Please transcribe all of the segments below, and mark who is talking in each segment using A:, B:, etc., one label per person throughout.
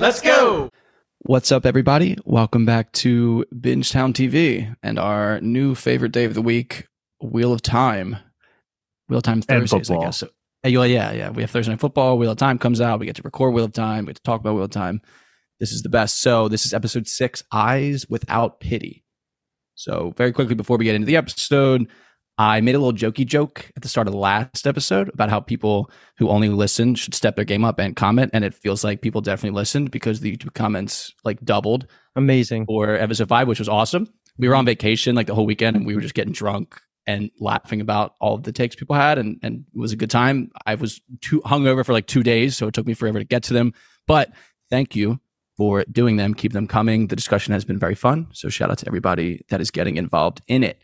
A: Let's go.
B: What's up, everybody? Welcome back to Bingetown TV and our new favorite day of the week, Wheel of Time. Wheel of Time Thursdays, I guess. So, yeah, yeah, yeah. We have Thursday Night Football. Wheel of Time comes out. We get to record Wheel of Time. We get to talk about Wheel of Time. This is the best. So, this is episode six Eyes Without Pity. So, very quickly before we get into the episode, I made a little jokey joke at the start of the last episode about how people who only listen should step their game up and comment. And it feels like people definitely listened because the YouTube comments like doubled.
C: Amazing.
B: Or episode five, which was awesome. We were on vacation like the whole weekend and we were just getting drunk and laughing about all of the takes people had. And, and it was a good time. I was too hungover for like two days. So it took me forever to get to them. But thank you for doing them. Keep them coming. The discussion has been very fun. So shout out to everybody that is getting involved in it.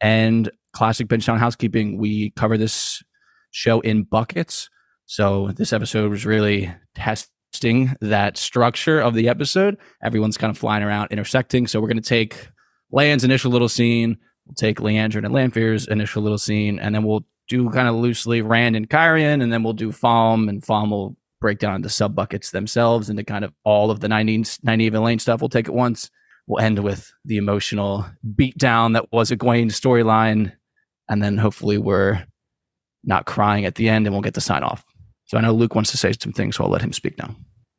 B: And classic Bingetown housekeeping, we cover this show in buckets. So this episode was really testing that structure of the episode. Everyone's kind of flying around, intersecting. So we're going to take Lan's initial little scene, we'll take Liandrin and Lanfear's initial little scene, and then we'll do kind of loosely Rand and Cairhien, and then we'll do Falme, and Falme will break down the sub buckets themselves into kind of all of the 90s, Nynaeve and Elayne stuff. We'll take it once. We'll end with the emotional beatdown that was Egwene storyline and then hopefully we're not crying at the end and we'll get the sign off. So I know Luke wants to say some things, so I'll let him speak now.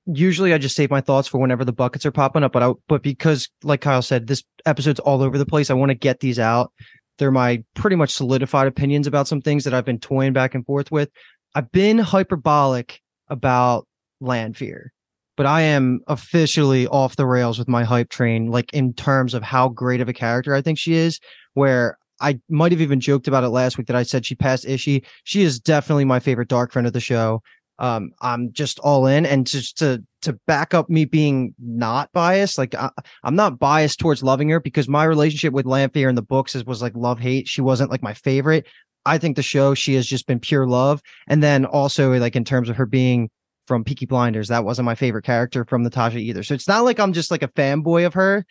C: Usually I just save my thoughts for whenever the buckets are popping up, but I but because like Kyle said, this episode's all over the place, I want to get these out. They're my pretty much solidified opinions about some things that I've been toying back and forth with. I've been hyperbolic about Lanfear, but I am officially off the rails with my hype train, like in terms of how great of a character I think she is, where I might have even joked about it last week that I said she passed Ishii. She is definitely my favorite dark friend of the show. Um, I'm just all in, and just to to back up me being not biased, like I, am not biased towards loving her because my relationship with Lanfear in the books is, was like love hate. She wasn't like my favorite. I think the show she has just been pure love, and then also like in terms of her being from Peaky Blinders, that wasn't my favorite character from Natasha either. So it's not like I'm just like a fanboy of her.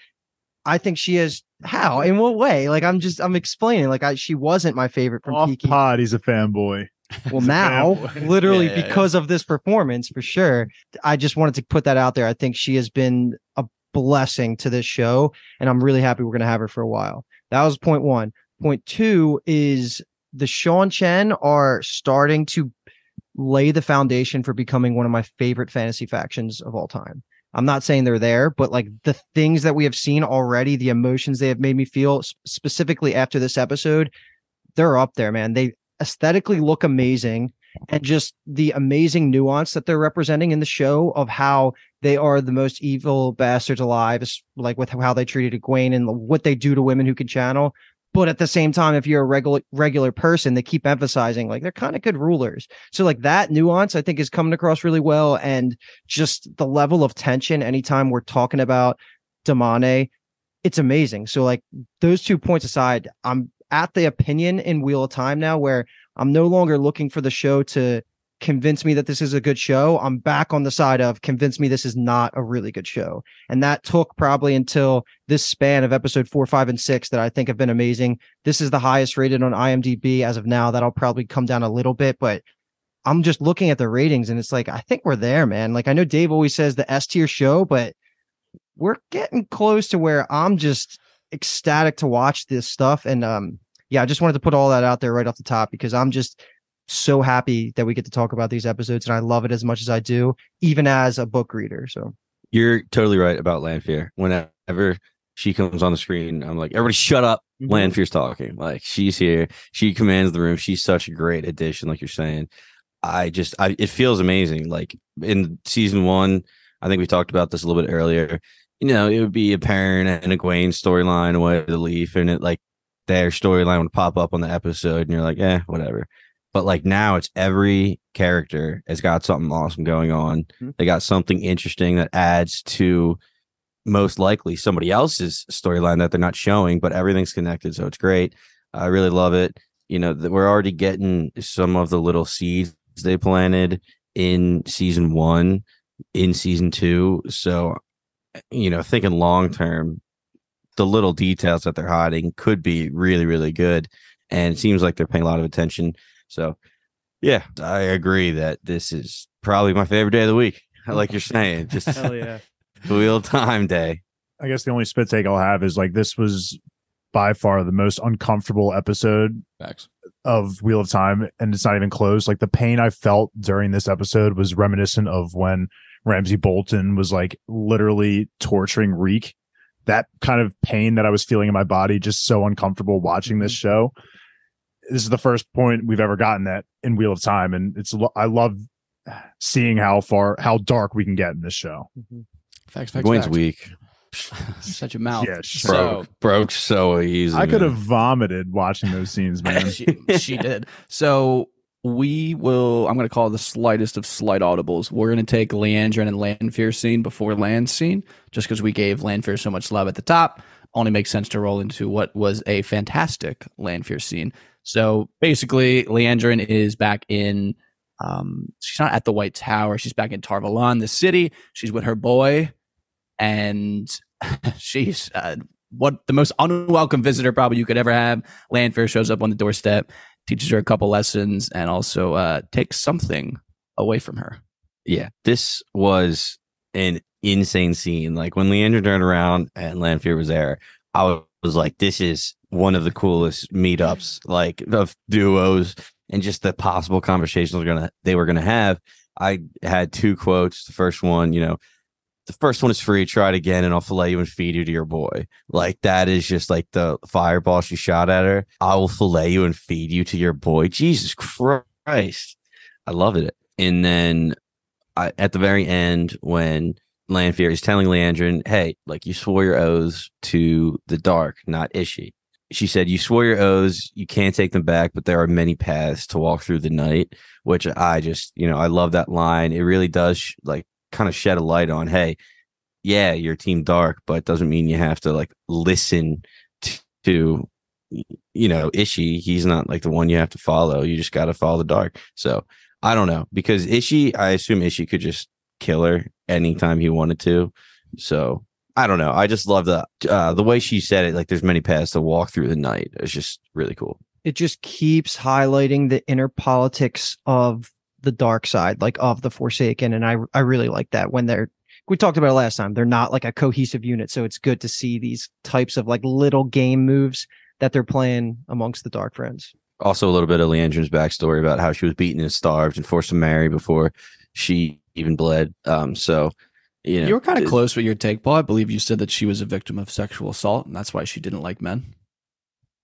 C: I think she is how in what way? Like I'm just I'm explaining. Like I she wasn't my favorite from
D: Off
C: Kiki.
D: pod, he's a fanboy.
C: Well, now literally
B: Yeah, yeah,
C: because of this performance, for sure. I just wanted to put that out there. I think she has been a blessing to this show, and I'm really happy we're gonna have her for a while. That was point one. Point two is the Seanchan are starting to lay the foundation for becoming one of my favorite fantasy factions of all time. I'm not saying they're there, but like the things that we have seen already, the emotions they have made me feel specifically after this episode, they're up there, man. They aesthetically look amazing and just the amazing nuance that they're representing in the show of how they are the most evil bastards alive, like with how they treated Egwene and what they do to women who can channel. But at the same time, if you're a regular regular person, they keep emphasizing like they're kind of good rulers. So like that nuance, I think, is coming across really well, and just the level of tension anytime we're talking about Damane, it's amazing. So like those two points aside, I'm at the opinion in Wheel of Time now where I'm no longer looking for the show to convince me that this is a good show. I'm back on the side of convince me this is not a really good show. And that took probably until this span of episode four, five, and six that I think have been amazing. This is the highest rated on IMDb as of now. That'll probably come down a little bit, but I'm just looking at the ratings and it's like, I think we're there, man. Like I know Dave always says the S tier show, but we're getting close to where I'm just ecstatic to watch this stuff. And um, yeah, I just wanted to put all that out there right off the top because I'm just so happy that we get to talk about these episodes, and I love it as much as I do, even as a book reader. So
D: you're totally right about Lanfear. Whenever she comes on the screen, I'm like, everybody shut up. Mm-hmm. Lanfear's talking. Like she's here. She commands the room. She's such a great addition, like you're saying. I just I it feels amazing. Like in season one, I think we talked about this a little bit earlier. You know, it would be a Perrin and Egwene storyline away the leaf, and it like their storyline would pop up on the episode, and you're like, eh, whatever. But like now, it's every character has got something awesome going on. Mm-hmm. They got something interesting that adds to most likely somebody else's storyline that they're not showing, but everything's connected, so it's great. I really love it. You know, we're already getting some of the little seeds they planted in season one, in season two. So, you know, thinking long term, the little details that they're hiding could be really, really good. And it seems like they're paying a lot of attention. So, yeah, I agree that this is probably my favorite day of the week. Like you're saying, just
C: hell yeah,
D: wheel time day.
E: I guess the only spit take I'll have is like this was by far the most uncomfortable episode
B: Facts.
E: of Wheel of Time, and it's not even close. Like the pain I felt during this episode was reminiscent of when Ramsey Bolton was like literally torturing Reek. That kind of pain that I was feeling in my body, just so uncomfortable watching this mm-hmm. show. This is the first point we've ever gotten that in Wheel of Time, and it's I love seeing how far how dark we can get in this show.
B: Mm-hmm. Facts, facts,
D: Gwen's facts. weak.
B: Such a mouth.
E: Yeah,
D: broke, so, broke so easy.
E: I could have vomited watching those scenes, man.
B: she, she did. So we will. I'm going to call the slightest of slight audibles. We're going to take Liandrin and Lanfear scene before Lan scene, just because we gave Lanfear so much love at the top. Only makes sense to roll into what was a fantastic Lanfear scene. So basically, Liandrin is back in. Um, she's not at the White Tower. She's back in Tar Valon, the city. She's with her boy and she's uh, what the most unwelcome visitor probably you could ever have. Lanfear shows up on the doorstep, teaches her a couple lessons, and also uh, takes something away from her.
D: Yeah, this was an insane scene. Like when Liandrin turned around and Lanfear was there, I was like, "This is one of the coolest meetups, like of duos, and just the possible conversations we're gonna they were gonna have." I had two quotes. The first one, you know, the first one is free. Try it again, and I'll fillet you and feed you to your boy. Like that is just like the fireball she shot at her. I will fillet you and feed you to your boy. Jesus Christ, I love it. And then I, at the very end, when Lanfear is telling Liandrin, "Hey, like you swore your oaths to the dark, not Ishí." She said, "You swore your oaths. You can't take them back, but there are many paths to walk through the night." Which I just, you know, I love that line. It really does like kind of shed a light on hey yeah you're team dark but it doesn't mean you have to like listen to, to you know Ishí he's not like the one you have to follow you just got to follow the dark so i don't know because Ishí i assume Ishí could just kill her anytime he wanted to so i don't know i just love the uh the way she said it like there's many paths to walk through the night it's just really cool
C: it just keeps highlighting the inner politics of the dark side, like of the Forsaken, and I I really like that when they're we talked about it last time. They're not like a cohesive unit, so it's good to see these types of like little game moves that they're playing amongst the Dark Friends.
D: Also, a little bit of Liandrin's backstory about how she was beaten and starved and forced to marry before she even bled. Um, so you know,
B: you were kind of close with your take, Paul. I believe you said that she was a victim of sexual assault, and that's why she didn't like men.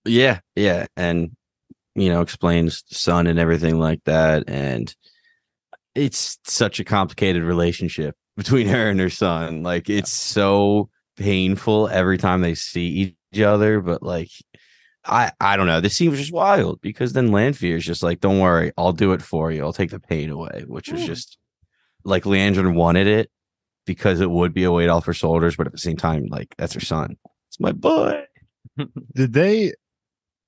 D: Yeah, yeah, and you know, explains son and everything like that. And it's such a complicated relationship between her and her son. Like it's so painful every time they see each other, but like I I don't know. This seems just wild because then Lanfear is just like, don't worry, I'll do it for you. I'll take the pain away, which was just like Liandrin wanted it because it would be a weight off her shoulders, but at the same time, like that's her son. It's my boy.
E: Did they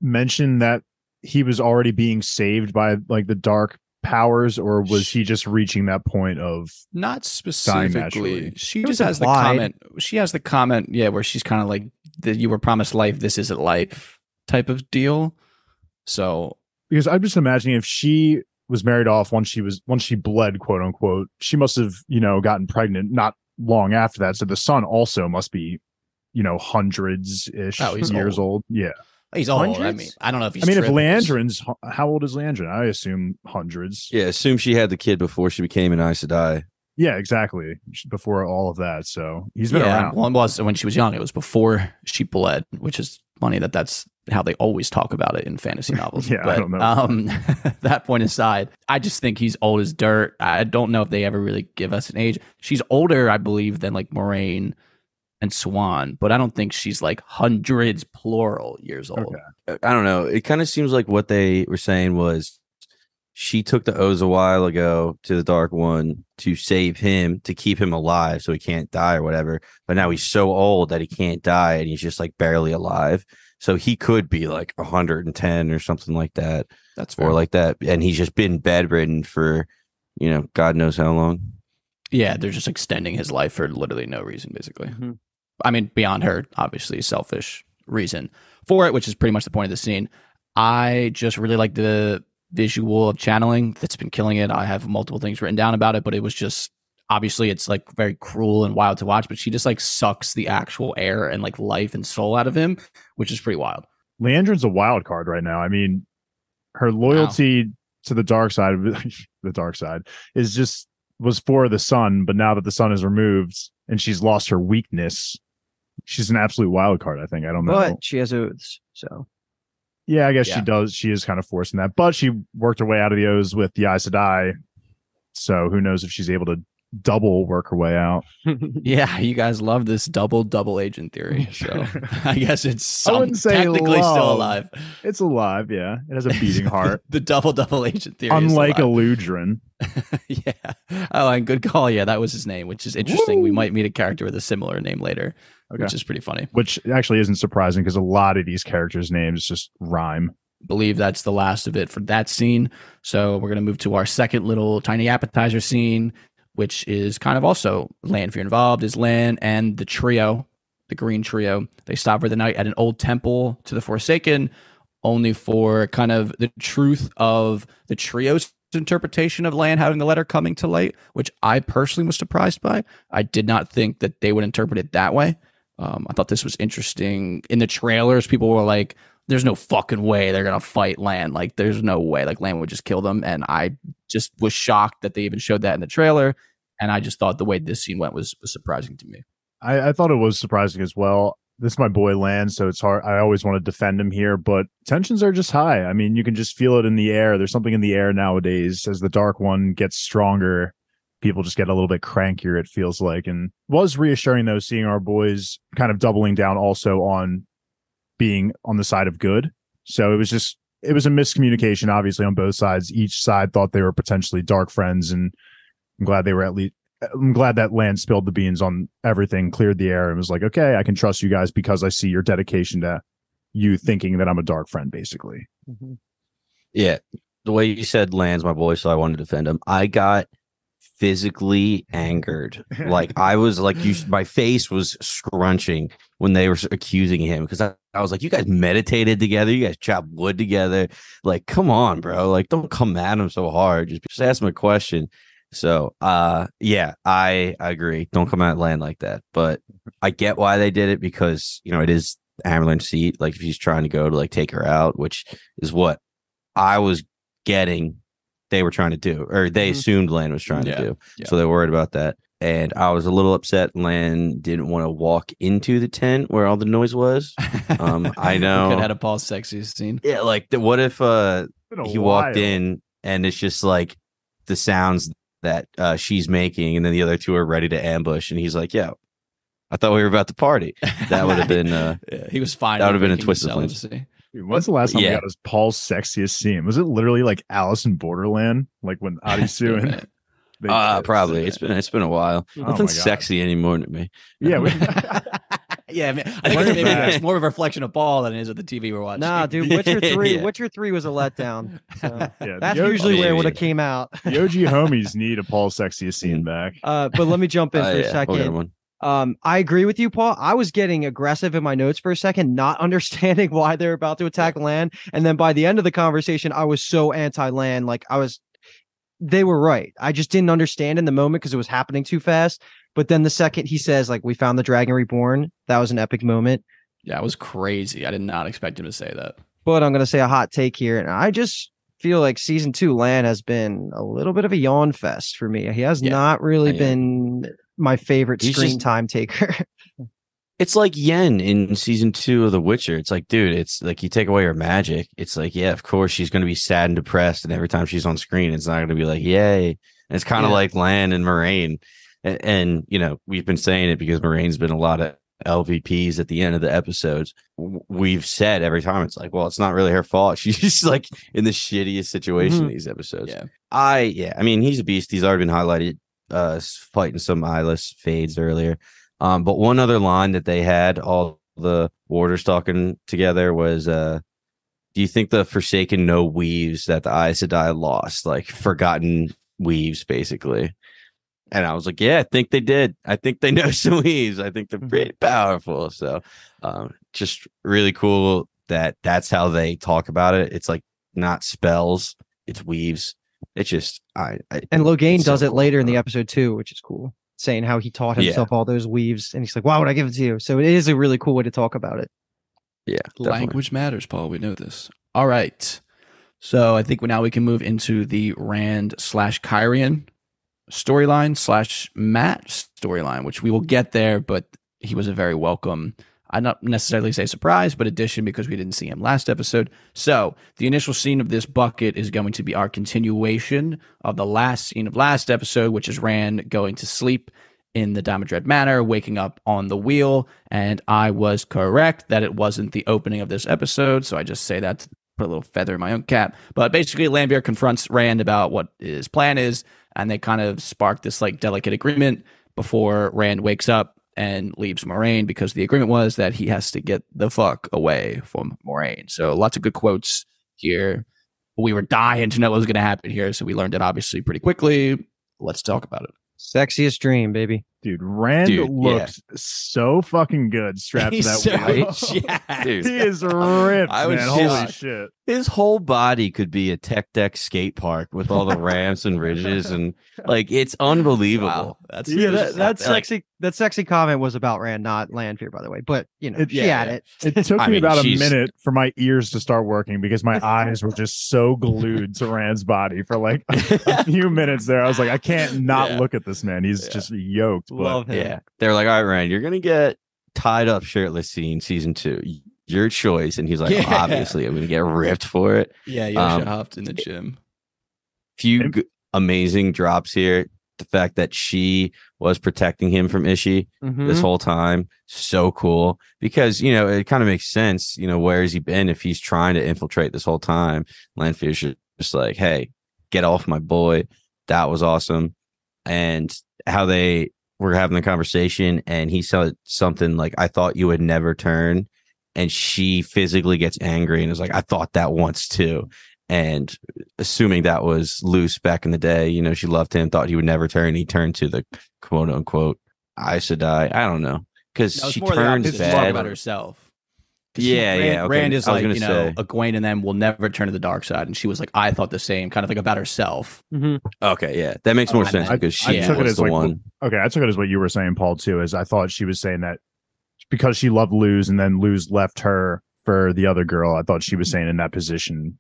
E: mention that he was already being saved by like the dark powers or was he just reaching that point of
B: not specifically she just has implied. the comment she has the comment yeah where she's kind of like that you were promised life this isn't life type of deal so
E: because i'm just imagining if she was married off once she was once she bled quote unquote she must have you know gotten pregnant not long after that so the son also must be you know hundreds ish oh, years old. old yeah
B: He's old. I mean, I don't know if he's.
E: I mean, if
B: triples.
E: Liandrin's how old is Liandrin? I assume hundreds.
D: Yeah, assume she had the kid before she became an Aes Sedai.
E: Yeah, exactly. Before all of that, so he's been
B: yeah,
E: around.
B: one was when she was young. It was before she bled, which is funny that that's how they always talk about it in fantasy novels.
E: Yeah, I
B: but,
E: don't know.
B: Um, that point aside, I just think he's old as dirt. I don't know if they ever really give us an age. She's older, I believe, than like Moiraine and Siuan, but I don't think she's like hundreds plural years old.
E: Okay.
D: I don't know. It kind of seems like what they were saying was she took the O's a while ago to the Dark One to save him to keep him alive so he can't die or whatever. But now he's so old that he can't die and he's just like barely alive. So he could be like 110 or something like that,
B: That's fair.
D: or like that. And he's just been bedridden for, you know, God knows how long.
B: yeah, they're just extending his life for literally no reason, basically.
C: Mhm.
B: I mean, beyond her, obviously, selfish reason for it, which is pretty much the point of the scene. I just really like the visual of channeling that's been killing it. I have multiple things written down about it, but it was just obviously it's like very cruel and wild to watch, but she just like sucks the actual air and like life and soul out of him, which is pretty wild.
E: Liandrin's a wild card right now. I mean, her loyalty to the dark side, the dark side is just was for the son, but now that the son is removed and she's lost her weakness, she's an absolute wild card. I think. I don't know.
C: But she has oaths, so
E: yeah, I guess
B: Yeah.
E: she does. She is kind of forcing that, but she worked her way out of the O's with the Aes Sedai. So who knows if she's able to double work her way out?
B: Yeah, you guys love this double double agent theory. So I guess it's
E: I
B: some,
E: wouldn't say
B: technically still alive.
E: It's alive. Yeah, it has a beating heart,
B: the double double agent theory.
E: unlike. Eludrin.
B: yeah. Oh, and good call. Yeah, that was his name, which is interesting. We might meet a character with a similar name later,
E: Okay.
B: which is pretty funny.
E: which actually isn't surprising because a lot of these characters' names just rhyme.
B: Believe that's the last of it for that scene. So we're gonna move to our second little tiny appetizer scene, which is kind of also Lan. If you're involved. Is Lan and the trio, the Green Trio. They stop for the night at an old temple to the Forsaken, only for kind of the truth of the trio's interpretation of Lan having the letter coming to light, which I personally was surprised by. I did not think that they would interpret it that way. Um, I thought this was interesting. In the trailers, people were like, "There's no fucking way they're gonna fight Lan. Like, there's no way. Like, Lan would just kill them." And I just was shocked that they even showed that in the trailer. And I just thought the way this scene went was was surprising to me.
E: I, I thought it was surprising as well. This is my boy Lan, so it's hard. I always want to defend him here, but tensions are just high. I mean, you can just feel it in the air. There's something in the air nowadays as the Dark One gets stronger. People just get a little bit crankier. It feels like, and was reassuring though, seeing our boys kind of doubling down also on being on the side of good. So it was just it was a miscommunication, obviously on both sides. Each side thought they were potentially dark friends, and I'm glad they were at least I'm glad that Lan spilled the beans on everything, cleared the air, and was like, okay, I can trust you guys because I see your dedication to you thinking that I'm a dark friend, basically. Mm-hmm.
D: Yeah. The way you said Lan's my boy, so I wanted to defend him. I got physically angered. like I was like you my face was scrunching when they were accusing him because I, I was like, you guys meditated together, you guys chopped wood together. Like, come on, bro. Like, don't come at him so hard. Just, just ask him a question. So uh yeah, I, I agree. Don't come at Lan like that. But I get why they did it because you know it is Amyrlin's seat. Like if he's trying to go to like take her out, which is what I was getting they were trying to do, or they
C: Mhm.
D: assumed Lan was trying
B: Yeah,
D: to do.
B: yeah.
D: So they worried about that. And I was a little upset Lan didn't want to walk into the tent where all the noise was. Um, I know.
B: Could have had a Paul sexiest scene.
D: Yeah, like the, what if uh
E: Been a
D: he walked in and it's just like the sounds that uh she's making, and then the other two are ready to ambush, and he's like, "Yeah, I thought we were about to party." That would have been uh
B: Yeah, he was fine.
D: that would have been a
B: making
D: twist of
B: celibacy.
E: Dude, when's the last time
D: Yeah.
E: we got his Paul's sexiest scene? Was it literally like Alice in Borderland? Like when
B: It's
E: Adisu and
B: minute.
E: they
D: uh probably it's been it's been a while.
E: Oh
D: Nothing's sexy anymore to me.
E: Yeah, we,
B: yeah, I, mean, I think it's, maybe
E: back.
B: it's more of a reflection of Paul than it is of the TV we're watching.
C: Nah, dude, Witcher three.
D: Yeah.
C: Witcher three was a letdown. So
E: yeah.
C: that's
E: the, O-
C: usually where it would have came out.
E: the OG homies need a Paul sexiest scene back.
C: Uh, but let me jump in
D: Uh,
C: for a
D: yeah, we'll
C: second.
D: one.
C: Um, I agree with you, Paul. I was getting aggressive in my notes for a second, not understanding why they're about to attack Lan. And then by the end of the conversation, I was so anti-Lan. Like I was, they were right. I just didn't understand in the moment because it was happening too fast. But then the second he says, like, we found the dragon reborn, that was an epic moment.
B: Yeah, it was crazy. I did not expect him to say that.
C: But I'm going to say a hot take here. And I just feel like season two, Lan has been a little bit of a yawn fest for me. He has
B: Yeah.
C: not really been my favorite
D: He's
C: screen
D: just-
C: time taker.
D: It's like Yen in season two of The Witcher. It's like, dude, it's like you take away her magic. It's like, yeah, of course she's going to be sad and depressed, and every time she's on screen, it's not going to be like, yay. And it's kind of
C: Yeah.
D: like Lan and Moiraine, and, and you know, we've been saying it because Moiraine's been a lot of LVPs at the end of the episodes. We've said every time it's like, well, it's not really her fault. She's just like in the shittiest situation in these episodes.
B: Yeah.
D: I yeah, I mean he's a beast. He's already been highlighted uh fighting some eyeless fades earlier. Um, but one other line that they had, all the warders talking together, was uh do you think the Forsaken know weaves that the Aes Sedai lost? Like forgotten weaves, basically. And I was like, Yeah, I think they did. I think they know some weaves. I think they're pretty powerful. So um just really cool that that's how they talk about it. It's like not spells, it's weaves. It's just I, I
C: and Logain
D: It's so
C: does it
D: cool.
C: later in the episode too, which is cool. Saying how he taught
D: Yeah.
C: himself all those weaves. And he's like, why would I give it to you? So it is a really cool way to talk about it.
D: yeah, definitely.
B: Language matters, Paul. We know this. All right. So I think now we can move into the Rand slash Cairhien storyline slash Mat storyline, which we will get there, but he was a very welcome, I not necessarily say surprise, but addition because we didn't see him last episode. So the initial scene of this bucket is going to be our continuation of the last scene of last episode, which is Rand going to sleep in the Diamond Dread Manor, waking up on the wheel. And I was correct that it wasn't the opening of this episode. So I just say that to put a little feather in my own cap. But basically, Lanfear confronts Rand about what his plan is. And they kind of spark this like delicate agreement before Rand wakes up and leaves Moiraine because the agreement was that he has to get the fuck away from Moiraine. So lots of good quotes here. We were dying to know what was going to happen here. So we learned it obviously pretty quickly. Let's talk about it.
C: Sexiest dream, baby.
E: Dude, Rand
D: Dude, yeah.
E: looks so fucking good strapped to that
B: so
E: wheel.
D: Dude.
E: he is ripped,
D: I was
E: man. Holy
D: just-
E: shit.
D: His whole body could be a tech deck skate park with all the ramps and ridges and like it's unbelievable.
B: Wow, that's
C: Yeah, that,
D: just-
C: that
D: like-
C: sexy that sexy comment was about Rand, not Lanfear, by the way. But you know,
E: It-
C: she
B: yeah,
C: had it.
E: It took
D: I
E: me
D: mean,
E: about a minute for my ears to start working because my eyes were just so glued to Rand's body for like a few minutes there. I was like, I can't not
D: Yeah.
E: look at this man. He's
D: Yeah.
E: just yoked. But
C: Love him.
D: Yeah. They're like, all right, Rand, you're gonna get tied up shirtless scene season two. Your choice. And he's like,
B: Yeah.
D: obviously, I'm gonna get ripped for it.
B: Yeah, you
D: Um,
B: hopped in the gym.
D: Few g- amazing drops here. The fact that she was protecting him from Ishi
C: Mhm.
D: this whole time, so cool. Because you know it kind of makes sense. You know where has he been if he's trying to infiltrate this whole time? Lanfear's ju- just like, hey, get off my boy. That was awesome. And how they were having the conversation, and he said something like, "I thought you would never turn," and she physically gets angry and is like, "I thought that once too." And assuming that was Lews back in the day, you know, she loved him, thought he would never turn. He turned to the quote unquote i should die I don't know because
B: No,
D: she turns
B: opposite. She's talking
D: bad.
B: about herself. 'Cause she-
D: Yeah,
B: Rand,
D: yeah, okay.
B: Rand is like, you know,
D: say.
B: Egwene and them will never turn to the dark side. And she was like, I thought the same, kind of like about herself. Mm-hmm.
D: Okay, yeah, that makes more
B: I-
D: sense
B: I-
D: because
E: I
D: she
E: took it
D: was
E: as
D: the
E: like
D: one.
E: okay, I took it as what you were saying, Paul, too, is I thought she was saying that because she loved Lews and then Lews left her for the other girl. I thought she was mm-hmm. saying in that position,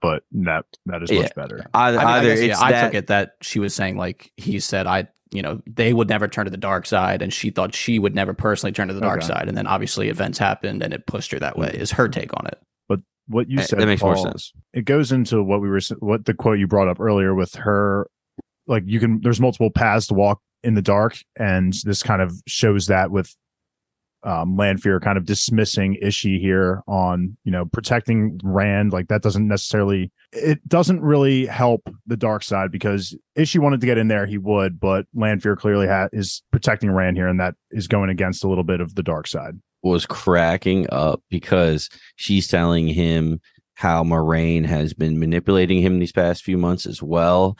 E: but that that is much
D: Yeah.
E: better.
D: Either,
B: I, mean, I
D: either
B: guess, yeah,
D: it's
B: I
D: that,
B: took it that she was saying like he said I you know they would never turn to the dark side and she thought she would never personally turn to the dark
E: Okay.
B: side and then obviously events happened and it pushed her that way mm-hmm. is her take on it but
E: What you said
D: that makes more sense.
E: it goes into what we were what the quote you brought up earlier with her like you can there's multiple paths to walk in the dark and this kind of shows that with um Lanfear kind of dismissing Ishi here on you know protecting Rand like that doesn't necessarily it doesn't really help the dark side because Ishi wanted to get in there he would but Lanfear clearly ha- is protecting Rand here and that is going against a little bit of the dark side
D: was cracking up because she's telling him how Moiraine has been manipulating him these past few months as well.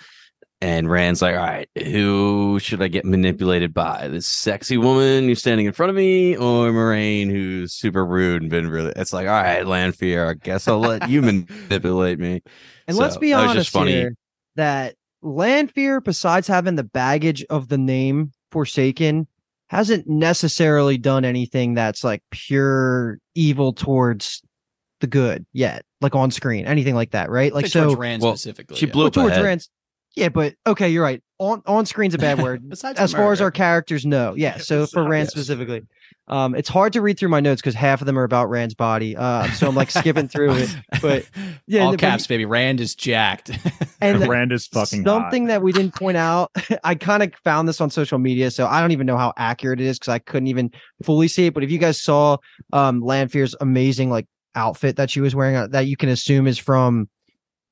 D: And Rand's like, all right, who should I get manipulated by? This sexy woman who's standing in front of me or Moiraine who's super rude and been really it's like, all right, Lanfear, I guess I'll let you manipulate me.
C: And
D: So,
C: let's be honest
D: just funny.
C: here that Lanfear, besides having the baggage of the name Forsaken, hasn't necessarily done anything that's like pure evil towards the good yet, like on screen, anything like that, right? Like so,
B: Rand
D: well,
B: specifically.
D: she
B: yeah.
D: blew
C: well,
D: up
C: towards
D: ahead.
C: Rand's. Yeah, but okay, you're right. On on screen's a bad word.
B: Besides
C: as far as our characters know, yeah. So for Rand
B: Yes.
C: specifically, um, it's hard to read through my notes because half of them are about Rand's body. Uh, so I'm like skipping through it. But yeah,
B: all
C: but-
B: caps, baby. Rand is jacked.
C: and
E: Rand is fucking
C: something
E: hot.
C: that we didn't point out. I kind of found this on social media, so I don't even know how accurate it is because I couldn't even fully see it. But if you guys saw um Lanfear's amazing like outfit that she was wearing, uh, that you can assume is from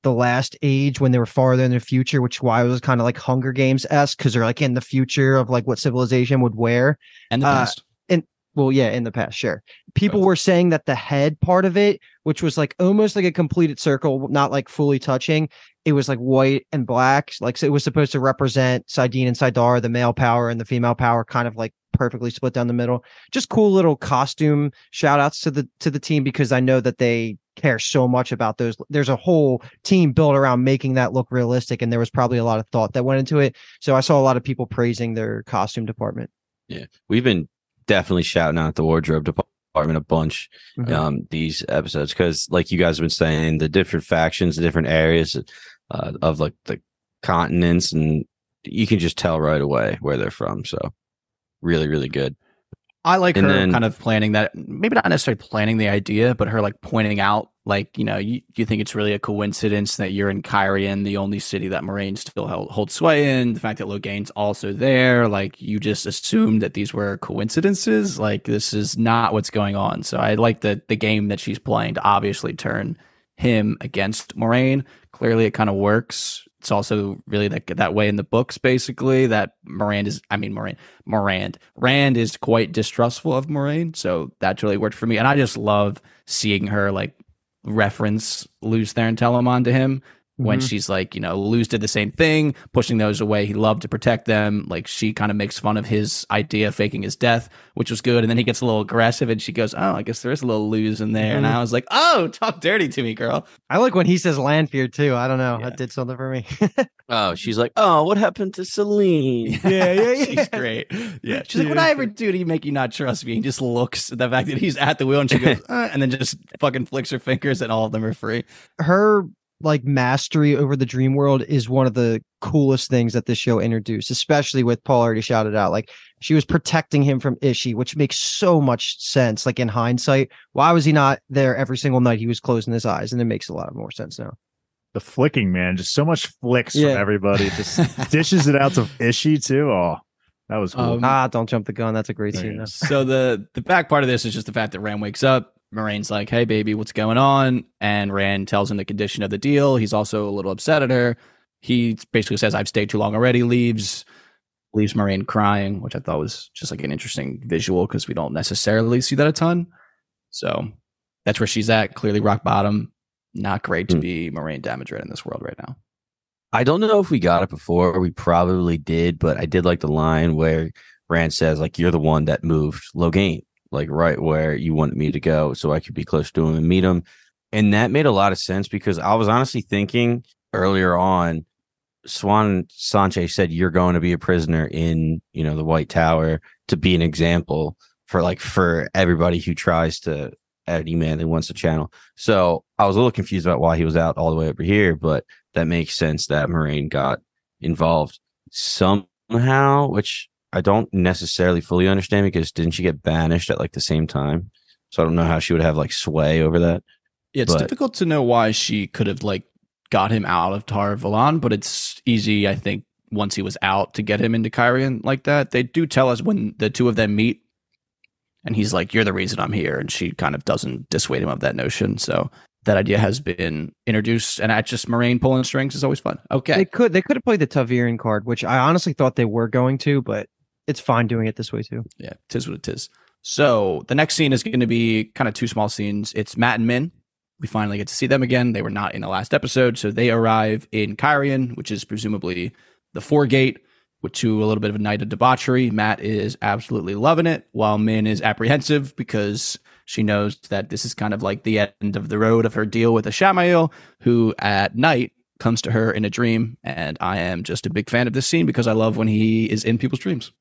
C: the last age when they were farther in the future, which is why it was kind of like Hunger Games esque because they're like in the future of like what civilization would wear.
B: and the
C: Uh,
B: and
C: Well, yeah, in the past, sure. People
B: Both.
C: were saying that the head part of it, which was like almost like a completed circle, not like fully touching, it was like white and black. Like so it was supposed to represent saidin and saidar, the male power and the female power, kind of like perfectly split down the middle. Just cool little costume shout outs to the to the team because I know that they care so much about those. There's a whole team built around making that look realistic, and there was probably a lot of thought that went into it. So I saw a lot of people praising their costume department.
D: Yeah, we've been definitely shouting out the wardrobe department a bunch
C: Mhm.
D: um these episodes because like you guys have been saying the different factions the different areas uh, of like the continents and you can just tell right away where they're from so really really good
B: I like
D: and
B: her
D: then-
B: kind of planning that, maybe not necessarily planning the idea, but her like pointing out, like, you know, you, you think it's really a coincidence that you're in Cairhien, the only city that Moiraine still held, holds sway in, the fact that Logain's also there, like, you just assumed that these were coincidences. Like, this is not what's going on. So I like the, the game that she's playing to obviously turn him against Moiraine. Clearly, it kind of works. It's also really that that way in the books, basically. That Moiraine is, I mean, Moiraine, Morand, Rand is quite distrustful of Moiraine, so that's really worked for me. And I just love seeing her like reference Lews Therin Telamon to him when
C: Mhm.
B: she's like, you know, Lews did the same thing, pushing those away. He loved to protect them. Like she kind of makes fun of his idea of faking his death, which was good. And then he gets a little aggressive, and she goes, "Oh, I guess there is a little Lews in there." And
C: Mhm.
B: I was like, "Oh, talk dirty to me, girl."
C: I like when he says Lanfear too. I don't know.
B: Yeah.
C: That did something for me.
D: oh she's like oh what happened to Selene
C: Yeah, yeah, yeah.
B: She's great. Yeah. She's like, what I ever do to make you not trust me? He just looks at the fact that he's at the wheel and she goes, uh, and then just fucking flicks her fingers and all of them are free.
C: Her like mastery over the dream world is one of the coolest things that this show introduced, especially with Paul already shouted out. Like she was protecting him from Ishi, which makes so much sense. Like in hindsight, why was he not there every single night he was closing his eyes? And it makes a lot of more sense now.
E: the flicking man, just so much flicks
C: Yeah.
E: from everybody. Just dishes it out to Ishi too. Oh, that was cool.
B: Um,
C: ah, don't jump the gun. That's a great scene. though.
B: so the the back part of this is just the fact that Ram wakes up. Moiraine's like, "Hey, baby, what's going on?" And Rand tells him the condition of the deal. He's also a little upset at her. He basically says, "I've stayed too long already." Leaves, leaves Moiraine crying, which I thought was just like an interesting visual because we don't necessarily see that a ton. So that's where she's at. Clearly, rock bottom. Not great to
D: Hmm.
B: be Moiraine Damodred in this world right now.
D: I don't know if we got it before. We probably did, but I did like the line where Rand says, like, you're the one that moved Logain, like right where you wanted me to go so I could be close to him and meet him. And that made a lot of sense because I was honestly thinking earlier on, Siuan Sanche said you're going to be a prisoner in, you know, the White Tower to be an example for like for everybody who tries to any man that wants to channel. So I was a little confused about why he was out all the way over here, but that makes sense that Moiraine got involved somehow, which I don't necessarily fully understand because didn't she get banished at like the same time? So I don't know how she would have like sway over that.
B: Yeah, it's
D: But-
B: difficult to know why she could have like got him out of Tar Valon, but it's easy, I think, once he was out to get him into Cairhien like that. They do tell us when the two of them meet, and he's like, "You're the reason I'm here," and she kind of doesn't dissuade him of that notion. So that idea has been introduced, and at just Moiraine pulling strings is always fun. Okay,
C: They could they could have played the ta'veren card, which I honestly thought they were going to, but it's fine doing it this way too.
B: yeah, tis what it is. So the next scene is going to be kind of two small scenes. It's Mat and Min. We finally get to see them again. They were not in the last episode, so they arrive in Cairhien, which is presumably the Foregate, with to a little bit of a night of debauchery. Mat is absolutely loving it, while Min is apprehensive because she knows that this is kind of like the end of the road of her deal with Ishamael, who at night comes to her in a dream. And I am just a big fan of this scene because I love when he is in people's dreams.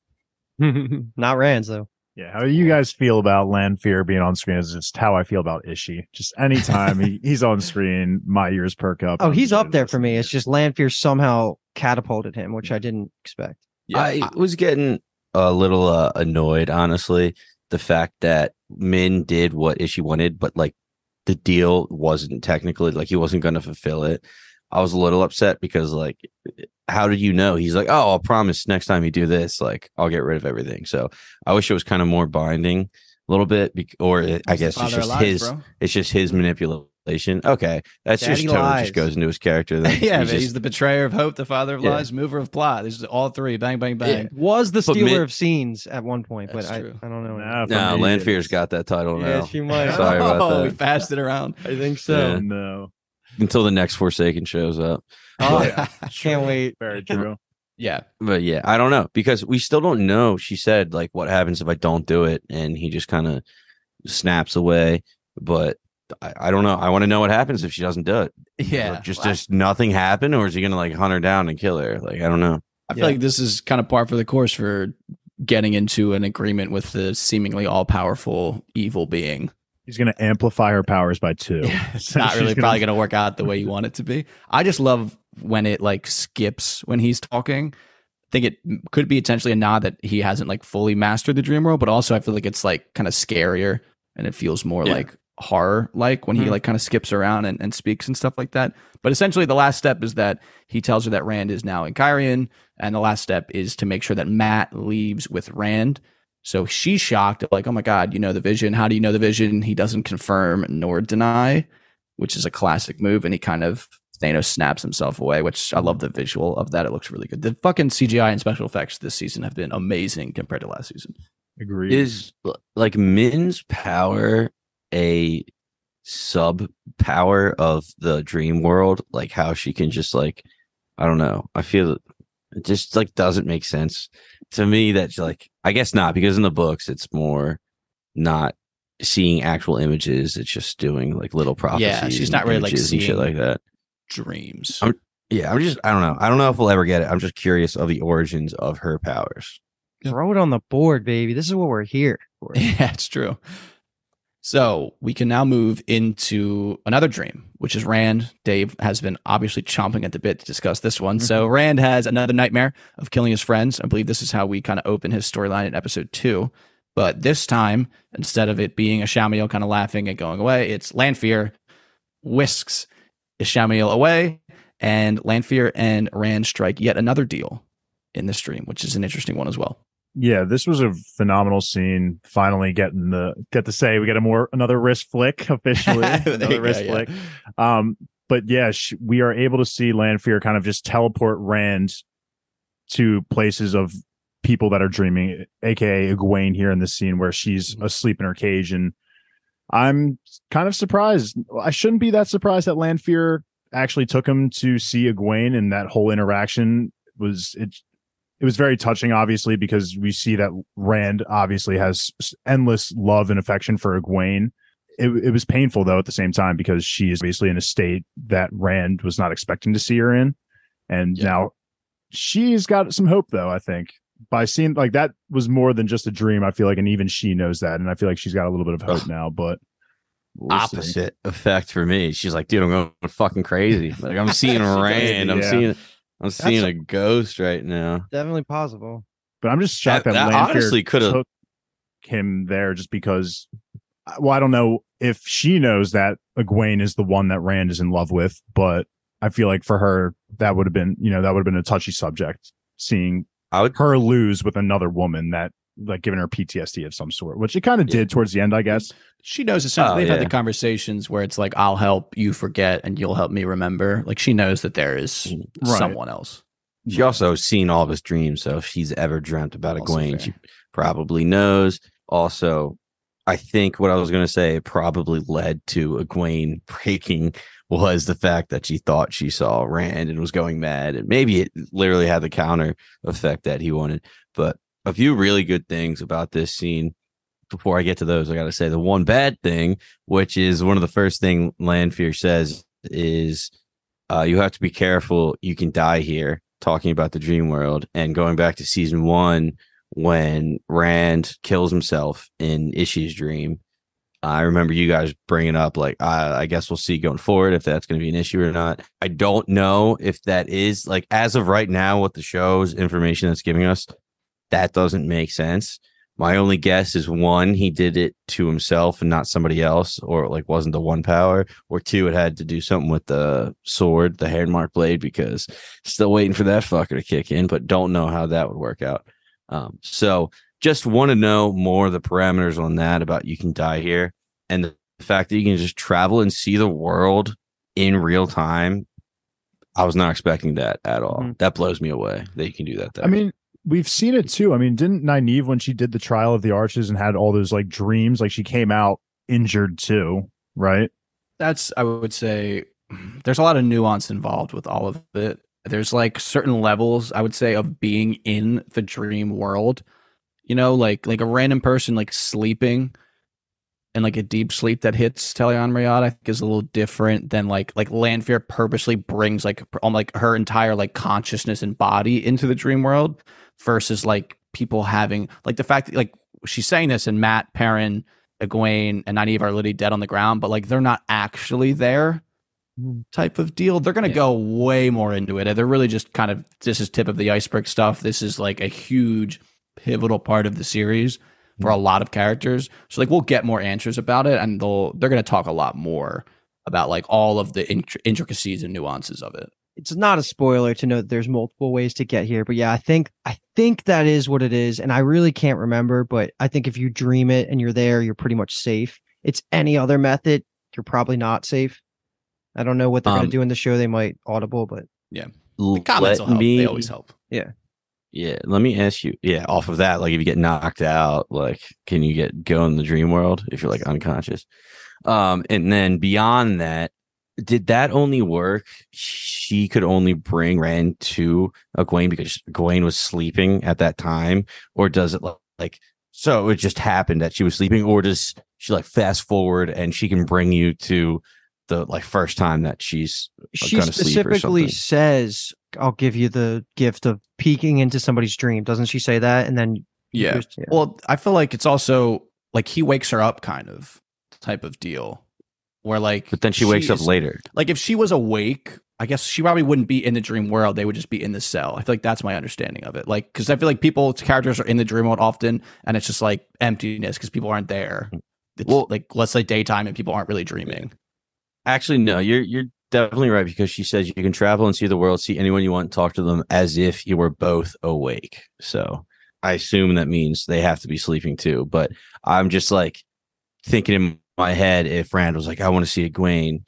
C: Not Rands though.
E: Yeah, how do you guys feel about Lanfear being on screen? Is just how I feel about Ishi. Just anytime he, he's on screen, my ears perk up.
C: Oh, he's up there for me. It's just Lanfear somehow catapulted him, which I didn't expect.
D: yeah I was getting a little uh, annoyed, honestly. The fact that Min did what Ishi wanted, but like the deal wasn't technically like he wasn't going to fulfill it. I was a little upset because like, how did you know? He's like, oh, I'll promise next time you do this, like I'll get rid of everything. So I wish it was kind of more binding a little bit, bec- or it, I guess it's just
B: lies,
D: his.
B: bro.
D: It's just his manipulation. Okay, that's
C: Daddy
D: just totally
C: lies.
D: just goes into his character. Then
B: yeah,
D: He's
B: but he's the betrayer of hope, the father of
D: Yeah.
B: lies, mover of plot. This is all three. Bang, bang, bang.
C: Was the stealer
D: Min-
C: of scenes at one point, but I. I don't know.
E: Nah, for
D: no,
E: me,
D: Lanfear's
E: it's-
D: got that title
C: yeah,
D: now.
C: she might.
D: Sorry about
B: oh,
D: that.
B: we passed it around.
C: I think so.
E: Oh, no.
D: Until the next Forsaken shows up.
C: Oh,
E: Yeah.
C: can't wait.
E: Very true.
B: yeah.
D: But yeah, I don't know because we still don't know. She said like what happens if I don't do it, and he just kind of snaps away. But I, I don't know. I want to know what happens if she doesn't do it.
B: Yeah.
D: Like, just just nothing happen, or is he gonna like hunt her down and kill her? Like I don't know.
B: I feel
C: Yeah.
B: like this is kind of par for the course for getting into an agreement with the seemingly all powerful evil being.
E: He's going to amplify her powers by two.
B: it's not really
E: gonna-
B: probably going to work out the way you want it to be. I just love when it like skips when he's talking. I think it could be potentially a nod that he hasn't like fully mastered the dream world, but also I feel like it's like kind of scarier and it feels more
D: Yeah.
B: like horror like when he
C: Mhm.
B: like kind of skips around and, and speaks and stuff like that. But essentially the last step is that he tells her that Rand is now in Cairhien, and the last step is to make sure that Mat leaves with Rand. So she's shocked, like, oh my God, you know the vision. How do you know the vision? He doesn't confirm nor deny, which is a classic move. And he kind of Thanos snaps himself away, which I love the visual of that. It looks really good. The fucking CGI and special effects this season have been amazing compared to last season.
E: Agreed.
D: Is like Min's power a sub power of the dream world? Like how she can just like I don't know. I feel it just like doesn't make sense to me. that's like I guess not because in the books it's more not seeing actual images. It's just doing like little prophecies.
B: Yeah,
D: she's
B: not really, like,
D: images and shit like that.
B: Dreams.
D: I'm- Yeah, I'm just I don't know. I don't know if we'll ever get it. I'm just curious of the origins of her powers.
C: Throw it on the board, baby. This is what we're here for.
B: Yeah, it's true. So we can now move into another dream, which is Rand. Dave has been obviously chomping at the bit to discuss this one. So mm-hmm. Rand has another nightmare of killing his friends. I believe this is how we kind of open his storyline in episode two. But this time, instead of it being Ishamael kind of laughing and going away, it's Lanfear whisks Shamiel away, and Lanfear and Rand strike yet another deal in this dream, which is an interesting one as well.
E: Yeah, this was a phenomenal scene. Finally getting the get to say we get a more another wrist flick officially. Another
B: go,
E: wrist
B: yeah.
E: flick. Um, but yeah, sh- we are able to see Lanfear kind of just teleport Rand to places of people that are dreaming, aka Egwene here in this scene where she's
B: Mm-hmm.
E: asleep in her cage. And I'm kind of surprised. I shouldn't be that surprised that Lanfear actually took him to see Egwene and that whole interaction was it it was very touching obviously because we see that Rand obviously has endless love and affection for Egwene. It, it was painful though at the same time because she is basically in a state that Rand was not expecting to see her in. And
B: Yeah.
E: now she's got some hope though, I think. By seeing like that was more than just a dream, I feel like, and even she knows that. And I feel like she's got a little bit of hope
D: Ugh.
E: now, but we'll see.
D: opposite effect for me. She's like, dude, I'm going fucking crazy. Like I'm seeing Rand. I'm
E: Yeah.
D: seeing I'm seeing a ghost right now.
C: Definitely possible.
E: But I'm just shocked
D: That-
E: that,
D: that honestly coulda-
E: took him there just because. Uh, well, I don't know if she knows that Egwene is the one that Rand is in love with, but I feel like for her that would have been, you know, that would have been a touchy subject. Seeing
D: I would
E: her Lews with another woman that, like, giving her PTSD of some sort, which it kind of
D: Yeah.
E: did towards the end, I guess.
B: She knows essentially
D: Oh,
B: they've had the conversations where it's like I'll help you forget and you'll help me remember. Like she knows that there is mm-hmm.
E: Right.
B: someone else.
D: she also seen all of his dreams, so if she's ever dreamt about
B: Also
D: Egwene,
B: fair.
D: she probably knows. Also, I think what I was gonna say probably led to Egwene breaking was the fact that she thought she saw Rand and was going mad, and maybe it literally had the counter effect that he wanted. But a few really good things about this scene. Before I get to those, I got to say the one bad thing, which is one of the first thing Lanfear says, is uh, you have to be careful. You can die here. Talking about the dream world and going back to season one, when Rand kills himself in Ishi's dream. I remember you guys bringing up like I, I guess we'll see going forward if that's going to be an issue or not. I don't know if that is like as of right now what the show's information that's giving us that doesn't make sense. My only guess is one, he did it to himself and not somebody else, or it like wasn't the one power, or two, it had to do something with the sword, the Hairmark blade, because still waiting for that fucker to kick in, but don't know how that would work out. Um, so just want to know more of the parameters on that about you can die here and the fact that you can just travel and see the world in real time. I was not expecting that at all.
C: Mm-hmm.
D: That blows me away that you can do that. There.
E: I mean, we've seen it too. I mean, didn't Nynaeve when she did the trial of the arches and had all those like dreams, like she came out injured too, right?
B: That's I would say there's a lot of nuance involved with all of it. There's like certain levels I would say of being in the dream world. You know, like like a random person like sleeping and like a deep sleep that hits Tel'aran'rhiod, I think is a little different than like like Lanfear purposely brings like on um, like her entire like consciousness and body into the dream world versus like people having like the fact that like she's saying this and Mat Perrin, Egwene, and Nynaeve are literally dead on the ground, but like they're not actually there mm. type of deal. They're gonna
D: Yeah.
B: go way more into it. They're really just kind of this is tip of the iceberg stuff. This is like a huge pivotal part of the series for a mm. lot of characters. So like we'll get more answers about it, and they'll they're gonna talk a lot more about like all of the intri- intricacies and nuances of it.
C: It's not a spoiler to know that there's multiple ways to get here but yeah i think i think that is what it is and i really can't remember but i think if you dream it and you're there you're pretty much safe it's any other method you're probably not safe i don't know what they're
D: Um,
C: going to do in the show they might audible but
B: The comments will
D: Let
B: help.
D: me-
B: They always help.
D: Yeah yeah, let me ask you. Yeah, off of that, like if you get knocked out, like can you get go in the dream world if you're like unconscious? Um, and then beyond that, did that only work? She could only bring Rand to Egwene because Egwene was sleeping at that time, or does it like, like so? It just happened that she was sleeping, or does she like fast forward and she can bring you to the like first time that she's uh,
C: she
D: gonna sleep or
C: specifically says i'll give you the gift of peeking into somebody's dream doesn't she say that and then
B: Yeah.
C: goes- yeah.
B: Well, I feel like it's also like he wakes her up kind of type of deal. Where like
D: But then she wakes up later.
B: Like if she was awake, I guess she probably wouldn't be in the dream world. They would just be in the cell. I feel like that's my understanding of it. Like because I feel like people characters are in the dream world often, and it's just like emptiness because people aren't there. Mm. It's
D: Well-
B: like let's say daytime and people aren't really dreaming.
D: Actually, no, you're you're definitely right because she says you can travel and see the world, see anyone you want, talk to them as if you were both awake. So I assume that means they have to be sleeping too. But I'm just like thinking in my head if Rand was like, I want to see Egwene,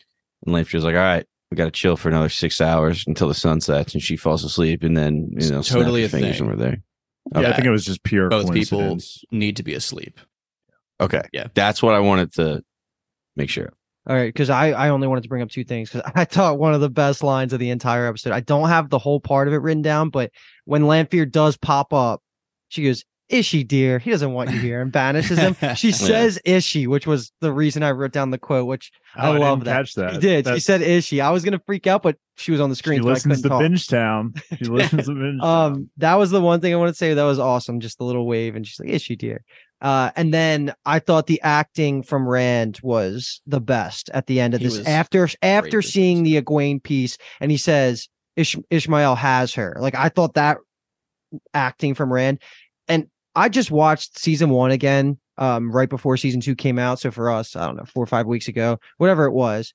D: and Lanfear was like, All right, we got to chill for another six hours until the sun sets, and she falls asleep, and then you
B: It's
D: know,
B: totally a
D: fingers
B: thing.
D: and we're there.
E: Yeah,
B: Yeah.
E: I think it was just pure
B: Both people need to be asleep.
D: Okay,
B: Yeah.
D: that's what I wanted to make sure.
C: All right, because I, I only wanted to bring up two things because I thought one of the best lines of the entire episode. I don't have the whole part of it written down, but when Lanfear does pop up, she goes, "Ishi, dear, he doesn't want you here," and banishes him. She says "Ishi," which was the reason I wrote down the quote, which I
E: Oh,
C: love
E: didn't
C: that.
E: Catch that.
C: she did. She
E: That's-
C: said "Ishi." I was gonna freak out, but she was on the screen.
E: She
C: so I
E: listens to
C: talk.
E: Binge Town. She listens to Binge.
C: Um, that was the one thing I want to say that was awesome. Just the little wave, and she's like, "Is she dear?" Uh, and then I thought the acting from Rand was the best at the end of
B: He
C: this. After after seeing the Egwene piece, and he says Ish- Ishamael has her. Like I thought that acting from Rand, and I just watched season one again, um, right before season two came out. So for us, I don't know, four or five weeks ago, whatever it was.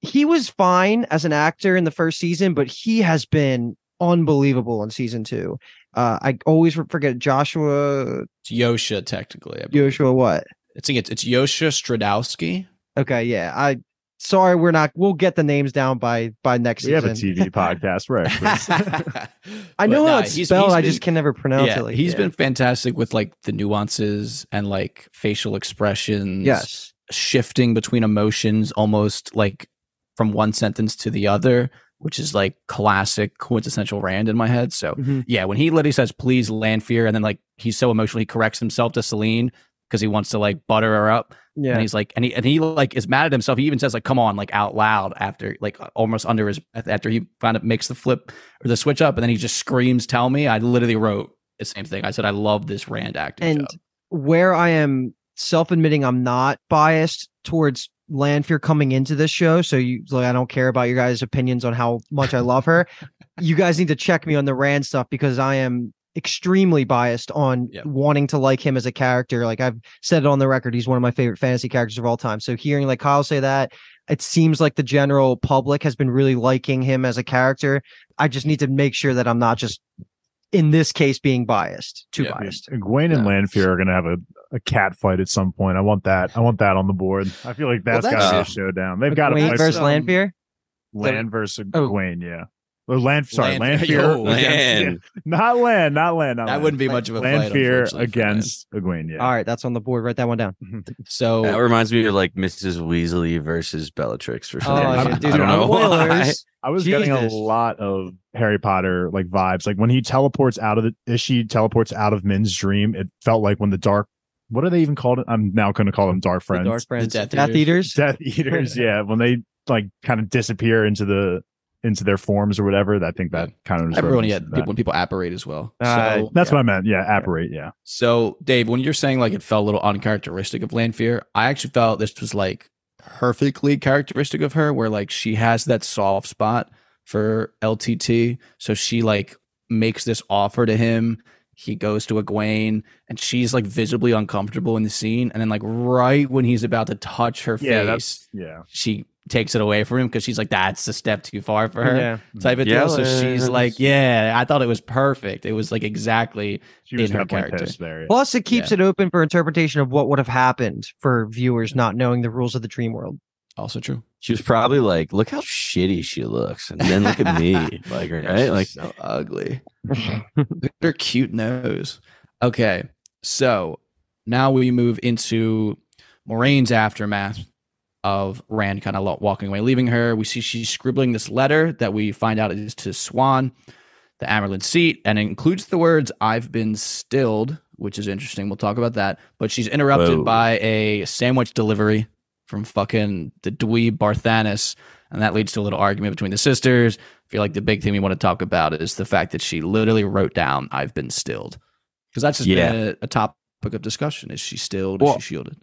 C: He was fine as an actor in the first season, but he has been unbelievable in season two. Uh, I always forget Joshua
B: It's Yosha technically.
C: Joshua what?
B: I think it's it's Josha Stradowski.
C: Okay, yeah. I sorry, we're not. We'll get the names down by by next
E: we have a. TV podcast. We're.
C: I know
B: But
C: how
B: nah,
C: it's
B: he's-
C: spelled.
B: he's
C: I
B: been-
C: just can never pronounce
B: yeah,
C: it. Like,
B: he's
C: yeah.
B: been fantastic with like the nuances and like facial expressions.
C: yes.
B: shifting between emotions almost like from one sentence to the other, which is like classic quintessential Rand in my head. So
C: Mhm.
B: yeah, when he literally says please Lanfear, and then like he's so emotional he corrects himself to Selene because he wants to like butter her up.
C: Yeah.
B: And he's like, and he and he like is mad at himself. He even says like, "Come on," like out loud after like almost under his after he kind of makes the flip or the switch up, and then he just screams, "Tell me!" I literally wrote the same thing. I said I love this Rand acting
C: and
B: job.
C: where I am self-admitting I'm not biased towards Lanfear coming into this show, so you like I don't care about your guys' opinions on how much I love her. you guys need to check me on the Rand stuff because I am extremely biased on
B: Yep.
C: wanting to like him as a character. Like I've said it on the record, he's one of my favorite fantasy characters of all time. So hearing like Kyle say that, it seems like the general public has been really liking him as a character. I just need to make sure that I'm not just in this case being biased, too
B: Yeah.
C: biased.
E: Gwen and
B: Yeah.
E: Lanfear are gonna have a, a cat fight at some point. I want that. I want that on the board. I feel like that's
B: Well,
E: gotta be a showdown. They've got to
C: Wayne
E: fight
C: versus
B: um,
C: Lanfear.
E: Land versus
C: Oh.
E: Gwen. Yeah. Or Land. Sorry,
B: Lanfear.
E: Lanfear.
B: Yo, oh,
E: against-
D: Land.
E: yeah. Not Land. Not Land. Not
B: That
E: Land.
B: wouldn't be much of a fight.
E: Lanfear
B: unfortunately, for Rand.
E: against Egwene. Yeah.
C: All right, that's on the board. Write that one down. Mm-hmm.
B: So
D: That reminds me of like Mrs. Weasley versus Bellatrix for some
C: Oh,
D: reason.
C: yeah, dude,
D: I don't know
C: spoilers.
E: I was getting a lot of Harry Potter like vibes. Like when he teleports out of the is she teleports out of Min's dream, it felt like when the dark what are they even called? I'm now gonna call them dark
C: The
E: friends.
C: Dark Friends,
B: Death
C: Death,
B: Eaters.
C: Eaters.
E: Death Eaters, yeah. When they like kind of disappear into the into their forms or whatever, I think that kind of
B: everyone, yeah,
E: reminiscent of that.
B: people, when people apparate as well.
C: Uh,
B: so
E: That's what I meant. Yeah, apparate. Yeah.
B: So, Dave, when you're saying like it felt a little uncharacteristic of Lanfear, I actually felt this was like perfectly characteristic of her, where like she has that soft spot for LTT. So she like makes this offer to him. He goes to Egwene, and she's like visibly uncomfortable in the scene. And then like right when he's about to touch her
E: Yeah,
B: face,
E: yeah.
B: she takes it away from him because she's like, "That's a step too far for her."
C: Yeah.
B: Type of deal. So she's like, "Yeah, I thought it was perfect. It was like exactly
E: She
B: in her
E: definitely
B: character.
E: pissed there.
C: Plus, it keeps
B: Yeah.
C: it open for interpretation of what would have happened for viewers not knowing the rules of the dream world.
B: also true."
D: She was probably like, "Look how shitty she looks," and then look at me, like, right? Like,
B: so ugly. Look at her cute nose. Okay, so now we move into Moiraine's aftermath of Rand kind of walking away, leaving her. We see she's scribbling this letter that we find out is to Siuan, the Amyrlin seat, and it includes the words "I've been stilled," which is interesting. We'll talk about that. But she's interrupted
D: Whoa.
B: by a sandwich delivery from fucking the dweeb Barthanes, and that leads to a little argument between the sisters. I feel like the big thing we want to talk about is the fact that she literally wrote down "I've been stilled," because that's just
D: Yeah.
B: been a, a topic of discussion. Is she stilled?
D: Well,
B: is she shielded?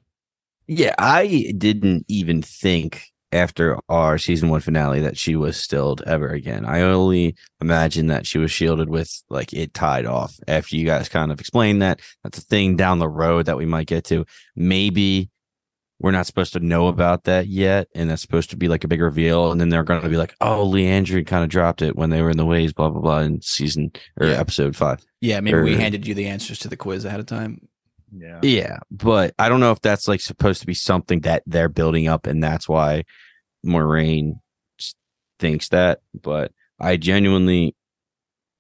D: Yeah, I didn't even think after our season one finale that she was stilled ever again. I only imagined that she was shielded with like it tied off. After you guys kind of explained that, that's a thing down the road that we might get to. Maybe we're not supposed to know about that yet, and that's supposed to be like a big reveal. And then they're going to be like, "Oh, Liandrin kind of dropped it when they were in the ways," blah blah blah, in season or
B: Yeah.
D: episode five.
B: Yeah, maybe we handed you the answers to the quiz ahead of time.
E: Yeah.
D: Yeah, but I don't know if that's like supposed to be something that they're building up, and that's why Moiraine thinks that. But I genuinely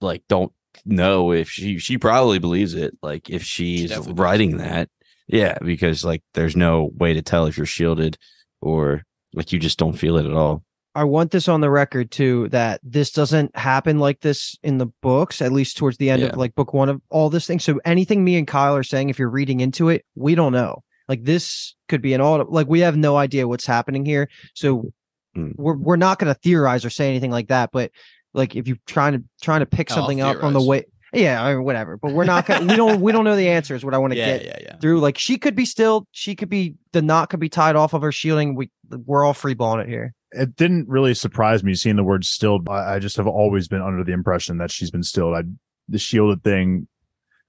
D: like don't know if she she probably believes it. Like if she's
B: does.
D: writing that, yeah, because like there's no way to tell if you're shielded or like you just don't feel it at all.
C: I want this on the record too that this doesn't happen like this in the books, at least towards the end of like book one of all this thing. So anything me and Kyle are saying, if you're reading into it, we don't know. Like this could be an all like we have no idea what's happening here. So
D: Mm.
C: we're we're not gonna theorize or say anything like that. But like if you're trying to trying to pick something up from the way yeah, I mean, whatever. But we're not gonna we don't we don't know the answer is what I want to
B: Yeah,
C: get
B: yeah, yeah.
C: through. Like she could be still, she could be the knot could be tied off of her shielding. We we're all free balling it here.
E: It didn't really surprise me seeing the word stilled. I, I just have always been under the impression that she's been stilled. I the shielded thing,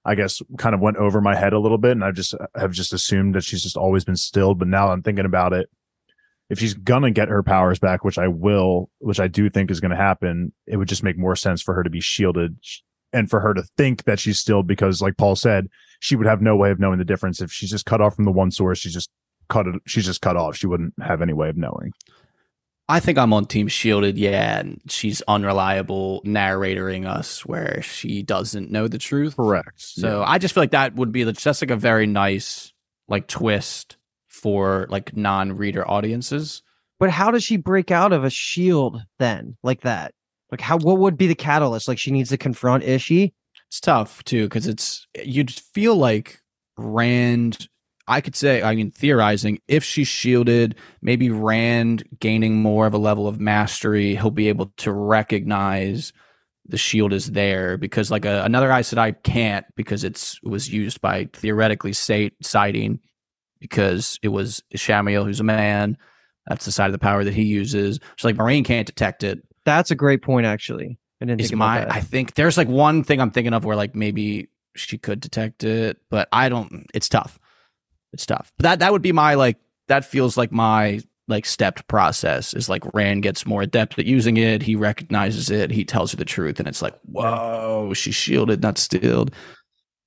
E: I guess, kind of went over my head a little bit, and I just have just assumed that she's just always been stilled. But now I'm thinking about it. If she's gonna get her powers back, which I will, which I do think is gonna happen, it would just make more sense for her to be shielded and for her to think that she's stilled because, like Paul said, she would have no way of knowing the difference if she's just cut off from the one source. She's just cut it. She's just cut off. She wouldn't have any way of knowing.
B: I think I'm on Team Shielded. Yeah, and she's unreliable narratoring us where she doesn't know the truth.
E: Correct.
B: So I just feel like that would be the- just like a very nice like twist for like non-reader audiences.
C: But how does she break out of a shield then, like that? Like how? What would be the catalyst? Like she needs to confront Ishi.
B: It's tough too because it's you'd feel like Rand. I could say, I mean, theorizing if she's shielded, maybe Rand gaining more of a level of mastery, he'll be able to recognize the shield is there because like a, another Aes Sedai can't because it's it was used by theoretically say, saidin because it was Ishamael who's a man. That's the side of the power that he uses. So like Moiraine can't detect it.
C: That's a great point, actually. I didn't
B: Is
C: think
B: my
C: about that.
B: I think there's like one thing I'm thinking of where like maybe she could detect it, but I don't. It's tough. It's tough. But that that would be my like that feels like my like stepped process is like Rand gets more adept at using it. He recognizes it. He tells her the truth, and it's like, whoa, she's shielded, not stilled.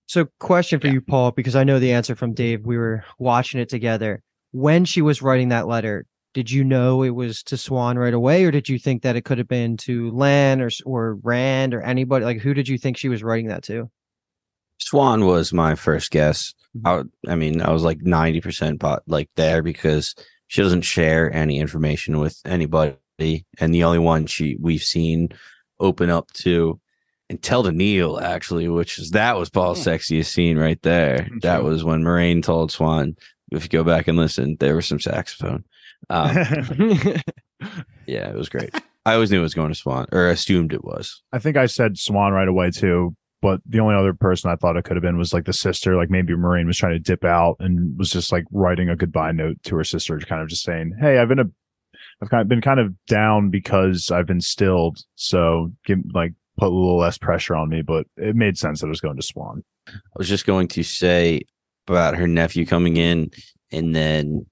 C: So, question for
B: Yeah.
C: you, Paul, because I know the answer from Dave. We were watching it together. When she was writing that letter, did you know it was to Siuan right away, or did you think that it could have been to Lan or or Rand or anybody? Like, who did you think she was writing that to?
D: Siuan was my first guess. Mm-hmm. I, I mean, I was like 90% pot like there because she doesn't share any information with anybody. And the only one she we've seen open up to and tell to Neil actually, which is that was Paul's hmm. sexiest scene right there. Mm-hmm.
E: That
D: was when Moiraine told Siuan, if you go back and listen, there was some saxophone. Um, yeah, it was great. I always knew it was going to Siuan or assumed it was.
E: I think I said Siuan right away too, but the only other person I thought it could have been was like the sister. Like maybe Moiraine was trying to dip out and was just like writing a goodbye note to her sister, kind of just saying, "Hey, I've been a, I've kind of been kind of down because I've been stilled, so give like put a little less pressure on me." But it made sense that it was going to Siuan.
D: I was just going to say about her nephew coming in and then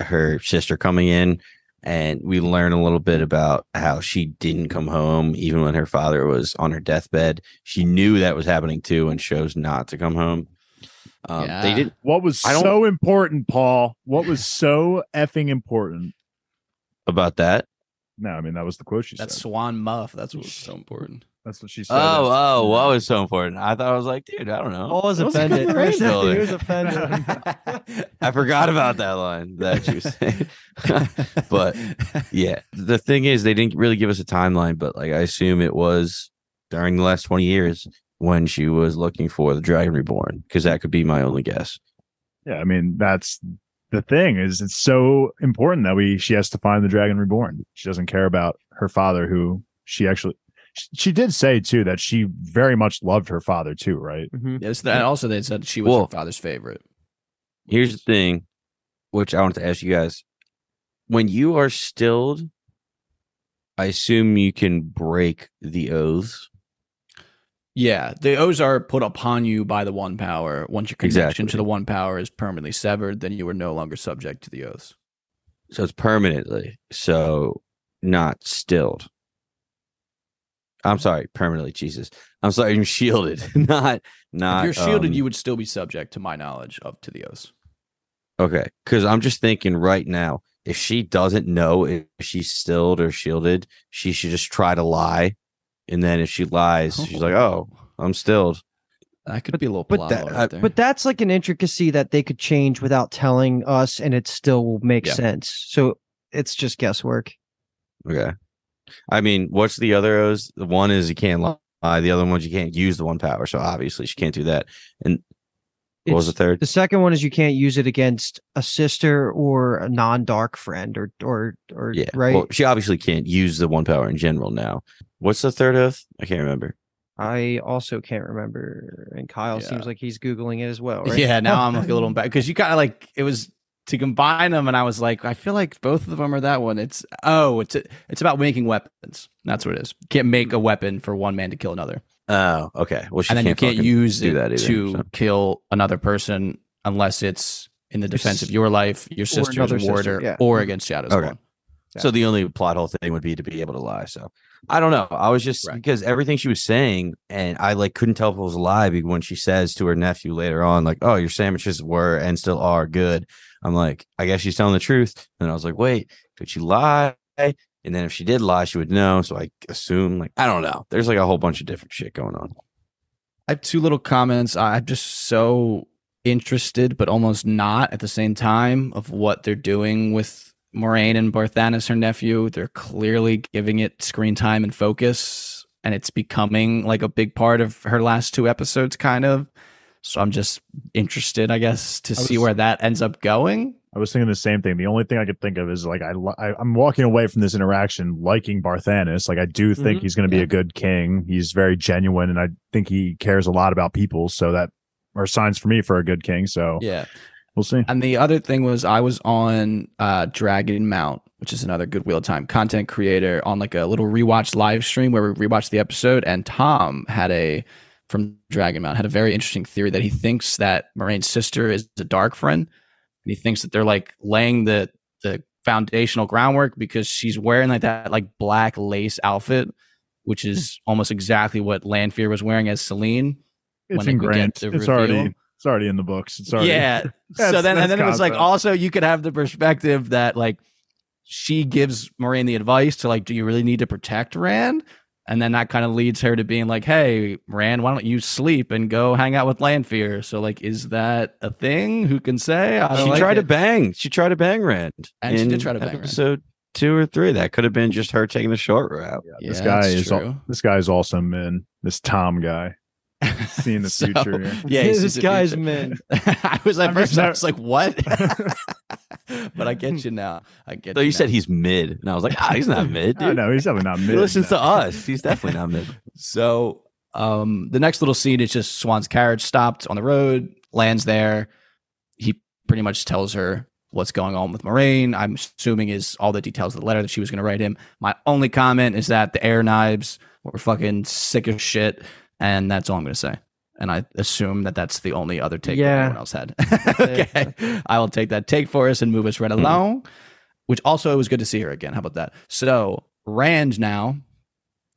D: her sister coming in. And we learn a little bit about how she didn't come home even when her father was on her deathbed. She knew that was happening too and chose not to come home. Um, They didn't.
E: What was so important, Paul? What was so effing important?
D: About that.
E: No, I mean that was the quote she said.
B: That's. Siuan Muff. That's what was so important.
E: That's what she said.
D: Oh, oh, what was so important? I thought I was like, dude, I don't know.
C: Paul was
D: was a
C: offended.
D: good
C: he was offended.
D: I forgot about that line that you said. but yeah, the thing is, they didn't really give us a timeline, but like I assume it was during the last 20 years when she was looking for the Dragon Reborn, because that could be my only guess.
E: Yeah, I mean that's the thing is it's so important that we she has to find the dragon reborn. She doesn't care about her father, who she actually she- she did say too that she very much loved her father too, right?
C: Mhm.
B: Yes, and also they said she was
D: Well-
B: her father's favorite.
D: Here's the thing, which I wanted to ask you guys. When you are stilled, I assume you can break the oaths.
B: Yeah, the O's are put upon you by the one power. Once your connection
D: Exactly.
B: to the one power is permanently severed, then you are no longer subject to the oaths.
D: So it's permanently. So not stilled. I'm sorry, permanently. Jesus, I'm sorry. I'm shielded. not not.
B: if you're shielded,
D: um,
B: you would still be subject, to my knowledge, of to the oaths.
D: okay? Because I'm just thinking right now, if she doesn't know if she's stilled or shielded, she should just try to lie, and then if she lies, she's like, "Oh, I'm stilled."
B: That could be a little
D: But that-
B: right there.
C: But that's like an intricacy that they could change without telling us, and it still will make
B: Yeah.
C: sense. So it's just guesswork.
D: Okay. I mean, what's the other O's? The one is you can't lie. The other one's you can't use the one power. So obviously she can't do that. And what was the third?
C: The second one is you can't use it against a sister or a non-dark friend, or or or
D: Yeah.
C: right.
D: Well, she obviously can't use the one power in general now. What's the third oath? I can't remember.
C: I also can't remember, and Kyle
B: Yeah.
C: seems like he's googling it as well. Right?
B: Yeah, now I'm like a little bad because you kind of like it was to combine them, and I was like, I feel like both of them are that one. It's oh, it's it's about making weapons. That's what it is. You can't make a weapon for one man to kill another,
D: Oh, okay. Well, she
B: and then you
D: can't
B: can't use it
D: that either,
B: to
D: so.
B: kill another person unless it's in the defense of your life, your sister's
C: another sister,
B: warder,
C: yeah.
B: or against Shadow's
D: Okay.
B: one.
D: So the only plot hole thing would be to be able to lie. So I don't know. I was just
B: Right.
D: because everything she was saying, and I like couldn't tell if it was a lie when she says to her nephew later on, like, "Oh, your sandwiches were and still are good." I'm like, I guess she's telling the truth. And I was like, wait, could she lie? And then if she did lie, she would know. So I assume, like, I don't know. There's like a whole bunch of different shit going on.
B: I have two little comments. I'm just so interested, but almost not at the same time, of what they're doing with Moiraine and Barthanes, her nephew. They're clearly giving it screen time and focus, and it's becoming like a big part of her last two episodes, kind of. So I'm just interested, I guess, to
E: I
B: see where that ends up going.
E: I was thinking the same thing. The only thing I could think of is like I, I I'm walking away from this interaction liking Barthanes. Like I do think
C: Mhm.
E: he's going to be
B: Yeah.
E: a good king. He's very genuine, and I think he cares a lot about people. So that are signs for me for a good king. So
B: Yeah.
E: We'll see.
B: And the other thing was I was on uh, Dragonmount, which is another good Wheel of Time content creator, on like a little rewatch live stream where we rewatched the episode. And Tom had a from Dragonmount had a very interesting theory that he thinks that Moiraine's sister is a dark friend, and he thinks that they're like laying the the foundational groundwork because she's wearing like that like black lace outfit, which is almost exactly what Lanfear was wearing as Selene.
E: It's
B: when they would
E: ingrained.
B: the
E: It's
B: reveal.
E: already it's already in the books. It's already
B: Yeah. so then, and then it was like also you could have the perspective that like she gives Moiraine the advice to like, do you really need to protect Rand? And then that kind of leads her to being like, hey, Rand, why don't you sleep and go hang out with Lanfear? So like, is that a thing? Who can say? I
D: she
B: don't like
D: tried to bang. She tried to bang Rand.
B: And she did
D: in
B: try to bang Rand.
D: episode two or three. That could have been just her taking the short route.
B: Yeah,
E: this guy is al-
B: true.
E: this guy is awesome, man. This Tom guy. Seeing the
B: So,
E: future here.
B: Yeah, he
C: This guy's
B: future.
C: men.
B: I was at
E: I'm
B: first
E: just
B: I was like, what? but I get you now. I get.
D: So you
B: now.
D: said he's mid, and I was like, ah, he's not mid,
E: Oh,
D: dude.
E: no, he's definitely not mid.
D: he listens
E: no.
D: to us. He's definitely not mid.
B: So um, the next little scene is just Siuan's carriage stopped on the road, Lan's there. He pretty much tells her what's going on with Moiraine. I'm assuming is all the details of the letter that she was going to write him. My only comment is that the air knives were fucking sick as shit, and that's all I'm going to say. And I assume that that's the only other take that
C: Yeah.
B: anyone else had. okay, I will take that take for us and move us right hmm. along. Which also it was good to see her again. How about that? So Rand now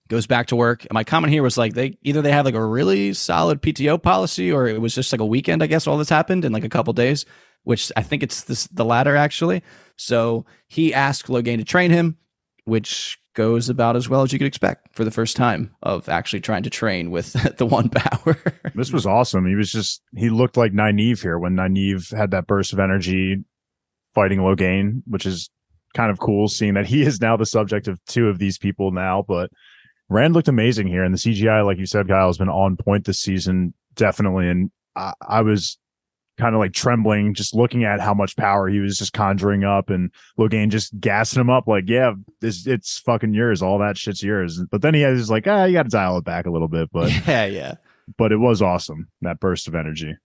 B: goes back to work. And my comment here was like they either they have like a really solid PTO policy or it was just like a weekend, I guess, all this happened in like a couple days, which I think it's this, the latter actually. So he asked Logain to train him, which goes about as well as you could expect for the first time of actually trying to train with the one power.
E: This was awesome. He was just he looked like Nynaeve here when Nynaeve had that burst of energy fighting Logain, which is kind of cool seeing that he is now the subject of two of these people now. But Rand looked amazing here, and the CGI, like you said, Kyle, has been on point this season, definitely. And I, I was kind of like trembling just looking at how much power he was just conjuring up and Logain just gassing him up like, yeah, this it's fucking yours. All that shit's yours. But then he has like, ah, you got to dial it back a little bit. But
B: yeah, yeah.
E: but it was awesome that burst of energy.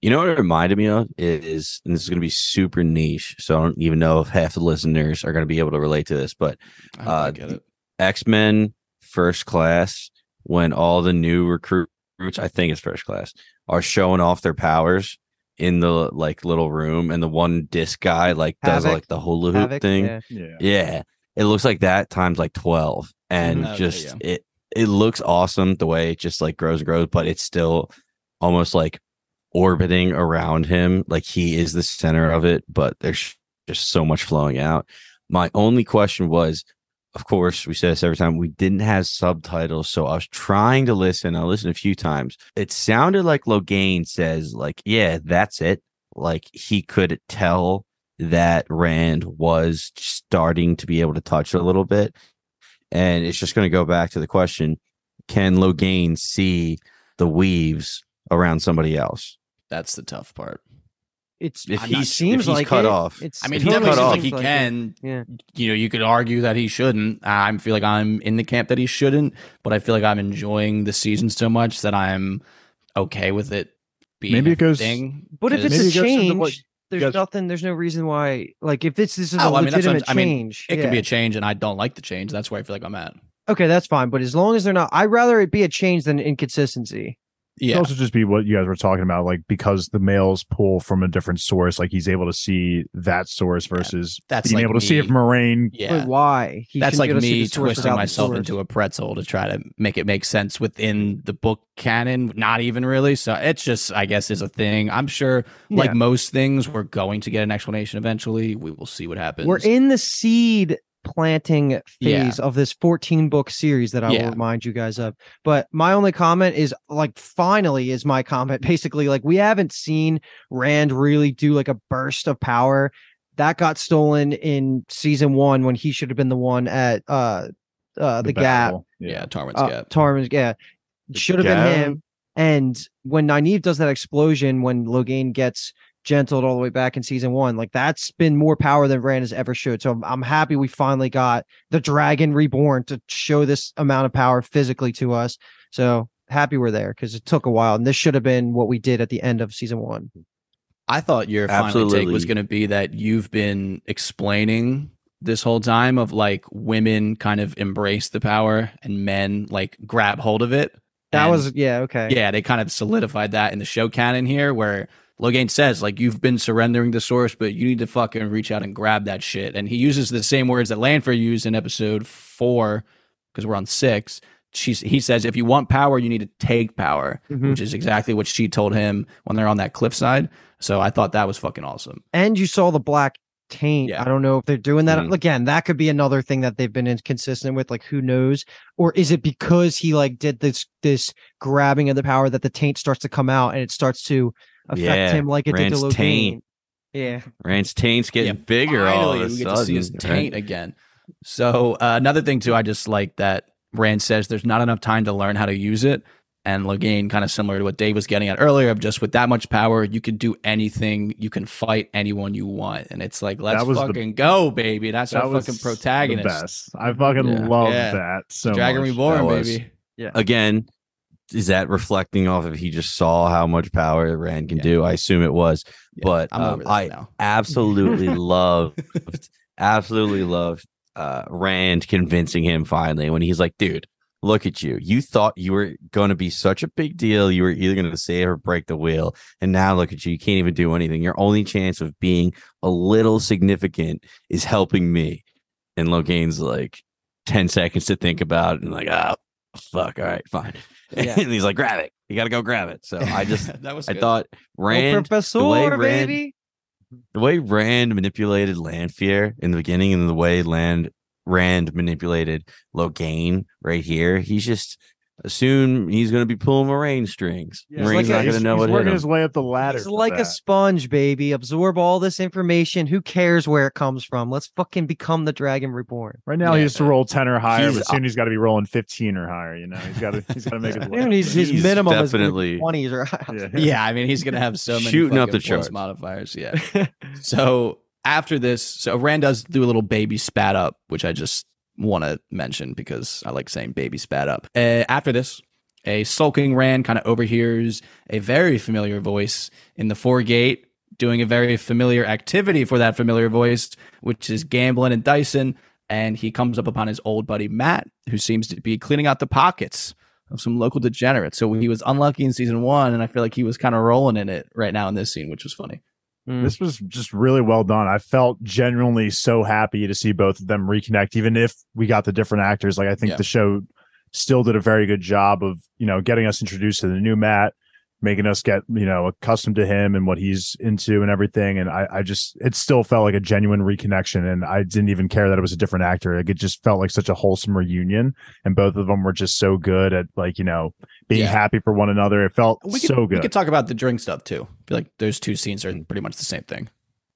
D: You know what it reminded me of is, and this is going to be super niche, so I don't even know if half the listeners are going to be able to relate to this, but Uh. X Men First Class, when all the new recruits, I think it's First Class, are showing off their powers in the like little room, and the one disc guy like does like the hula hoop
C: Havoc,
D: thing.
C: yeah.
E: Yeah.
D: Yeah, it looks like that times like twelve, and
B: Mhm. Okay,
D: just
B: yeah.
D: it it looks awesome the way it just like grows and grows, but it's still almost like orbiting around him, like he is the center of it. But there's just so much flowing out. My only question was, of course, we say this every time. We didn't have subtitles, so I was trying to listen. I listened a few times. It sounded like Logain says, like, "Yeah, that's it." Like he could tell that Rand was starting to be able to touch a little bit. And it's just going to go back to the question can Logain see the weaves around somebody else?
B: That's the tough part.
C: It's
D: If
C: it
D: he's- if
C: seems
D: he's
C: like
D: cut
C: it.
D: off.
C: It's
B: I mean, he
D: he's
B: definitely
D: cut
B: seems
D: off-
B: like he
C: like
B: can.
C: it. Yeah.
B: You know, you could argue that he shouldn't. I feel like I'm in the camp that he shouldn't, but I feel like I'm enjoying the season so much that I'm okay with it being
E: Maybe it goes-
B: thing.
C: But if it's
E: Maybe
C: a
E: it goes what
C: change, there's
E: guys-
C: nothing. There's no reason why. Like if this this is
B: Oh,
C: a
B: I mean, that's I'm-
C: legitimate
B: I mean,
C: change,
B: it
C: yeah.
B: can be a change, and I don't like the change. That's where I feel like I'm at.
C: okay. That's fine. But as long as they're not, I'd rather it be a change than inconsistency.
E: It
B: Yeah,
E: could also just be what you guys were talking about, like because the males pull from a different source, like he's able to see that source versus
B: that's
E: being
B: like
E: able to see if Moiraine.
B: yeah.
C: But why? He
B: That's like
C: be able to see
B: me twisting myself into a pretzel to try to make it make sense within the book canon. Not even really. So it's just, I guess, is a thing. I'm sure, like
C: Yeah.
B: most things, we're going to get an explanation eventually. We will see what happens.
C: We're in the seed planting
B: Yeah.
C: phase of this 14 book series that I
B: Yeah.
C: will remind you guys of. But my only comment is like finally is my comment basically like we haven't seen Rand really do like a burst of power. That got stolen in season 1 when he should have been the one at uh uh the, gap.
B: yeah, Tarwin's
C: Uh,
B: gap.
C: Tarwin's yeah. Should have been him. And when Nynaeve does that explosion, when Logain gets gentled all the way back in season one, like that's been more power than Rand has ever showed. So I'm, I'm happy we finally got the dragon reborn to show this amount of power physically to us. So happy we're there because it took a while, and this should have been what we did at the end of season one.
B: I thought your final take
D: Absolutely.
B: was going to be that you've been explaining this whole time of like women kind of embrace the power and men like grab hold of it.
C: That
B: And-
C: was yeah okay
B: yeah, they kind of solidified that in the show canon here, where Logain says like you've been surrendering the source, but you need to fucking reach out and grab that shit. And he uses the same words that Lanfear used in episode four because we're on six. She's, he says if you want power, you need to take power,
C: Mhm.
B: which is exactly what she told him when they're on that cliffside. So I thought that was fucking awesome.
C: and you saw the black taint.
B: Yeah.
C: I don't know if they're doing that
D: Mhm.
C: again. That could be another thing that they've been inconsistent with. Like, who knows? Or is it because he like did this this grabbing of the power that the taint starts to come out and it starts to affect
D: Yeah,
C: him like it did
D: Rand's
C: to Logain?
D: taint.
C: Yeah,
D: Rand's taint's getting
B: Yeah,
D: bigger all of a
B: we get
D: sudden.
B: to see his
D: right?
B: taint again. So uh, another thing too, I just like that Rand says there's not enough time to learn how to use it. And Logain, kind of similar to what Dave was getting at earlier, of just with that much power, you can do anything. You can fight anyone you want, and it's like let's
E: That was the-
B: fucking go, baby. That's
E: That
B: our
E: was
B: fucking
E: The
B: protagonist.
E: best. I fucking
D: Yeah.
E: love
B: Yeah.
E: that so
B: Dragon
E: much.
B: Reborn,
D: That was-
B: baby.
D: Again, is that reflecting off of he just saw how much power Rand can
B: Yeah.
D: do? I assume it was.
B: Yeah,
D: But, um, I-
B: now.
D: Absolutely loved, absolutely loved uh, Rand convincing him finally when he's like, dude, look at you. You thought you were going to be such a big deal. You were either going to save or break the wheel. And now look at you. You can't even do anything. Your only chance of being a little significant is helping me. And Logain's like 10 seconds to think about it and like, oh, fuck. All right, fine.
C: Yeah.
D: and he's like, grab it. You got to go grab it. So I just,
B: that was
D: I
B: good.
D: thought
C: oh,
D: Rand,
C: Professor,
D: the way Rand-
C: baby.
D: the way Rand manipulated Lanfear in the beginning and the way Land Rand manipulated Logain right here, he's just assume he's going to be pulling Moiraine strings.
E: Yeah,
D: Moiraine's
C: like
D: not going to know
E: he's
D: what hit
E: working
D: him.
E: his way up the ladder.
C: He's
E: for
C: like a sponge, baby. Absorb all this information. Who cares where it comes from? Let's fucking become the Dragon Reborn.
E: Right now, he
B: Yeah,
E: has to roll ten or higher,
D: he's-
E: but soon he's got to be rolling fifteen or higher. You know, he's got to he's got to make his way.
C: He's, his
D: He's
C: minimum
D: definitely-
C: is twenties or
E: Yeah.
B: yeah, I mean, he's gonna have so many
D: Shooting up the
B: plus
D: charts.
B: modifiers. Yeah. So after this, so Rand does do a little baby spat up, which I just want to mention because I like saying baby spat up. Uh, after this, a sulking Rand kind of overhears a very familiar voice in the foregate doing a very familiar activity for that familiar voice, which is gambling and dicing. And he comes up upon his old buddy Mat, who seems to be cleaning out the pockets of some local degenerates. So he was unlucky in season one, and I feel like he was kind of rolling in it right now in this scene, which was funny.
C: Mm.
E: This was just really well done. I felt genuinely so happy to see both of them reconnect, even if we got the different actors. Like I think
B: Yeah.
E: the show still did a very good job of you know getting us introduced to the new Mat, making us get you know accustomed to him and what he's into and everything. And I, I just it still felt like a genuine reconnection, and I didn't even care that it was a different actor. Like it just felt like such a wholesome reunion, and both of them were just so good at like you know being
B: Yeah.
E: happy for one another. It felt
B: We could,
E: so good We
B: could talk about the drink stuff too. I feel like those two scenes are pretty much the same thing.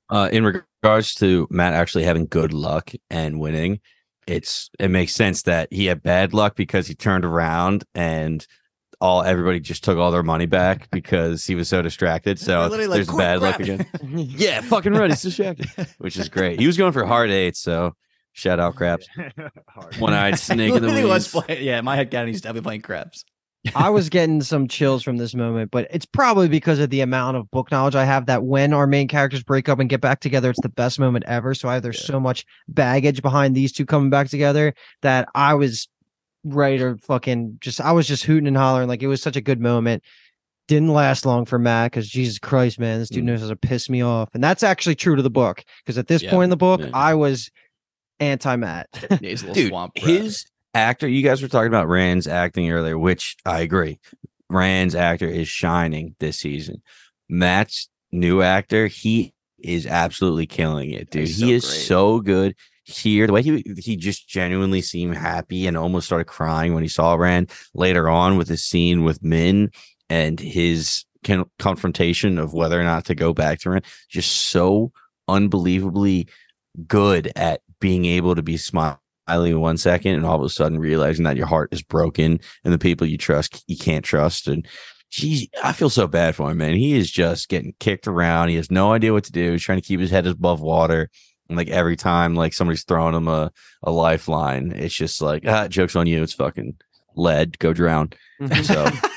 D: Uh, in regards to Mat actually having good luck and winning, it's it makes sense that he had bad luck because he turned around and all everybody just took all their money back because he was so distracted. So
B: like,
D: there's
B: "Quick,
D: bad luck again. yeah, fucking right. He's distracted, which is great. He was going for hard eight, so shout out craps. One eyed snake in the
B: Literally was
D: weeds.
B: playing, yeah, my head canon, he's definitely playing craps.
C: I was getting some chills from this moment, but it's probably because of the amount of book knowledge I have that when our main characters break up and get back together, it's the best moment ever. So I have there's
B: Yeah.
C: so much baggage behind these two coming back together that I was ready to fucking just I was just hooting and hollering like it was such a good moment. Didn't last long for Mat because Jesus Christ, man, this dude
D: Mm.
C: knows how to piss me off, and that's actually true to the book because at this
B: Yeah.
C: point in the book,
D: Yeah.
C: I was anti Mat.
B: Yeah, he's a little
D: Dude,
B: swamp.
D: his actor, you guys were talking about Rand's acting earlier, which I agree. Rand's actor is shining this season. Mat's new actor, he is absolutely killing it, dude.
B: He's
D: he
B: so
D: is
B: great.
D: so good here. The way he he just genuinely seemed happy and almost started crying when he saw Rand later on with his scene with Min and his con- confrontation of whether or not to go back to Rand. Just so unbelievably good at being able to be smiling one second and all of a sudden realizing that your heart is broken and the people you trust you can't trust and he, I feel so bad for him, man. He is just getting kicked around. He has no idea what to do. He's trying to keep his head above water. And like every time, like somebody's throwing him a, a lifeline, it's just like, ah, joke's on you. It's fucking lead. Go drown. So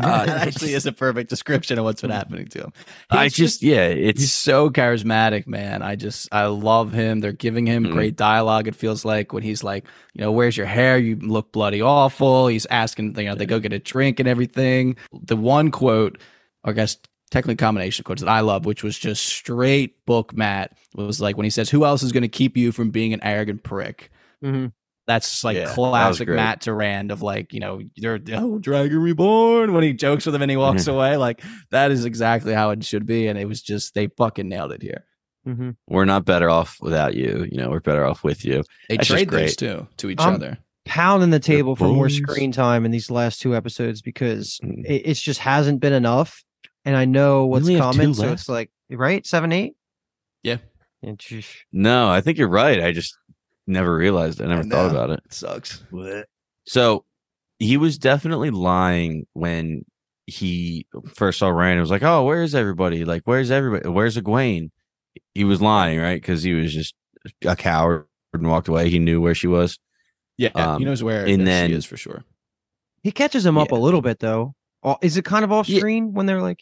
B: Uh, that actually is a perfect description of what's been happening to him.
D: I
B: He's
D: just, yeah, it's
B: he's so charismatic, man. I just I love him. They're giving him
D: Mhm.
B: great dialogue. It feels like when he's like, you know, where's your hair? You look bloody awful. He's asking, you know, they go get a drink and everything. The one quote, I guess technically combination of quotes that I love, which was just straight book Mat, was like when he says, "Who else is going to keep you from being an arrogant prick?"
C: Mhm.
B: That's like
D: Yeah,
B: classic
D: great.
B: Mat Durand of like, you know, you're oh, Dragon Reborn when he jokes with him and he walks away. Like that is exactly how it should be. And it was just they fucking nailed it here.
C: Mhm.
D: we're not better off without you. You know, we're better off with you.
B: They
D: That's
B: trade those
D: great.
B: too to each
C: Um,
B: other.
C: Pounding the table for more screen time in these last two episodes because
D: Mm.
C: it, just hasn't been enough. And I know what's
D: only have two
C: coming, so
D: left.
C: it's like right seven eight.
B: Yeah.
C: And.
D: No, I think you're right. I just never realized. I never
B: I
D: thought about it.
B: It sucks.
D: So he was definitely lying when he first saw Rand. It was like, "Oh, where's everybody? Like, where's everybody? Where's Egwene?" He was lying, right? Because he was just a coward and walked away. He knew where she was.
B: Yeah,
D: Um,
B: he knows where
D: and
B: that
D: then-
B: she is for sure.
C: He catches him up a little bit though. Oh, Is it kind of off
D: Yeah.
C: screen when they're like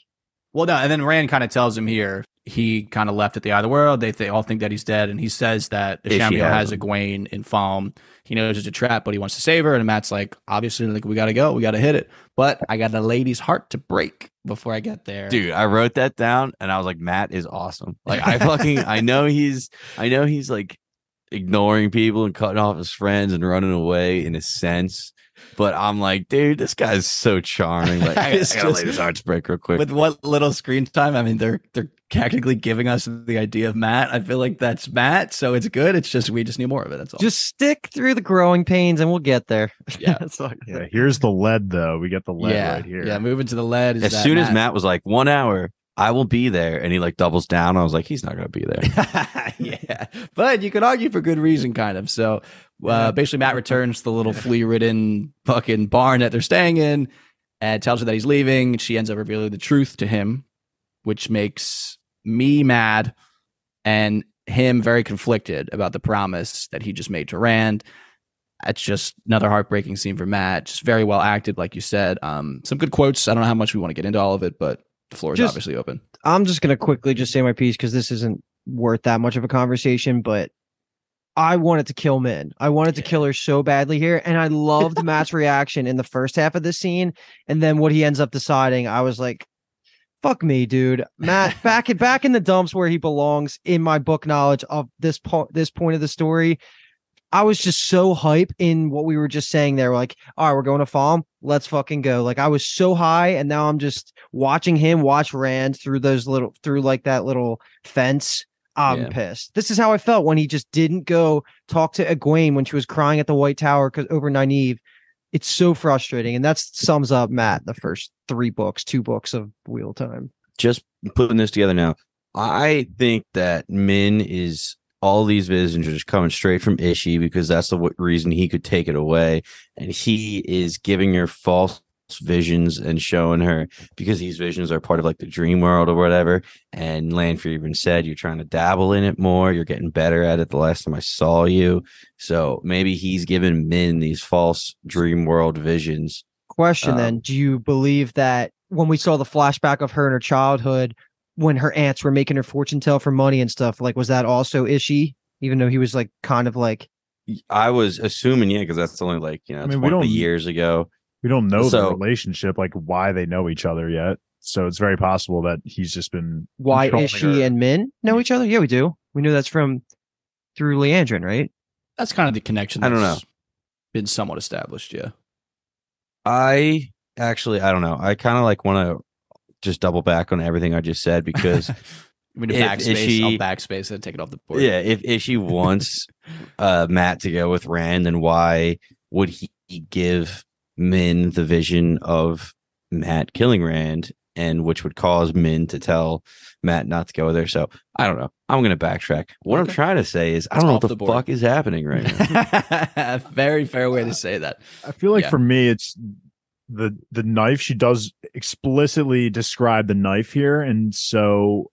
B: Well, no, and then Rand kind of tells him here he kind of left at the eye of the world. They they all think that he's dead, and he says that the Ishamael
D: has.
B: Egwene in Falme. He knows it's a trap, but he wants to save her. And Mat's like, obviously, like we got to go, we got to hit it. But I got a lady's heart to break before I get there,
D: Dude, I wrote that down and I was like, Mat is awesome. Like I fucking I know he's I know he's like ignoring people and cutting off his friends and running away in a sense. But I'm like, dude, this guy's so charming. Like, I, I
B: It's
D: gotta
B: just-
D: lay this hearts break real quick.
B: With what little screen time, I mean, they're they're technically giving us the idea of Mat. I feel like that's Mat, so it's good. It's just we just need more of it. That's all.
C: just stick through the growing pains and we'll get there.
B: Yeah.
C: That's all.
E: Yeah, here's the lead though. We get the lead
B: yeah,
E: right here.
B: yeah. Moving to the lead is
D: as
B: that
D: soon as Mat was like, one hour, I will be there, and he like doubles down, I was like, he's not gonna be there.
B: yeah, but you could argue for good reason, kind of. So uh, basically, Mat returns to the little flea-ridden fucking barn that they're staying in, and tells her that he's leaving. She ends up revealing the truth to him, which makes me mad and him very conflicted about the promise that he just made to Rand. That's just another heartbreaking scene for Mat. Just very well acted, like you said. Um, some good quotes. I don't know how much we want to get into all of it, but the floor is
C: Just-
B: obviously open.
C: I'm just gonna quickly just say my piece because this isn't worth that much of a conversation, but I wanted to kill Min. I wanted to kill her so badly here, and I loved Mat's reaction in the first half of the scene, and then what he ends up deciding. I was like, "Fuck me, dude." Mat back in back in the dumps where he belongs in my book knowledge of this point this point of the story. I was just so hype in what we were just saying there. Like, all right, we're going to farm. Let's fucking go. Like, I was so high, and now I'm just watching him watch Rand through those little through like that little fence. I'm
D: Yeah.
C: pissed. This is how I felt when he just didn't go talk to Egwene when she was crying at the White Tower because over Nynaeve. It's so frustrating, and that sums up Mat the first three books, two books of Wheel Time.
D: just putting this together now. I think that Min is all these visions are just coming straight from Ishi because that's the w- reason he could take it away, and he is giving her false visions and showing her because these visions are part of like the dream world or whatever. And Lanfear even said you're trying to dabble in it more. You're getting better at it. The last time I saw you, so maybe he's giving Min these false dream world visions.
C: Question
D: Um,
C: then, do you believe that when we saw the flashback of her in her childhood, when her aunts were making her fortune tell for money and stuff, like was that also Ishi? Even though he was like kind of like
D: I was assuming, yeah, because that's only like you know,
E: I
D: it's
E: mean, we
D: one of the
E: don't-
D: years ago.
E: We don't know
D: So-
E: the relationship, like why they know each other yet. So it's very possible that he's just been
C: why
E: controlling
C: Ishi
E: her.
C: and Min know each other? Yeah, we do. We know that's from through Liandrin, right?
B: That's kind of the connection.
D: I don't
B: that's Been somewhat established, yeah.
D: I actually, I don't know. I kind of like want to just double back on everything I just said because
B: We need
D: If-
B: backspace.
D: if she-
B: I'll backspace and take it off the board.
D: yeah, if if she wants uh Mat to go with Rand, then why would he give Min the vision of Mat killing Rand, and which would cause Min to tell Mat not to go there? So I don't know. I'm gonna backtrack. What I'm trying to say is I don't know what
B: the
D: the, fuck is happening right now.
B: Very fair way to say that.
E: I feel like
B: Yeah.
E: for me, it's the the knife she does explicitly describe the knife here. And so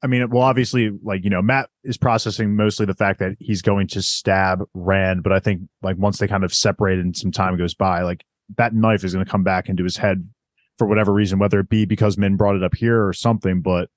E: i mean well obviously like you know Mat is processing mostly the fact that he's going to stab rand but i think like once they kind of separate and some time goes by like that knife is going to come back into his head for whatever reason whether it be because min brought it up here or something. But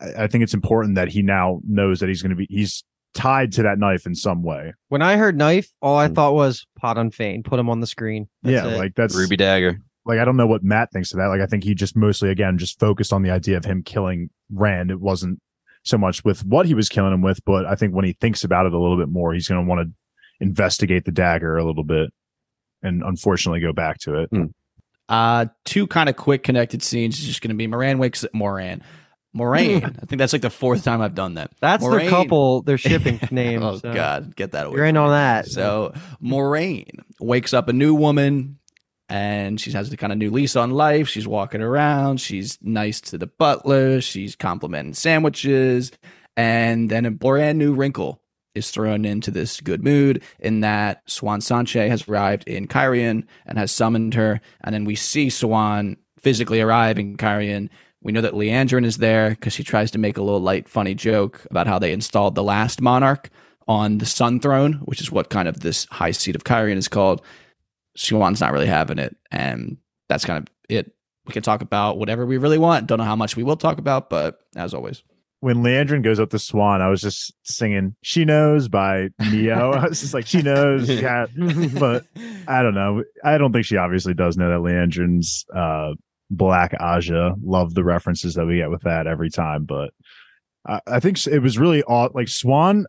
E: I, I think it's important that he now knows that he's going to be he's tied to that knife in some way
C: When I heard knife, all I
D: Hmm.
C: thought was Padan Fain. Put him on the screen. That's
E: yeah
C: it.
E: like that's
D: Ruby dagger.
E: like I don't know what Mat thinks of that. Like I think he just mostly again just focused on the idea of him killing Rand. It wasn't so much with what he was killing him with, but I think when he thinks about it a little bit more, he's going to want to investigate the dagger a little bit and unfortunately go back to it.
B: Uh, two kind of quick connected scenes is just going to be Moiraine wakes Moiraine. Moraine. I think that's like the fourth time I've done that.
C: That's
B: Moraine-
C: their couple, their shipping name.
B: oh
C: so
B: God, get that away.
C: You're in on that.
B: So Moiraine wakes up a new woman and she has the kind of new lease on life. She's walking around. She's nice to the butler. She's complimenting sandwiches. And then a brand new wrinkle is thrown into this good mood in that Siuan Sanche has arrived in Cairhien and has summoned her. And then we see Siuan physically arrive in Cairhien. We know that Liandrin is there because she tries to make a little light, funny joke about how they installed the last monarch on the Sun Throne, which is what kind of this high seat of Cairhien is called. Siuan's not really having it, and that's kind of it. We can talk about whatever we really want. Don't know how much we will talk about, but as always,
E: When Liandrin goes up to Siuan, I was just singing "She Knows" by Ne-Yo. I was just like, "She knows," yeah. but I don't know. I don't think she obviously does know that Liandrin's uh, Black Ajah. Love the references that we get with that every time. But I, I think it was really aw- like Siuan,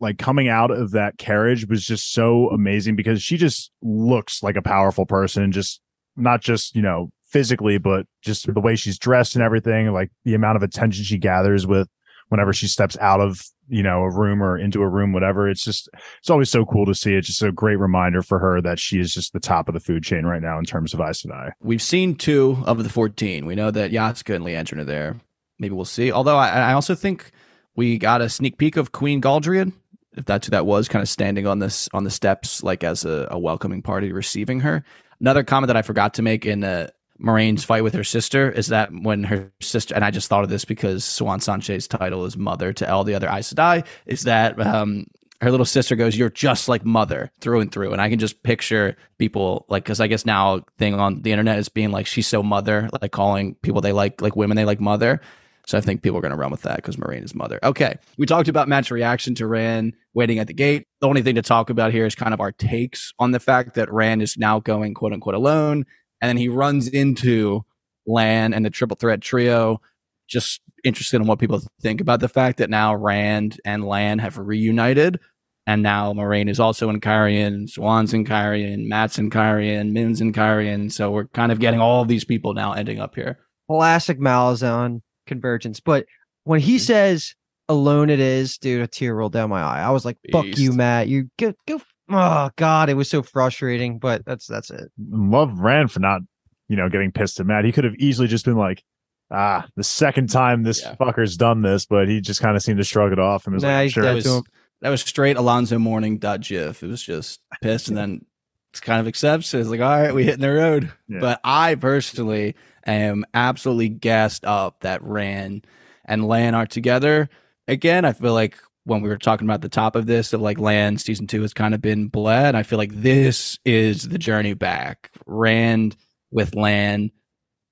E: like coming out of that carriage was just so amazing because she just looks like a powerful person, just not just, you know, physically, but just the way she's dressed and everything, like the amount of attention she gathers with whenever she steps out of, you know, a room or into a room, whatever. It's just, it's always so cool to see. It's just a great reminder for her that she is just the top of the food chain right now in terms of Aes Sedai.
B: we've seen two of the 14. We know that Yatska and Liandrin are there. Maybe we'll see. Although I, I also think we got a sneak peek of Queen Galldrian, if that's who that was, kind of standing on this on the steps, like as a, a welcoming party receiving her. Another comment that I forgot to make in uh, Moiraine's fight with her sister is that when her sister, and I just thought of this because Siuan Sanche's title is mother to all the other Aes Sedai, is that um, her little sister goes, "You're just like mother through and through," and I can just picture people like because I guess now thing on the internet is being like she's so mother, like calling people they like like women they like mother. So I think people are going to run with that because Moiraine is mother. Okay, we talked about match reaction to Rand waiting at the gate. The only thing to talk about here is kind of our takes on the fact that Rand is now going quote unquote alone, and then he runs into Lan and the triple threat trio. Just interested in what people think about the fact that now Rand and Lan have reunited, and now Moiraine is also in Cairhien, Siuan's in Cairhien, Mat's in Cairhien, Min's in Cairhien. So we're kind of getting all of these people now ending up here.
C: classic Malazan convergence. But when he mm-hmm. says alone it is, dude, a tear rolled down my eye. I was like, fuck you, Mat. You go go oh god, it was so frustrating, but that's that's it.
E: Love ran for not, you know, getting pissed at Mat. He could have easily just been like, ah, the second time this
B: Yeah.
E: fucker's done this, but he just kind of seemed to shrug it off and was
C: Nah,
E: like, sure.
B: that was
C: to him.
B: that was straight Alonzo Mourning dot gif. It was just pissed, and then it's kind of accepts. it. It's like, all right, we hitting the road.
E: Yeah.
B: But I personally am absolutely gassed up that Rand and Lan are together again. I feel like when we were talking about the top of this, that like land season two has kind of been bled. I feel like this is the journey back. Rand with Lan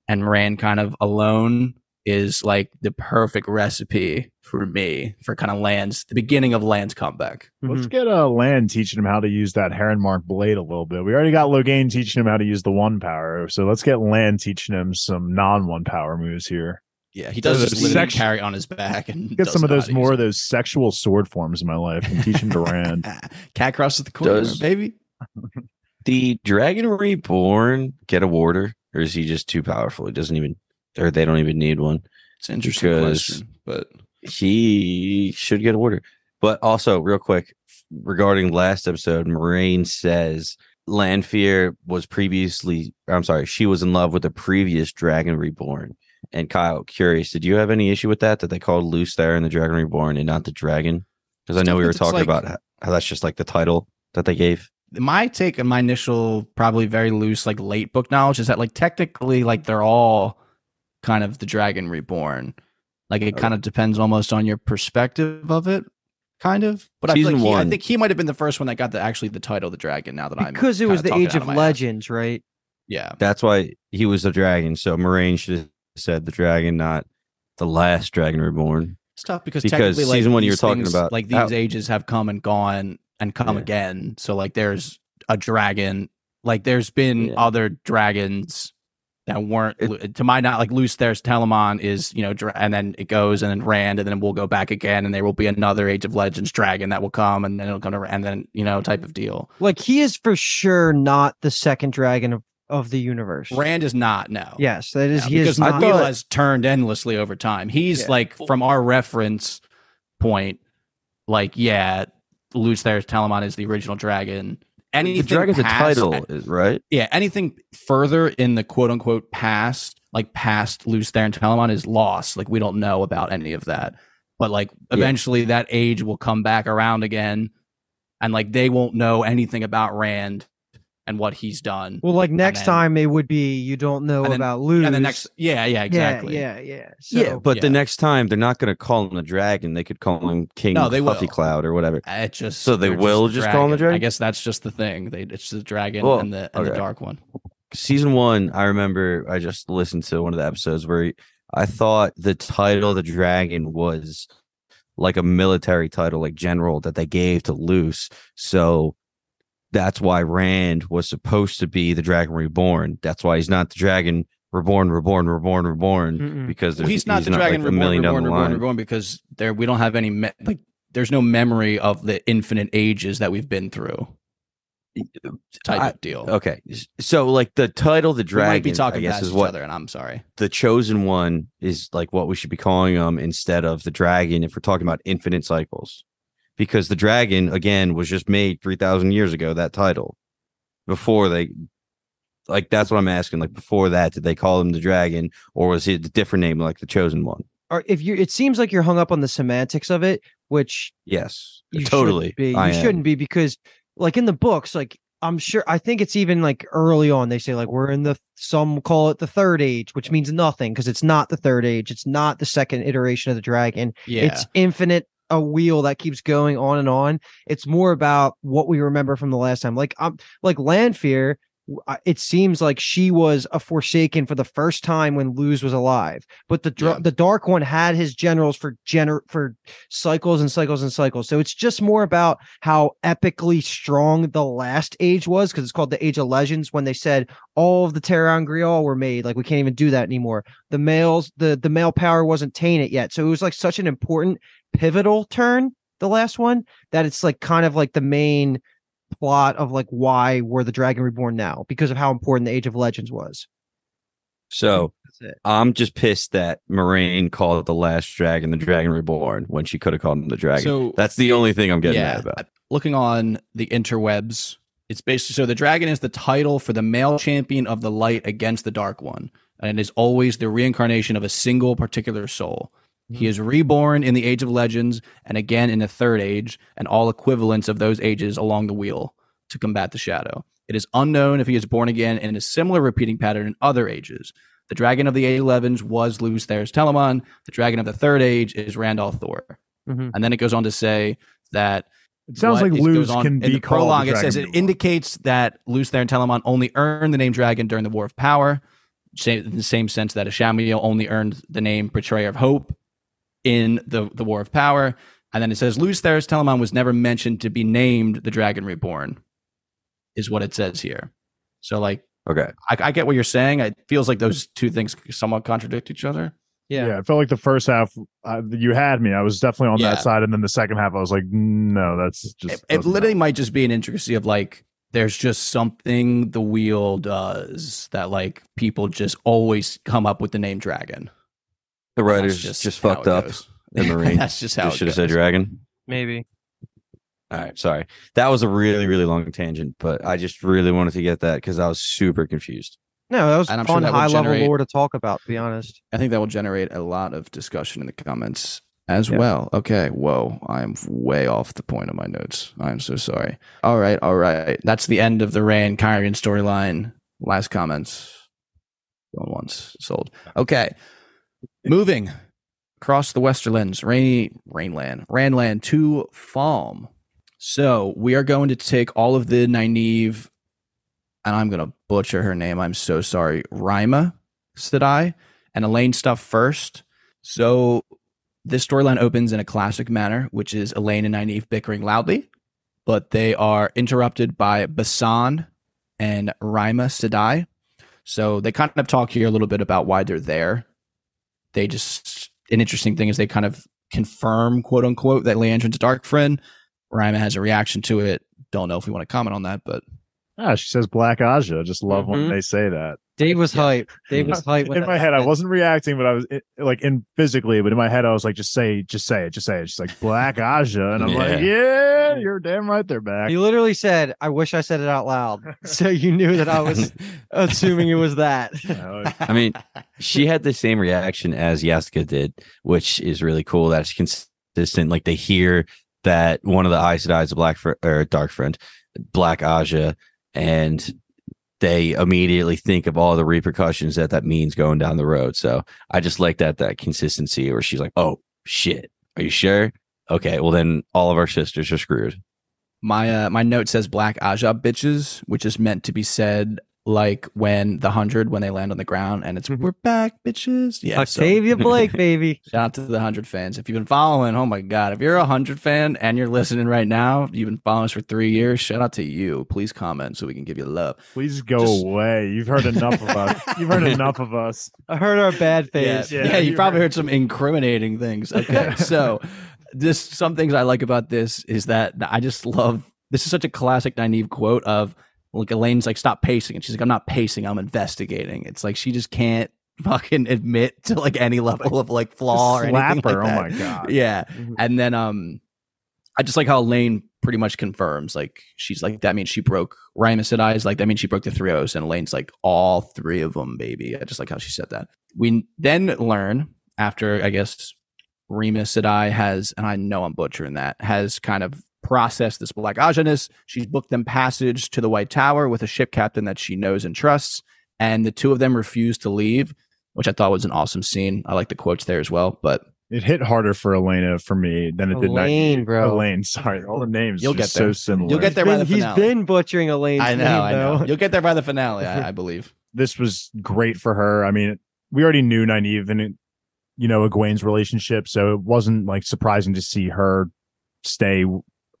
B: and Rand kind of alone is like the perfect recipe for me for kind of Lan's the beginning of Lan's comeback.
E: Let's
C: Mhm.
E: get uh, Lan teaching him how to use that Heron Mark blade a little bit. We already got Logain teaching him how to use the one power. So let's get Lan teaching him some non one power moves here.
B: Yeah, he does just literally
E: sex-
B: carry on his back and
E: Get some of those more
B: use
E: of those sexual sword forms in my life and teach him to Rand.
B: it. Cat crosses the corner,
D: Does-
B: baby.
D: The Dragon Reborn get a warder, or is he just too powerful? He doesn't even, or they don't even need one.
B: It's an interesting question, but
D: He should get a warder. But also, real quick, regarding last episode, Moiraine says Lanfear was previously, I'm sorry, she was in love with the previous Dragon Reborn. And Kyle, curious, did you have any issue with that? That they called Lews Therin the Dragon Reborn and not the dragon? Because I know we were talking
B: like-
D: about how, how that's just like the title that they gave.
B: my take and my initial, probably very loose, like late book knowledge is that like technically, like they're all kind of the Dragon Reborn. Like it oh. kind of depends almost on your perspective of it, kind of. But I, feel
D: Season
B: like he, I think he might have been the first one that got the actually the title, the Dragon. Now that I'm
C: because it was the age
B: out
C: of
B: my ass.
C: legends, right?
B: Yeah,
D: That's why he was a dragon. So Moiraine should have said the dragon, not the last dragon reborn.
B: it's tough because
D: Because
B: technically, like,
D: season one you
B: these
D: were talking
B: things-
D: about-
B: like these
D: how-
B: ages have come and gone and come
D: Yeah.
B: again. So like, there's a dragon. Like, there's been
D: Yeah.
B: other dragons that weren't
D: It-
B: to my not like loose. there's Telamon is you know dra- and then it goes and then Rand and then we'll go back again and there will be another Age of Legends dragon that will come and then it'll come to and then you know type of deal.
C: Like he is for sure not the second dragon of, of the universe.
B: Rand is not no.
C: Yes, that is
B: No,
C: he is
B: because the
C: not.
B: wheel has turned endlessly over time. He's
C: Yeah.
B: like from our reference point, like yeah, Lews there's Telamon is the original dragon. Anything
D: the dragon's
B: past-
D: a title, is right?
B: yeah, anything further in the quote unquote past, like past Lews there and Telamon is lost. Like we don't know about any of that. But like eventually that age will come back around again. And like they won't know anything about Rand and what he's done.
C: well, like next
B: then-
C: time it would be you don't know
B: then-
C: about lose.
B: and the next yeah, yeah, exactly.
C: Yeah, yeah, yeah. So,
D: yeah, but the next time they're not going to call him the dragon. They could call him King
B: No, they
D: Puffy
B: will.
D: Cloud or whatever.
B: It just
D: So they will
B: the
D: just call him the dragon.
B: I guess that's just the thing. They it's the dragon
D: Well,
B: and the and the dark one.
D: Season one, I remember I just listened to one of the episodes where he, I thought the title of the dragon was like a military title, like general that they gave to Lews. So that's why Rand was supposed to be the dragon reborn. That's why he's not the dragon reborn, reborn, reborn, reborn.
C: Mm-mm.
D: Because
B: Well, he's not the dragon
D: like
B: reborn,
D: million
B: reborn, reborn, reborn because there we don't have any me- like there's no memory of the infinite ages that we've been through. Type
D: I-
B: of deal.
D: Okay, so like the title, the
B: we
D: dragon,
B: might be talking
D: I is
B: each
D: what
B: other, and I'm sorry.
D: the chosen one is like what we should be calling them instead of the dragon if we're talking about infinite cycles because the dragon again was just made 3000 years ago that title before they like that's what i'm asking like before that did they call him the dragon or was it a different name like the chosen one
C: or if you, it seems like you're hung up on the semantics of it, which
D: yes
C: you
D: totally
C: shouldn't be. You
D: I am.
C: shouldn't be because, like in the books, like I'm sure I think it's even like early on they say like we're in the some call it the third age, which means nothing because it's not the third age. It's not the second iteration of the dragon.
B: Yeah.
C: It's infinite a wheel that keeps going on and on. It's more about what we remember from the last time. Like um like I- it seems like she was a Forsaken for the first time when Lews was alive. But the dr-
B: Yeah.
C: the Dark One had his generals for gener- for cycles and cycles and cycles. So it's just more about how epically strong the last age was because it's called the Age of Legends when they said all of the ter'angreal were made. Like we can't even do that anymore. The males, the the male power wasn't tainted yet. So it was like such an important pivotal turn, the last one, that it's like kind of like the main plot of like why we're the Dragon Reborn now because of how important the Age of Legends was.
D: so i'm just pissed that Moiraine called it the last dragon the dragon reborn when she could have called him the dragon
B: So
D: that's the only thing i'm getting
B: yeah,
D: mad about
B: looking on the interwebs, it's basically so the dragon is the title for the male champion of the light against the dark one, and it is always the reincarnation of a single particular soul. He is reborn in the Age of Legends and again in the Third Age, and all equivalents of those ages along the wheel to combat the shadow. It is unknown if he is born again in a similar repeating pattern in other ages. The dragon of the Age 11s was Lews Therin Telamon. The dragon of the Third Age is Rand al'Thor.
C: Mhm.
B: And then it goes on to say that
E: It sounds like Luz
B: on-
E: can
B: in
E: be
B: the
E: called
B: prologue. It says it indicates that Lews and Telamon only earned the name dragon during the War of Power, same, in the same sense that Ishamael only earned the name Betrayer of Hope in the the War of Power. And then it says Lews Therin Telamon was never mentioned to be named the Dragon Reborn, is what it says here. So like
D: okay
B: I, I get what you're saying. It feels like those two things somewhat contradict each other.
C: Yeah.
E: Yeah. I felt like the first half uh, you had me. I was definitely on
B: Yeah.
E: that side, and then the second half, I was like, no, that's just.
B: it, it literally
E: help.
B: might just be an intricacy of like there's just something the wheel does that like people just always come up with the name dragon.
D: The
B: That's
D: writers just,
B: how
D: fucked up
B: goes.
D: the Marine.
B: That's just how it
D: should have said dragon
C: Maybe.
D: All right, sorry. That was a really, really long tangent, but I just really wanted to get that because I was super confused.
C: No, that was
B: And I'm sure
C: fun
B: that would
C: high level
B: generate-
C: lore to talk about, to be honest.
B: I think that will generate a lot of discussion in the comments as
C: Yeah.
B: well. Okay. Whoa. I'm way off the point of my notes. I'm so sorry. All right. All right. That's the end of the Ray and Cairhien storyline. Last comments. Going once. Sold. Okay. Moving across the Westerlands, rainy Rainland, Ranland to Falme. So we are going to take all of the Nynaeve, and I'm going to butcher her name. I'm so sorry. Ryma Sedai and Elayne stuff first. So this storyline opens in a classic manner, which is Elayne and Nynaeve bickering loudly, but they are interrupted by Basan and Ryma Sedai. So they kind of talk here a little bit about why they're there. They just an interesting thing is they kind of confirm, quote unquote, that Liandrin's a dark friend. Ryma has a reaction to it. Don't know if we want to comment on that, but
E: Ah, she says Black Ajah. Just love when
C: Mhm.
E: they say that.
C: Dave was
B: Yeah.
C: hype. Dave was hype.
E: in my head, I wasn't reacting, but I was it, like in physically, but in my head, I was like, just say, just say it, just say it. She's like Black Ajah, and I'm like, yeah, you're damn right, they're back.
C: He literally said, "I wish I said it out loud," so you knew that I was assuming it was that.
D: I mean, she had the same reaction as Yaska did, which is really cool. That's consistent. Like they hear that one of the eyes that is a black fr- or dark friend, Black Ajah, and they immediately think of all the repercussions that that means going down the road. So I just like that that consistency where she's like, "Oh shit, are you sure? Okay, well then all of our sisters are screwed."
B: My uh, my note says Black Ajah bitches, which is meant to be said like when the hundred when they land on the ground and it's
C: Mhm.
B: we're back bitches. Yeah, so
C: Octavia Blake, baby.
B: shout out to the hundred fans. If you've been following, oh my god, if you're a hundred fan and you're listening right now, you've been following us for three years. Shout out to you. Please comment so we can give you love.
E: Please go
B: Just-
E: away. You've heard enough of us. You've heard enough of us.
C: I heard our bad
B: Yeah.
E: Yeah,
B: yeah, you
E: you're
B: probably
E: right.
B: heard some incriminating things. Okay, so just some things I like about this is that I just love. This is such a classic naive quote of like Elayne's like stop pacing, and she's like I'm not pacing, I'm investigating. It's like she just can't fucking admit to like any level of like flaw or anything
E: her.
B: like
E: oh
B: that.
E: my god.
B: Yeah,
C: Mhm.
B: and then um, I just like how Elayne pretty much confirms like she's like that means she broke Ryma Sedai's like that means she broke the three O's and Elayne's like all three of them baby. I just like how she said that. We then learn after I guess Ryma Sedai has and I know I'm butchering that has kind of processed this Black Ajanus. She's booked them passage to the White Tower with a ship captain that she knows and trusts, and the two of them refuse to leave. Which I thought was an awesome scene. I like the quotes there as well. But
E: It hit harder for Elena for me than it did
C: Elayne,
E: not.
C: bro.
E: Elayne, sorry, all the names.
B: You'll
E: are
B: get
E: so similar.
B: You'll get there by
C: Been-
B: the
C: he's
B: finale.
C: been butchering Elayne's
B: I know,
C: name,
B: I know.
C: though.
B: You'll get there by the finale, I, I believe.
E: this was great for her. I mean, we already knew Nynaeve and it, you know Egwene's relationship, so it wasn't like surprising to see her stay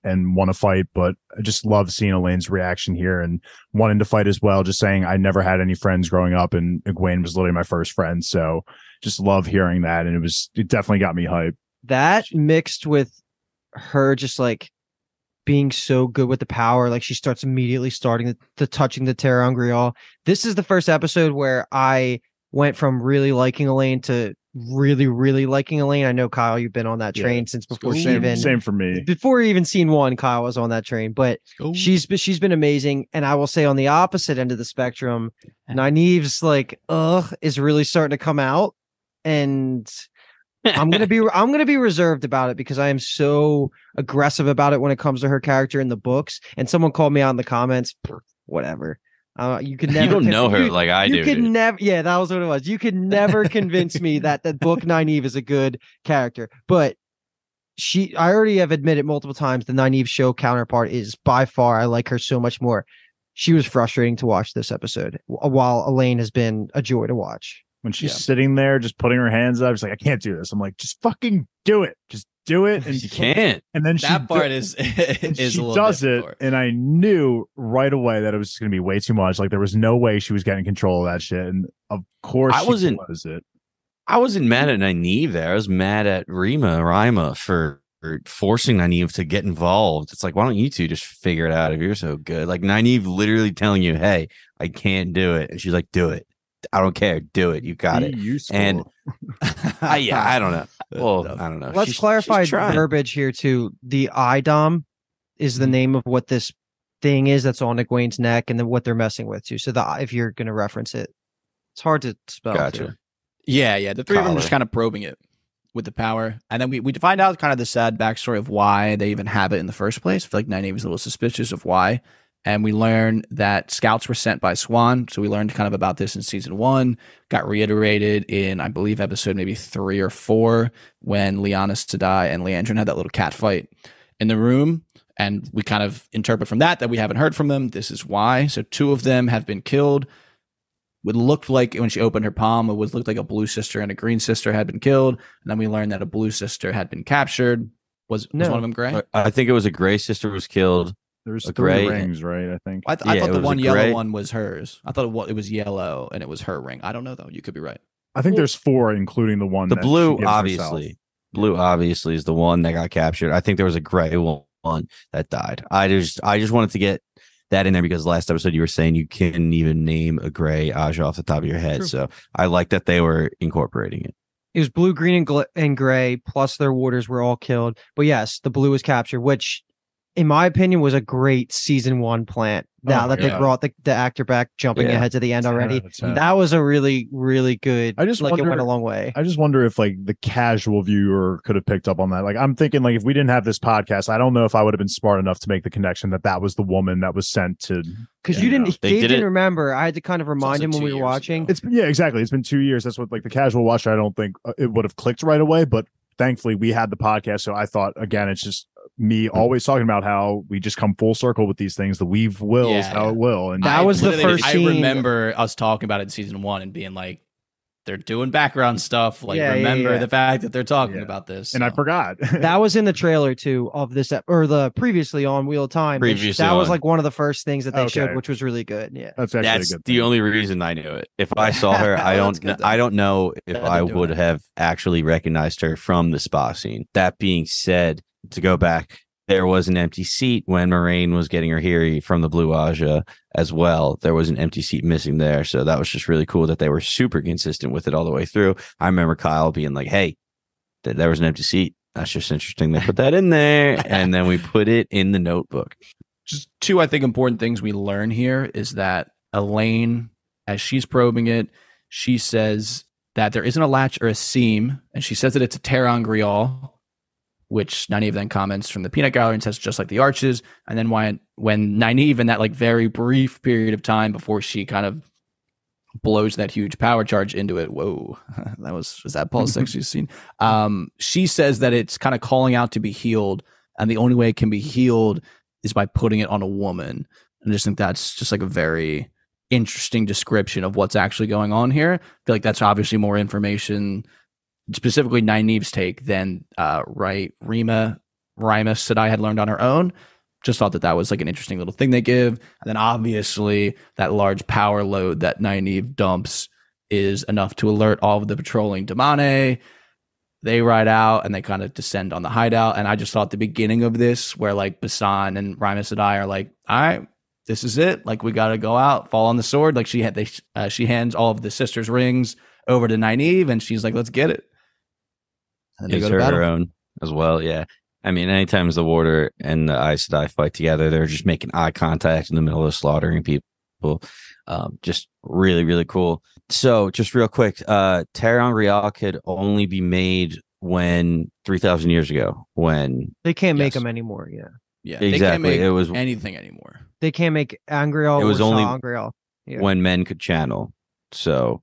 E: and want to fight. But I just love seeing Elayne's reaction here and wanting to fight as well. Just saying, I never had any friends growing up, and Egwene was literally my first friend. So just love hearing that, and it was it definitely got me hyped.
C: that mixed with her just like being so good with the power like she starts immediately starting the, the touching the ter'angreal. this is the first episode where i went from really liking elayne to really really liking elayne i know kyle you've been on that
E: Yeah.
C: train since before she
E: Same,
C: even
E: same for me.
C: before even scene one kyle was on that train but oh. she's been she's been amazing and i will say on the opposite end of the spectrum Nynaeve's like ugh is really starting to come out and I'm gonna be I'm gonna be reserved about it because I am so aggressive about it when it comes to her character in the books. And someone called me out in the comments. Whatever. Uh, you could never.
D: you don't know her
C: you-
D: like I
C: you
D: do.
C: could
D: dude.
C: never. Yeah, that was what it was. You could never convince me that that book Nynaeve is a good character, but. She, I already have admitted multiple times the Nynaeve show counterpart is by far I like her so much more. She was frustrating to watch this episode, while Elayne has been a joy to watch.
E: When she's
B: Yeah.
E: sitting there, just putting her hands up, she's like, I can't do this. I'm like, just fucking do it. Just do it. And
D: she can't.
E: And then she
B: that part
E: do-
B: is is
E: she does it, and I knew right away that it was going to be way too much. Like there was no way she was getting control of that shit, and of course
D: I wasn't-
E: was it.
D: I wasn't mad at Nynaeve there. I was mad at Ryma, Ryma for, for forcing Nynaeve to get involved. It's like, why don't you two just figure it out if you're so good? Like Nynaeve literally telling you, hey, I can't do it. And she's like, do it. I don't care. Do it. You got
E: Be
D: it.
E: useful.
D: And I, yeah, I don't know. Well, I don't know.
C: Let's
D: She's-
C: clarify
D: she's
C: verbiage here too. The a'dam is the mm-hmm. name of what this thing is that's on Egwene's neck and then what they're messing with too. So the if you're gonna reference it, it's hard to spell.
D: Gotcha.
C: too.
B: yeah, yeah. The three of them are just kind of probing it. with the power. And then we, we find out kind of the sad backstory of why they even have it in the first place. I feel like Nynaeve is a little suspicious of why. And we learn that scouts were sent by Siuan. So we learned kind of about this in season one, got reiterated in, I believe, episode maybe three or four when Lyanna Sedai and Liandrin had that little cat fight in the room. And we kind of interpret from that that we haven't heard from them. This is why. So two of them have been killed. It looked like when she opened her palm, it was looked like a blue sister and a green sister had been killed. And then we learned that a blue sister had been captured. Was, was one of them gray?
D: I think it was a gray sister was killed.
E: There's
D: A
E: three
D: gray-
E: rings, right? I think.
B: I, th- I
D: Yeah,
B: thought the one yellow
D: gray-
B: one was hers. I thought it was, it was yellow and it was her ring. I don't know though. You could be right.
E: I think there's four, including the one.
D: The
E: that
D: blue,
E: gives herself.
D: obviously. Blue, obviously, is the one that got captured. I think there was a gray one that died. I just, I just wanted to get that in there because last episode you were saying you couldn't even name a gray Ajah off the top of your head.
C: True.
D: So I like that they were incorporating it.
C: It was blue, green, and, gl- and gray, plus their warders were all killed. But yes, the blue was captured, which, in my opinion, was a great season one plant. Now
E: Oh,
C: that they brought the, the actor back, jumping
D: Yeah.
C: ahead to the end already.
E: out of 10.
C: That was a really, really good.
E: I just
C: like it went
E: wonder-
C: a long way.
E: I just wonder if like the casual viewer could have picked up on that. Like I'm thinking like if we didn't have this podcast, I don't know if I would have been smart enough to make the connection that that was the woman that was sent to.
C: Because
E: Yeah,
C: you didn't,
E: no.
D: They
C: Dave
D: did
C: didn't
D: it-
C: remember. I had to kind of remind him when we were watching.
B: ago.
E: It's yeah, exactly. It's been two years. That's what like the casual watcher. I don't think uh, it would have clicked right away, but thankfully we had the podcast. So I thought again, it's just me always talking about how we just come full circle with these things. The weave wills
B: Yeah.
E: how it will, and
C: That
B: I
C: was the
B: literally-
C: first
B: I remember us talking about it in season one and being like, they're doing background stuff. Like,
C: Yeah, yeah,
B: remember
C: yeah.
B: the fact that they're talking
E: Yeah.
B: about this.
E: and I forgot.
C: that was in the trailer too of this ep- or the previously on Wheel of Time.
D: Previously
C: that was like one of the first things that they showed, which was really good. Yeah.
E: That's actually
D: That's
E: a good
D: the
E: thing.
D: only reason I knew it. If I saw her, I don't,
B: good,
D: I don't know if I would
B: it.
D: have actually recognized her from the spa scene. That being said, to go back, there was an empty seat when Moiraine was getting her Hiri from the Blue Ajah as well. There was an empty seat missing there. So that was just really cool that they were super consistent with it all the way through. I remember Kyle being like, hey, th- there was an empty seat. That's just interesting. They put that in there. and then we put it in the notebook.
B: just two, I think, important things we learn here is that Elayne, as she's probing it, she says that there isn't a latch or a seam, and she says that it's a ter'angreal, which Nynaeve then comments from the peanut gallery and says just like the arches. And then when when Nynaeve in that like very brief period of time before she kind of blows that huge power charge into it, whoa, that was was that Paul's sexiest scene. Um, she says that it's kind of calling out to be healed, and the only way it can be healed is by putting it on a woman. And I just think that's just like a very interesting description of what's actually going on here. I feel like that's obviously more information, specifically Nynaeve's take than uh, right Ryma Ryma Sedai had learned on her own. Just thought that that was like an interesting little thing they give. And then obviously that large power load that Nynaeve dumps is enough to alert all of the patrolling Damane. They ride out and they kind of descend on the hideout. And I just thought the beginning of this, where like Basan and Ryma Sedai are like, all right, this is it. Like we got to go out, fall on the sword. Like she had, they, uh, she hands all of the sisters' rings over to Nynaeve, and she's like, let's get it. And then they
D: gives
B: go to
D: her her
B: battle.
D: own as well. Yeah. I mean, anytime the warder and the Aes Sedai fight together, they're just making eye contact in the middle of slaughtering people. Um, just really, really cool. So, just real quick, uh, ter'angreal could only be made when 3,000 years ago, when
C: They can't make
B: Yes.
C: them anymore. Yeah.
B: Yeah, they can't
D: exactly
B: make
D: it was
B: anything anymore.
C: They can't make Angreal
D: It was
C: or
D: only-
C: sa'angreal. Yeah.
D: when men could channel. So,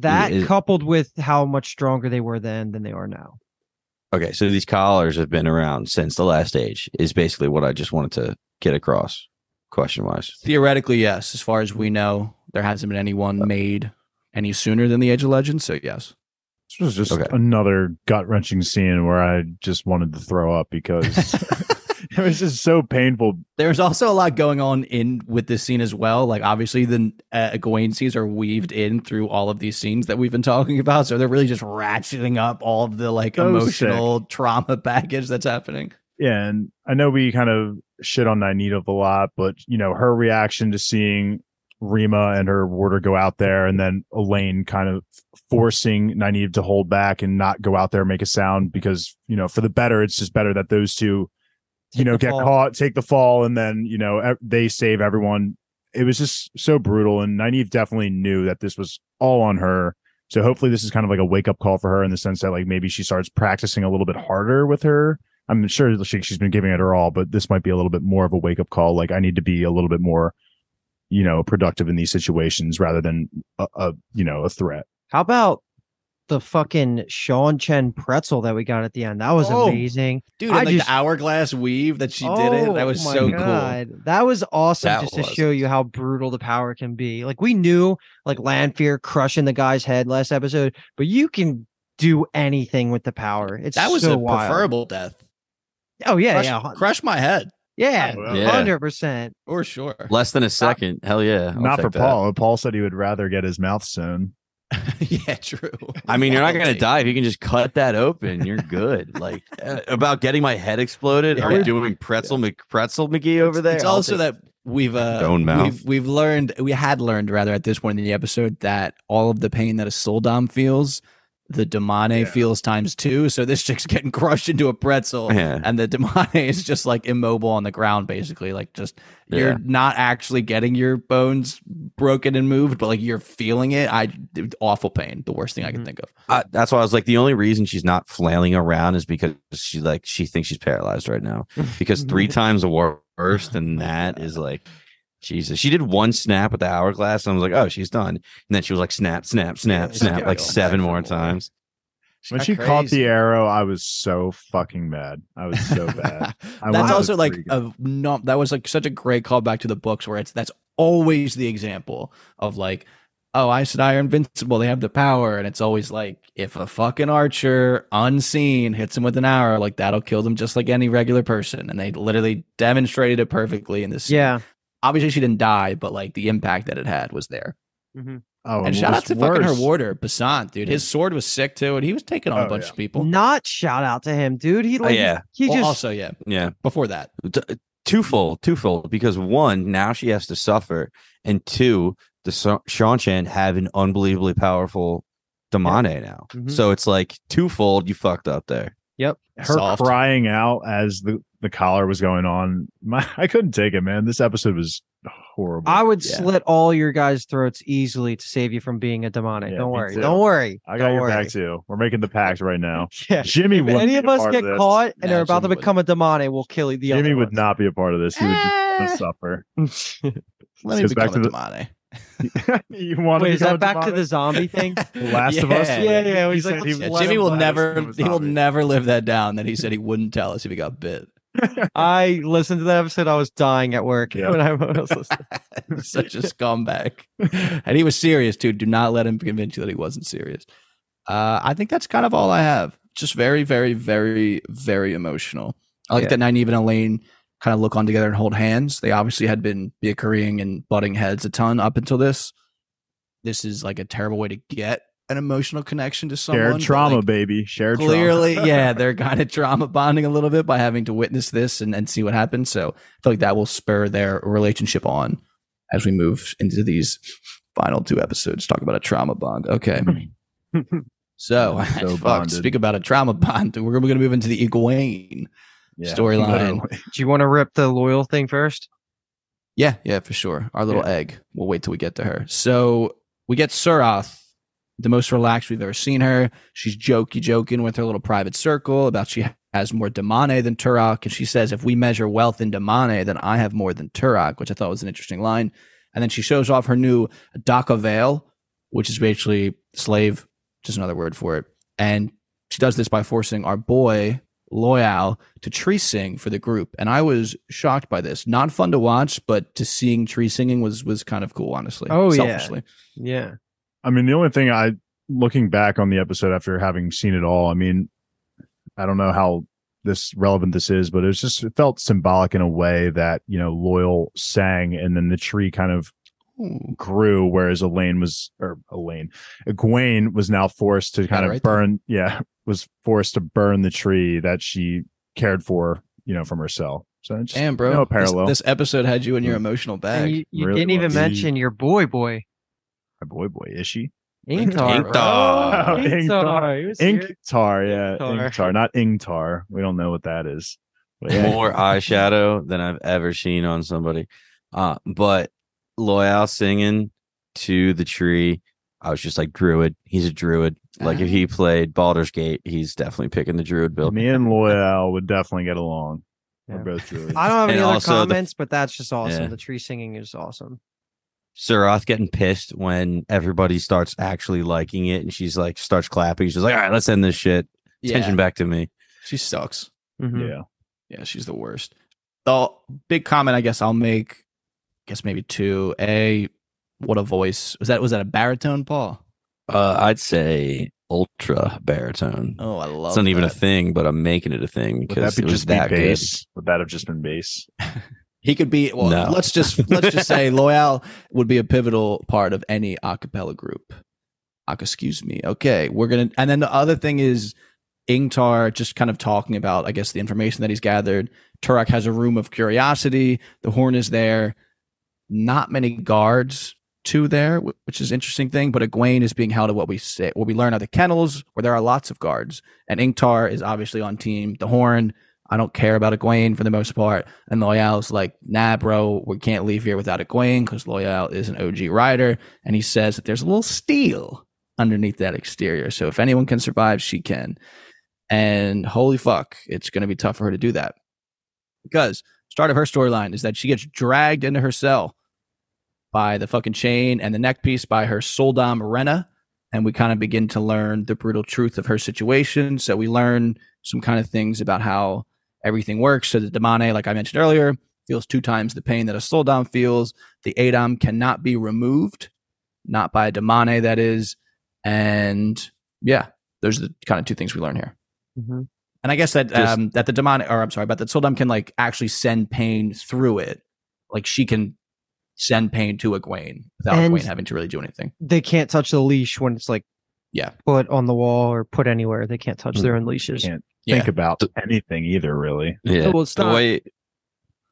C: That
D: is-
C: coupled with how much stronger they were then than they are now.
D: okay, so these collars have been around since the last age, is basically what I just wanted to get across, question wise.
B: Theoretically, yes. As far as we know, there hasn't been anyone uh, made any sooner than the Age of Legends. So yes,
E: This was just
D: Okay.
E: another gut wrenching scene where I just wanted to throw up because it was just so painful.
B: there's also a lot going on in with this scene as well. Like obviously, the uh, scenes are weaved in through all of these scenes that we've been talking about. So they're really just ratcheting up all of the like
E: So
B: emotional trauma baggage that's happening.
E: Yeah, and I know we kind of shit on Nynaeve a lot, but you know her reaction to seeing Ryma and her warder go out there, and then Elayne kind of forcing Nynaeve to hold back and not go out there and make a sound because you know for the better, it's just better that those two, you know, get
C: fall.
E: caught, take the fall, and then you know they save everyone. It was just so brutal, and Nynaeve definitely knew that this was all on her. So hopefully this is kind of like a wake up call for her in the sense that like maybe she starts practicing a little bit harder with her. I'm sure she, she's been giving it her all, but this might be a little bit more of a wake up call. Like I need to be a little bit more, you know, productive in these situations rather than a, a you know a threat.
C: How about the fucking Seanchan pretzel that we got at the end? That was
B: Oh,
C: amazing.
B: Dude,
C: I
B: like
C: just-
B: the hourglass weave that she did it. That
C: Oh
B: was
C: my
B: so
C: God. That was awesome
D: That
C: just
D: was.
C: to show you how brutal the power can be. Like we knew like Lanfear crushing the guy's head last episode, but you can do anything with the power. It's.
B: That was
C: so
B: a
C: wild.
B: preferable death.
C: Oh yeah,
B: crush,
C: yeah.
B: crush my head
C: Yeah,
E: Oh,
D: Yeah.
C: hundred percent.
B: for sure.
D: Less than a second. Hell yeah. I'll
E: Not for
D: that.
E: Paul. Paul said he would rather get his mouth sewn.
B: yeah, true.
D: I mean, you're not gonna die if you can just cut that open. You're good. like uh, about getting my head exploded
B: Yeah.
D: or doing pretzel pretzel McGee over there.
B: It's
D: I'll
B: also that we've uh we've we've learned we had learned rather at this point in the episode that all of the pain that a sul'dam feels, the Damane
E: Yeah.
B: feels times two. So this chick's getting crushed into a pretzel,
D: Yeah.
B: and the Damane is just like immobile on the ground, basically. Like just you're not actually getting your bones broken and moved, but like you're feeling it. I awful pain, the worst thing I can
C: Mhm.
B: think of.
D: I, that's why I was like, the only reason she's not flailing around is because she like she thinks she's paralyzed right now. Because three times wor- worse than that is like, Jesus. She did one snap with the hourglass, and I was like, oh, she's done. And then she was like, snap, snap, snap,
B: she's
D: snap, like seven more
B: for more.
D: times.
E: When
B: got
E: she caught the arrow, I was so fucking mad. I was so bad. I wanted
B: that's also like a no that was like such a great callback to the books where it's that's always the example of like oh Ice and I are invincible they have the power and it's always like if a fucking archer unseen hits him with an arrow like that'll kill them just like any regular person and they literally demonstrated it perfectly in this.
C: Yeah.
B: Obviously she didn't die but like the impact that it had was there
E: Oh,
B: and shout out
E: what's
B: to fucking her warder Basant dude his sword was sick too and he was taking on a
E: Oh,
B: bunch
E: yeah.
B: of people
C: Not shout out to him, dude. He
D: Oh,
C: like
D: yeah.
C: he
B: Well,
C: just
B: also yeah
D: Yeah.
B: before that
D: T- twofold, twofold. Because one, now she has to suffer, and two, the Sa- Seanchan have an unbelievably powerful Damane now.
C: Mhm.
D: So it's like twofold. You fucked up there.
E: Her
B: Soft.
E: crying out as the the collar was going on. My I couldn't take it, man. This episode was horrible.
C: I would
D: Yeah.
C: slit all your guys' throats easily to save you from being a demonic.
E: Yeah,
C: Don't worry.
E: too.
C: Don't worry.
E: I got
C: Don't
E: your
C: worry.
E: back too. We're making the pact right now.
C: Yeah.
E: Jimmy,
C: If any of us get
E: this.
C: caught and
B: Nah,
C: are about to
B: Jimmy
C: become a demonic, we'll kill the
E: Jimmy
C: other
E: would not be a part of this. He would just eh. suffer.
B: let me
E: goes back
B: become
E: to
B: a
E: the-
B: Damane.
E: you want
C: Wait,
E: to
C: is that back to the zombie thing?
E: Last of Us?
B: Yeah.
C: Yeah, yeah,
E: He
C: he's like,
E: said he
B: Yeah, Jimmy will never he will never live that down that he said he wouldn't tell us if he got bit.
C: I listened to that episode. I was dying at work
E: Yeah.
C: when I was listening.
B: Such a scumbag. and he was serious too. Do not let him convince you that he wasn't serious. Uh, I think that's kind of all I have. Just very, very, very, very emotional. I like
C: Yeah.
B: that Nynaeve and Elayne kind of look on together and hold hands. They obviously had been bickering and butting heads a ton up until this. This is like a terrible way to get an emotional connection to someone.
E: Shared trauma,
B: like,
E: baby. Shared trauma
B: clearly
E: trauma.
B: yeah they're kind of trauma bonding a little bit by having to witness this and, and see what happens so i feel like that will spur their relationship on as we move into these final two episodes talk about a trauma bond okay so,
E: So
B: fuck, speak about a trauma bond we're going to move into the Egwene
E: Yeah,
B: storyline.
C: Do you want to rip the loyal thing first?
B: Yeah, yeah, for sure. Our little egg. We'll wait till we get to her. So we get Suroth, the most relaxed we've ever seen her. She's jokey joking with her little private circle about she has more Damane than Turak. And she says, if we measure wealth in Damane, then I have more than Turak, which I thought was an interesting line. And then she shows off her new da'covale, which is basically slave, just another word for it. And she does this by forcing our boy Loial to tree sing for the group, and I was shocked by this. Not fun to watch, but to seeing tree singing was was kind of cool, honestly.
C: Oh, yeah.
B: selfishly.
C: Yeah.
E: I mean, the only thing I, looking back on the episode after having seen it all, I mean, I don't know how this relevant this is, but it was just, it felt symbolic in a way that, you know, Loial sang and then the tree kind of
B: Ooh.
E: grew, whereas Elayne was, or Elayne, Egwene was now forced to kind
B: it
E: of
B: right there.
E: burn, yeah, was forced to burn the tree that she cared for, you know, from herself. So just,
B: Damn, bro.
E: no
B: This-
E: parallel.
B: This, episode had you in your emotional
C: And
B: bag.
C: you you
E: Really
C: didn't even
E: was.
C: mention your boy boy.
E: My boy, boy, is she?
C: Ingtar.
D: Ingtar.
C: bro.
E: Ingtar.
C: Ingtar. He was here.
E: Inktar, yeah,
C: Ingtar.
E: Inktar, not Ingtar. We don't know what that is. Yeah,
D: More eyeshadow than I've ever seen on somebody. Uh, but Loial singing to the tree. I was just like druid. He's a druid. Like if he played Baldur's Gate, he's definitely picking the druid build.
E: Me and Loial would definitely get along.
C: Yeah.
E: We're both druids.
C: I don't have any
D: And
C: other
D: also the-
C: comments, but that's just awesome.
D: Yeah.
C: The tree singing is awesome.
D: Suroth getting pissed when everybody starts actually liking it, and she's like starts clapping. She's like, "All right, let's end this shit. Attention back to me."
B: She sucks.
C: Mhm.
E: Yeah.
B: Yeah, she's the worst. The big comment I guess I'll make, I guess maybe two. A, what a voice. Was that was that a baritone, Paul?
D: Uh, I'd say ultra baritone.
B: Oh, I love it.
D: it's not even a thing, but I'm making it a thing
E: Would
D: because
E: that
D: it was
E: just be
D: that good.
E: Would that have just been bass?
B: He could be well,
D: No.
B: let's just let's just say Loial would be a pivotal part of any a cappella group. Ac- excuse me. Okay, we're gonna and then the other thing is Ingtar just kind of talking about, I guess, the information that he's gathered. Turak has a room of curiosity. The horn is there. Not many guards to there, which is interesting thing. But Egwene is being held at what we say, what we learn are the kennels, where there are lots of guards. And Ingtar is obviously on team the horn. I don't care about Egwene for the most part. And Loial's like, nah, bro, we can't leave here without Egwene because Loial is an OG rider. And he says that there's a little steel underneath that exterior. So if anyone can survive, she can. And holy fuck, it's going to be tough for her to do that. Because start of her storyline is that she gets dragged into her cell by the fucking chain and the neck piece by her sul'dam Renna. And we kind of begin to learn the brutal truth of her situation. So we learn some kind of things about how everything works. So the Damane, like I mentioned earlier, feels two times the pain that a sul'dam feels. The a'dam cannot be removed, not by a Damane, that is. And yeah, those are the kind of two things we learn here.
C: Mhm.
B: And I guess that
D: Just-
B: um that the demonic or I'm sorry, but that Soldam can like actually send pain through it. Like she can send pain to Egwene without
C: And-
B: Egwene having to really do anything.
C: They can't touch the leash when it's like
B: Yeah.
C: put on the wall or put anywhere. They can't touch
D: Mm.
C: their own leashes.
E: Can't
B: Yeah.
E: think about anything either, really.
D: Yeah,
C: Well, it's not-
D: way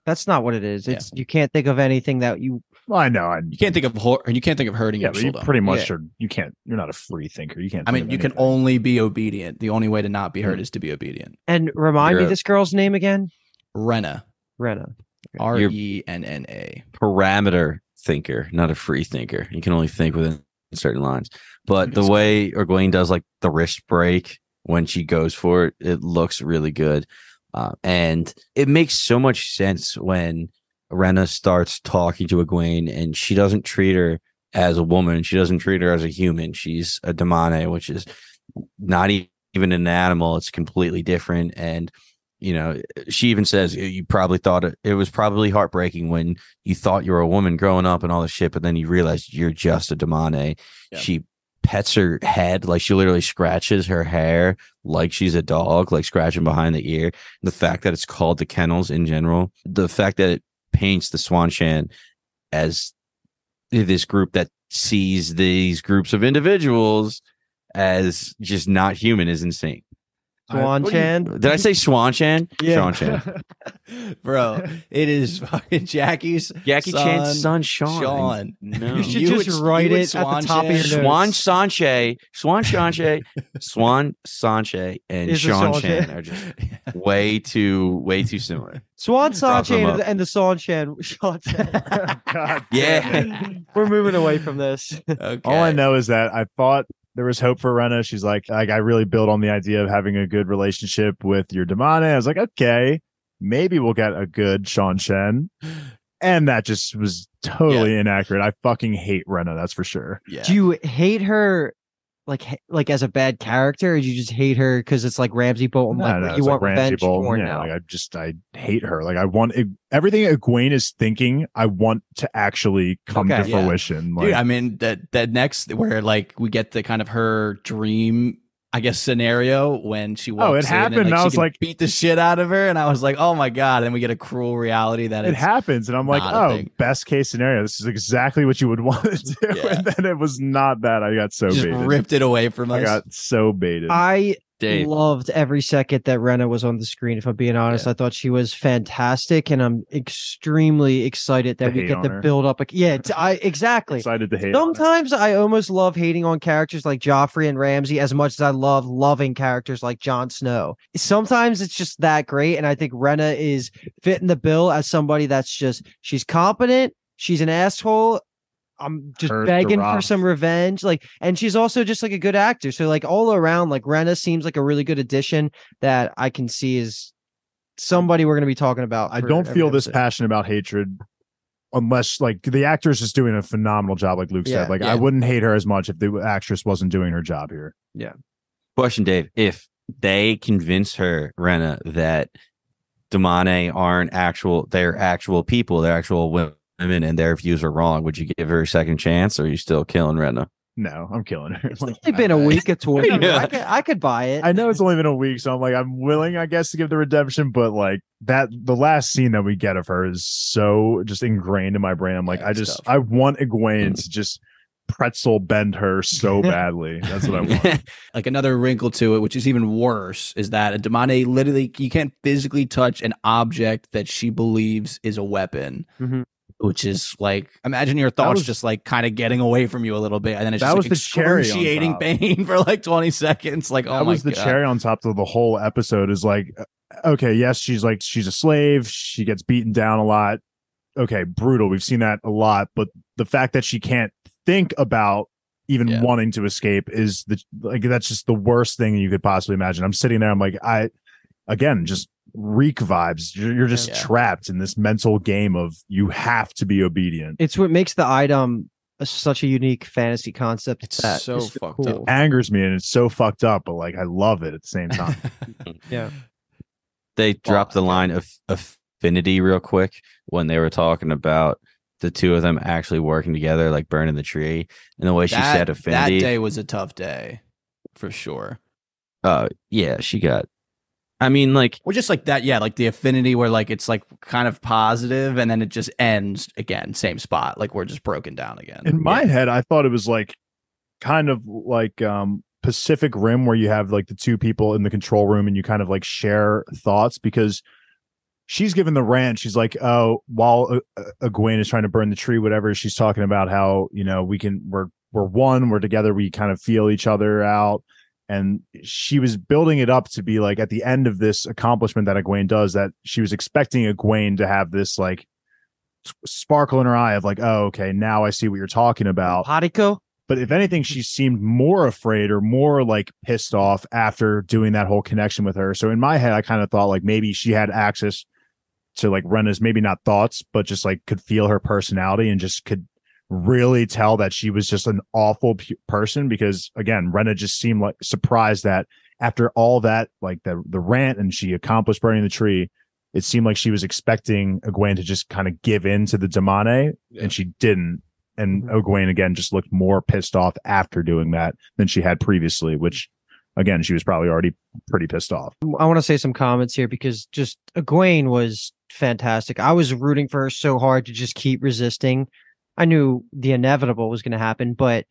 C: That's not what it is. It's you can't think of anything that you
E: Well, I know. I,
B: You can't think of hor- you can't think of hurting
E: yeah,
B: your
E: you
B: sul'dam.
E: pretty much
B: Yeah.
E: are. You can't. You're not a free thinker. You can't.
B: I mean, you can only be obedient. The only way to not be hurt is to be obedient.
C: and remind me
D: You're-
C: this girl's name again.
B: Renna.
C: Renna.
B: R E N N A.
D: parameter thinker, not a free thinker. You can only think within certain lines. But the
B: Yes.
D: way Egwene does like the wrist break when she goes for it, it looks really good. Uh, and it makes so much sense when Renna starts talking to Egwene and she doesn't treat her as a woman. She doesn't treat her as a human. She's a demone, which is not e- even an animal. It's completely different. And you know, she even says you probably thought it, it was probably heartbreaking when you thought you were a woman growing up and all this shit, but then you realized you're just a demone.
B: Yeah.
D: She pets her head, like she literally scratches her hair like she's a dog, like scratching behind the ear. The fact that it's called the kennels in general, the fact that it paints the Swan Shan as this group that sees these groups of individuals as just not human is insane.
C: Swan
D: What do you-
C: Chan.
D: Did I say Swan Chan?
C: Yeah.
D: Swan Chan.
B: Bro, it is fucking Jackie's
D: Jackie
B: son,
D: Chan's son, Sean.
B: Sean.
D: No.
C: You should
B: You
C: just
B: would-
C: write
B: you would
C: it at the
B: Swan
C: top of your
B: Chan.
C: notes.
D: Swan Sanche, Swan Sanche, Swan Sanche, and
C: Is
D: Sean
C: Swan
D: Chan
C: Chan.
D: are just way too, way too similar.
C: Swan
D: Prop
C: Sanchez and, and the Swan Chan. Sean Chan.
E: Oh, God.
D: Yeah.
C: We're moving away from this.
B: Okay.
E: All I know is that I thought there was hope for Renna. She's like, like I really build on the idea of having a good relationship with your Damane. I was like, okay, maybe we'll get a good Seanchan. And that just was totally inaccurate. I fucking hate Renna, that's for sure.
B: Yeah.
C: Do you hate her like like as a bad character, or do you just hate her because it's like Ramsay Bolton?
E: No,
C: like
E: no,
C: you
E: it's
C: want
E: like Ramsay
C: revenge
E: Bolton.
C: more
E: Yeah,
C: now.
E: like I just I hate her. Like I want everything Egwene is thinking. I want to actually come
C: Okay.
E: to
B: Yeah.
E: fruition. Like,
B: Dude, I mean that that next where like we get the kind of her dream, I guess scenario when she walks
E: Oh, it
B: in
E: happened,
B: and,
E: and I was like-
B: beat the shit out of her, and I was like, oh my god! And we get a cruel reality that
E: it
B: it's
E: happens, and I'm like, oh, best case scenario. This is exactly what you would want to do.
B: Yeah.
E: And then it was not that. I got so
B: just
E: baited.
B: ripped it away from
E: I got so baited.
C: I
D: Dave.
C: loved every second that Renna was on the screen. If I'm being honest,
B: Yeah.
C: I thought she was fantastic, and I'm extremely excited that
E: To
C: we get to build up. Yeah, I exactly.
E: Excited to hate.
C: Sometimes I almost love hating on characters like Joffrey and Ramsay as much as I love loving characters like Jon Snow. Sometimes it's just that great. And I think Renna is fitting the bill as somebody that's just, she's competent. She's an asshole. I'm just
E: Her
C: begging for some revenge. Like, and she's also just like a good actor. So like all around, like Renna seems like a really good addition that I can see is somebody we're gonna be talking about.
E: I don't
C: every
E: feel this passionate about hatred unless like the actor is just doing a phenomenal job, like Luke
C: Yeah.
E: said. Like
B: Yeah.
E: I wouldn't hate her as much if the actress wasn't doing her job here. Yeah.
D: Question, Dave. If they convince her, Renna, that Damane aren't actual, they're actual people, they're actual women, and their views are wrong, would you give her a second chance, or are you still killing Renna?
E: No, I'm killing her.
C: It's like, only been a week or two.
D: Yeah.
C: I, could, I could buy it.
E: I know it's only been a week, so I'm like, I'm willing, I guess, to give the redemption, but like that, the last scene that we get of her is so just ingrained in my brain. I'm like,
B: Yeah,
E: I just,
B: tough.
E: I want Egwene to just pretzel bend her so badly. That's what I want.
B: like another wrinkle to it, which is even worse, is that a Damane literally you can't physically touch an object that she believes is a weapon.
C: Mhm.
B: Which is like imagine your thoughts
E: was-
B: just like kind of getting away from you a little bit, and then it's
E: That
B: just like
E: was the
B: excruciating pain for like twenty seconds. Like oh
E: that
B: my
E: was the
B: God.
E: cherry on top of the whole episode is like uh, okay yes she's like she's a slave she gets beaten down a lot okay brutal we've seen that a lot but the fact that she can't think about even
B: Yeah.
E: wanting to escape is the like that's just the worst thing you could possibly imagine i'm sitting there i'm like i again just reek vibes you're, you're just
B: Yeah.
E: trapped in this mental game of you have to be obedient
C: it's what makes the item a, such a unique fantasy concept.
B: It's
C: that
B: so
C: is
B: fucked up.
E: angers me and it's so fucked up but like i love it at the same time
C: Yeah.
D: they dropped the line of affinity real quick when they were talking about the two of them actually working together, like burning the tree, and the way she
B: that,
D: said affinity.
B: that day was a tough day for sure.
D: uh, yeah, she got. I mean, like
B: Or just like that, yeah, like the affinity where like it's like kind of positive and then it just ends again, same spot. Like we're just broken down again.
E: in my
B: Yeah.
E: head i thought it was like kind of like um pacific rim where you have like the two people in the control room and you kind of like share thoughts because she's given the rant she's like oh while uh, uh, Egwene is trying to burn the tree whatever she's talking about how you know we can we're we're one we're together we kind of feel each other out and she was building it up to be like at the end of this accomplishment that Egwene does that she was expecting Egwene to have this like sparkle in her eye of like oh okay now I see what you're talking about. But if anything she seemed more afraid or more like pissed off after doing that whole connection with her. So in my head i kind of thought like maybe she had access to like Renna's maybe not thoughts but just like could feel her personality and just could really tell that she was just an awful p- person because again Renna just seemed like surprised that after all that like the the rant and she accomplished burning the tree it seemed like she was expecting Egwene to just kind of give in to the Damane, and she didn't. And
C: Mhm.
E: Egwene again just looked more pissed off after doing that than she had previously, which again she was probably already pretty pissed off.
C: I want to say some comments here because just Egwene was fantastic. I was rooting for her so hard to just keep resisting. I knew the inevitable was going to happen, but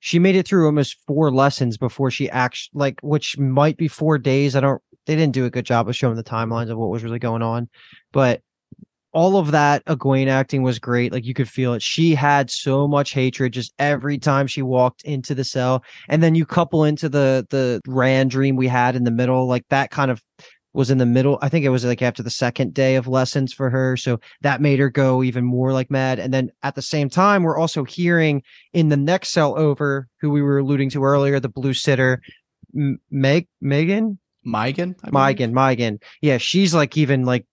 C: she made it through almost four lessons before she actually like which might be four days. I don't they didn't do a good job of showing the timelines of what was really going on. But all of that Egwene acting was great. Like you could feel it. She had so much hatred just every time she walked into the cell. And then you couple into the the Rand dream we had in the middle, like that kind of was in the middle. I think it was like after the second day of lessons for her. So that made her go even more like mad. And then at the same time, we're also hearing in the next cell over, who we were alluding to earlier, the blue sitter, Meg Megan
B: believe?
C: Migan, Migan. Yeah, she's like even like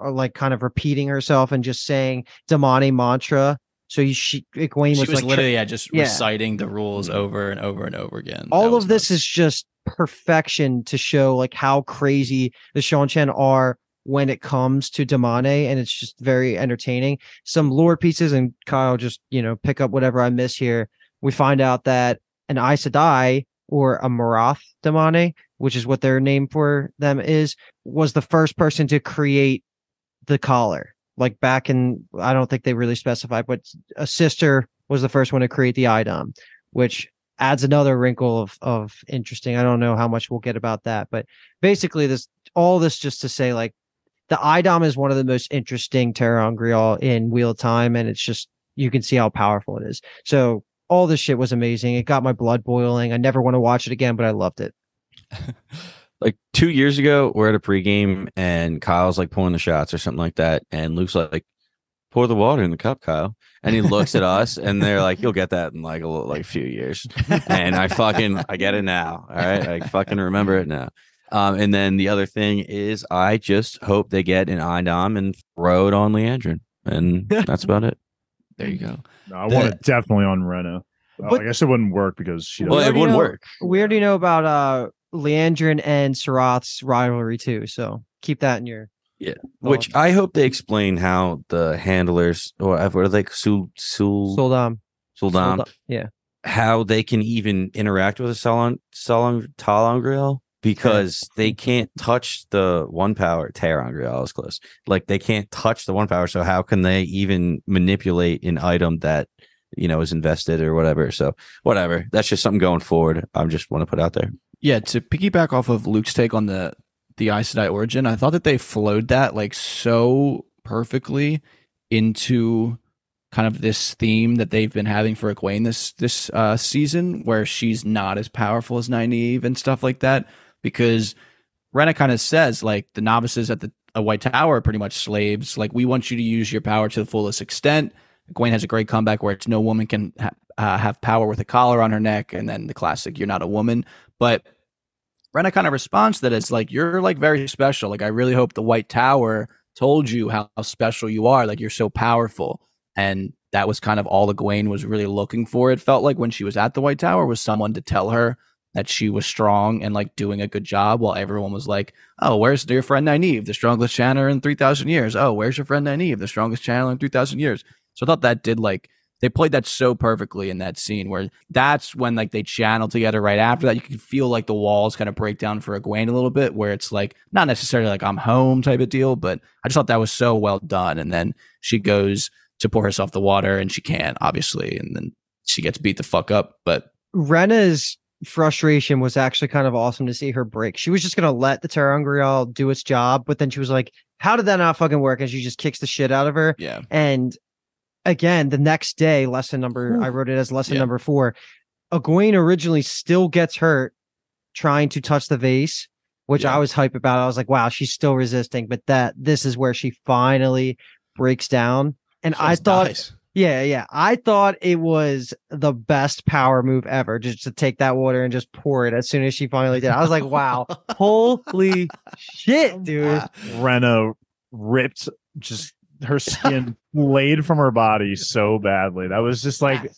C: uh, like kind of repeating herself and just saying damane mantra. So you, she Egwene
B: She
C: was,
B: was,
C: like
B: literally yeah, just
C: yeah.
B: reciting the rules mm-hmm. over and over and over again.
C: All of this
B: nuts.
C: is just perfection to show like how crazy the Seanchan are when it comes to Damane, and it's just very entertaining. Some lore pieces, and Kyle just you know pick up whatever I miss here. We find out that an Aes Sedai or a Marath Damane, which is what their name for them is, was the first person to create the collar. Like back in, I don't think they really specified, but a sister was the first one to create the a'dam, which adds another wrinkle of of interesting. I don't know how much we'll get about that, but basically this all this just to say like the a'dam is one of the most interesting ter'angreal in of Time, and it's just you can see how powerful it is. So all this shit was amazing. It got my blood boiling. I never want to watch it again, but I loved it.
D: like two years ago, we're at a pregame and Kyle's like pulling the shots or something like that, and Luke's like, pour the water in the cup, Kyle. And he looks at us and they're like, you'll get that in like a little, like few years. And I fucking, I get it now. All right. I fucking remember it now. Um, and then the other thing is I just hope they get an a'dam and throw it on Liandrin. And that's about it.
B: There you go.
E: No, I
B: The-
E: want it definitely on Rena. Oh,
C: But-
E: I guess it wouldn't work because she
D: Well,
E: doesn't.
D: it wouldn't
C: know-
D: work.
C: We already know about uh Liandrin and Suroth's rivalry too, so keep that in your yeah.
D: Which I hope they explain how the handlers or what are they Sul Sul sul'dam.
C: sul'dam. Yeah.
D: how they can even interact with a Salon Salon Talongriel because they can't touch the one power ter'angreal is close. Like they can't touch the one power. So how can they even manipulate an item that you know is invested or whatever? So whatever. That's just something going forward. I just want to put out there.
B: Yeah, to piggyback off of Luke's take on the the Aes Sedai origin, I thought that they flowed that like so perfectly into kind of this theme that they've been having for Egwene this this uh, season, where she's not as powerful as Nynaeve and stuff like that. Because Renna kind of says like the novices at the a White Tower are pretty much slaves. Like we want you to use your power to the fullest extent. Egwene has a great comeback where it's no woman can ha- uh, have power with a collar on her neck, and then the classic "You're not a woman." But Renna kind of responds that it's like you're like very special. Like I really hope the White Tower told you how, how special you are. Like you're so powerful, and that was kind of all Egwene was really looking for. It felt like when she was at the White Tower was someone to tell her that she was strong and like doing a good job, while everyone was like, "Oh, where's your friend Nynaeve, the strongest channeler in three thousand years? Oh, where's your friend Nynaeve, the strongest channeler in three thousand years?" So I thought that did like they played that so perfectly in that scene where that's when like they channel together right after that. You can feel like the walls kind of break down for Egwene a little bit, where it's like not necessarily like I'm home type of deal, but I just thought that was so well done. And then she goes to pour herself the water and she can't, obviously, and then she gets beat the fuck up. But
C: Renna's frustration was actually kind of awesome to see her break. She was just gonna let the ter'angreal do its job, but then she was like, "How did that not fucking work?" And she just kicks the shit out of her.
B: yeah,
C: And again, the next day, lesson number I wrote it as lesson
B: Yeah.
C: number four. Egwene originally still gets hurt trying to touch the vase, which
B: Yeah.
C: I was hype about. I was like, wow, she's still resisting, but that this is where she finally breaks down. And I thought,
A: dies.
C: yeah, yeah, I thought it was the best power move ever, just to take that water and just pour it as soon as she finally did. I was like, wow, holy shit, dude.
E: Renna ripped just her skin laid from her body so badly. That was just like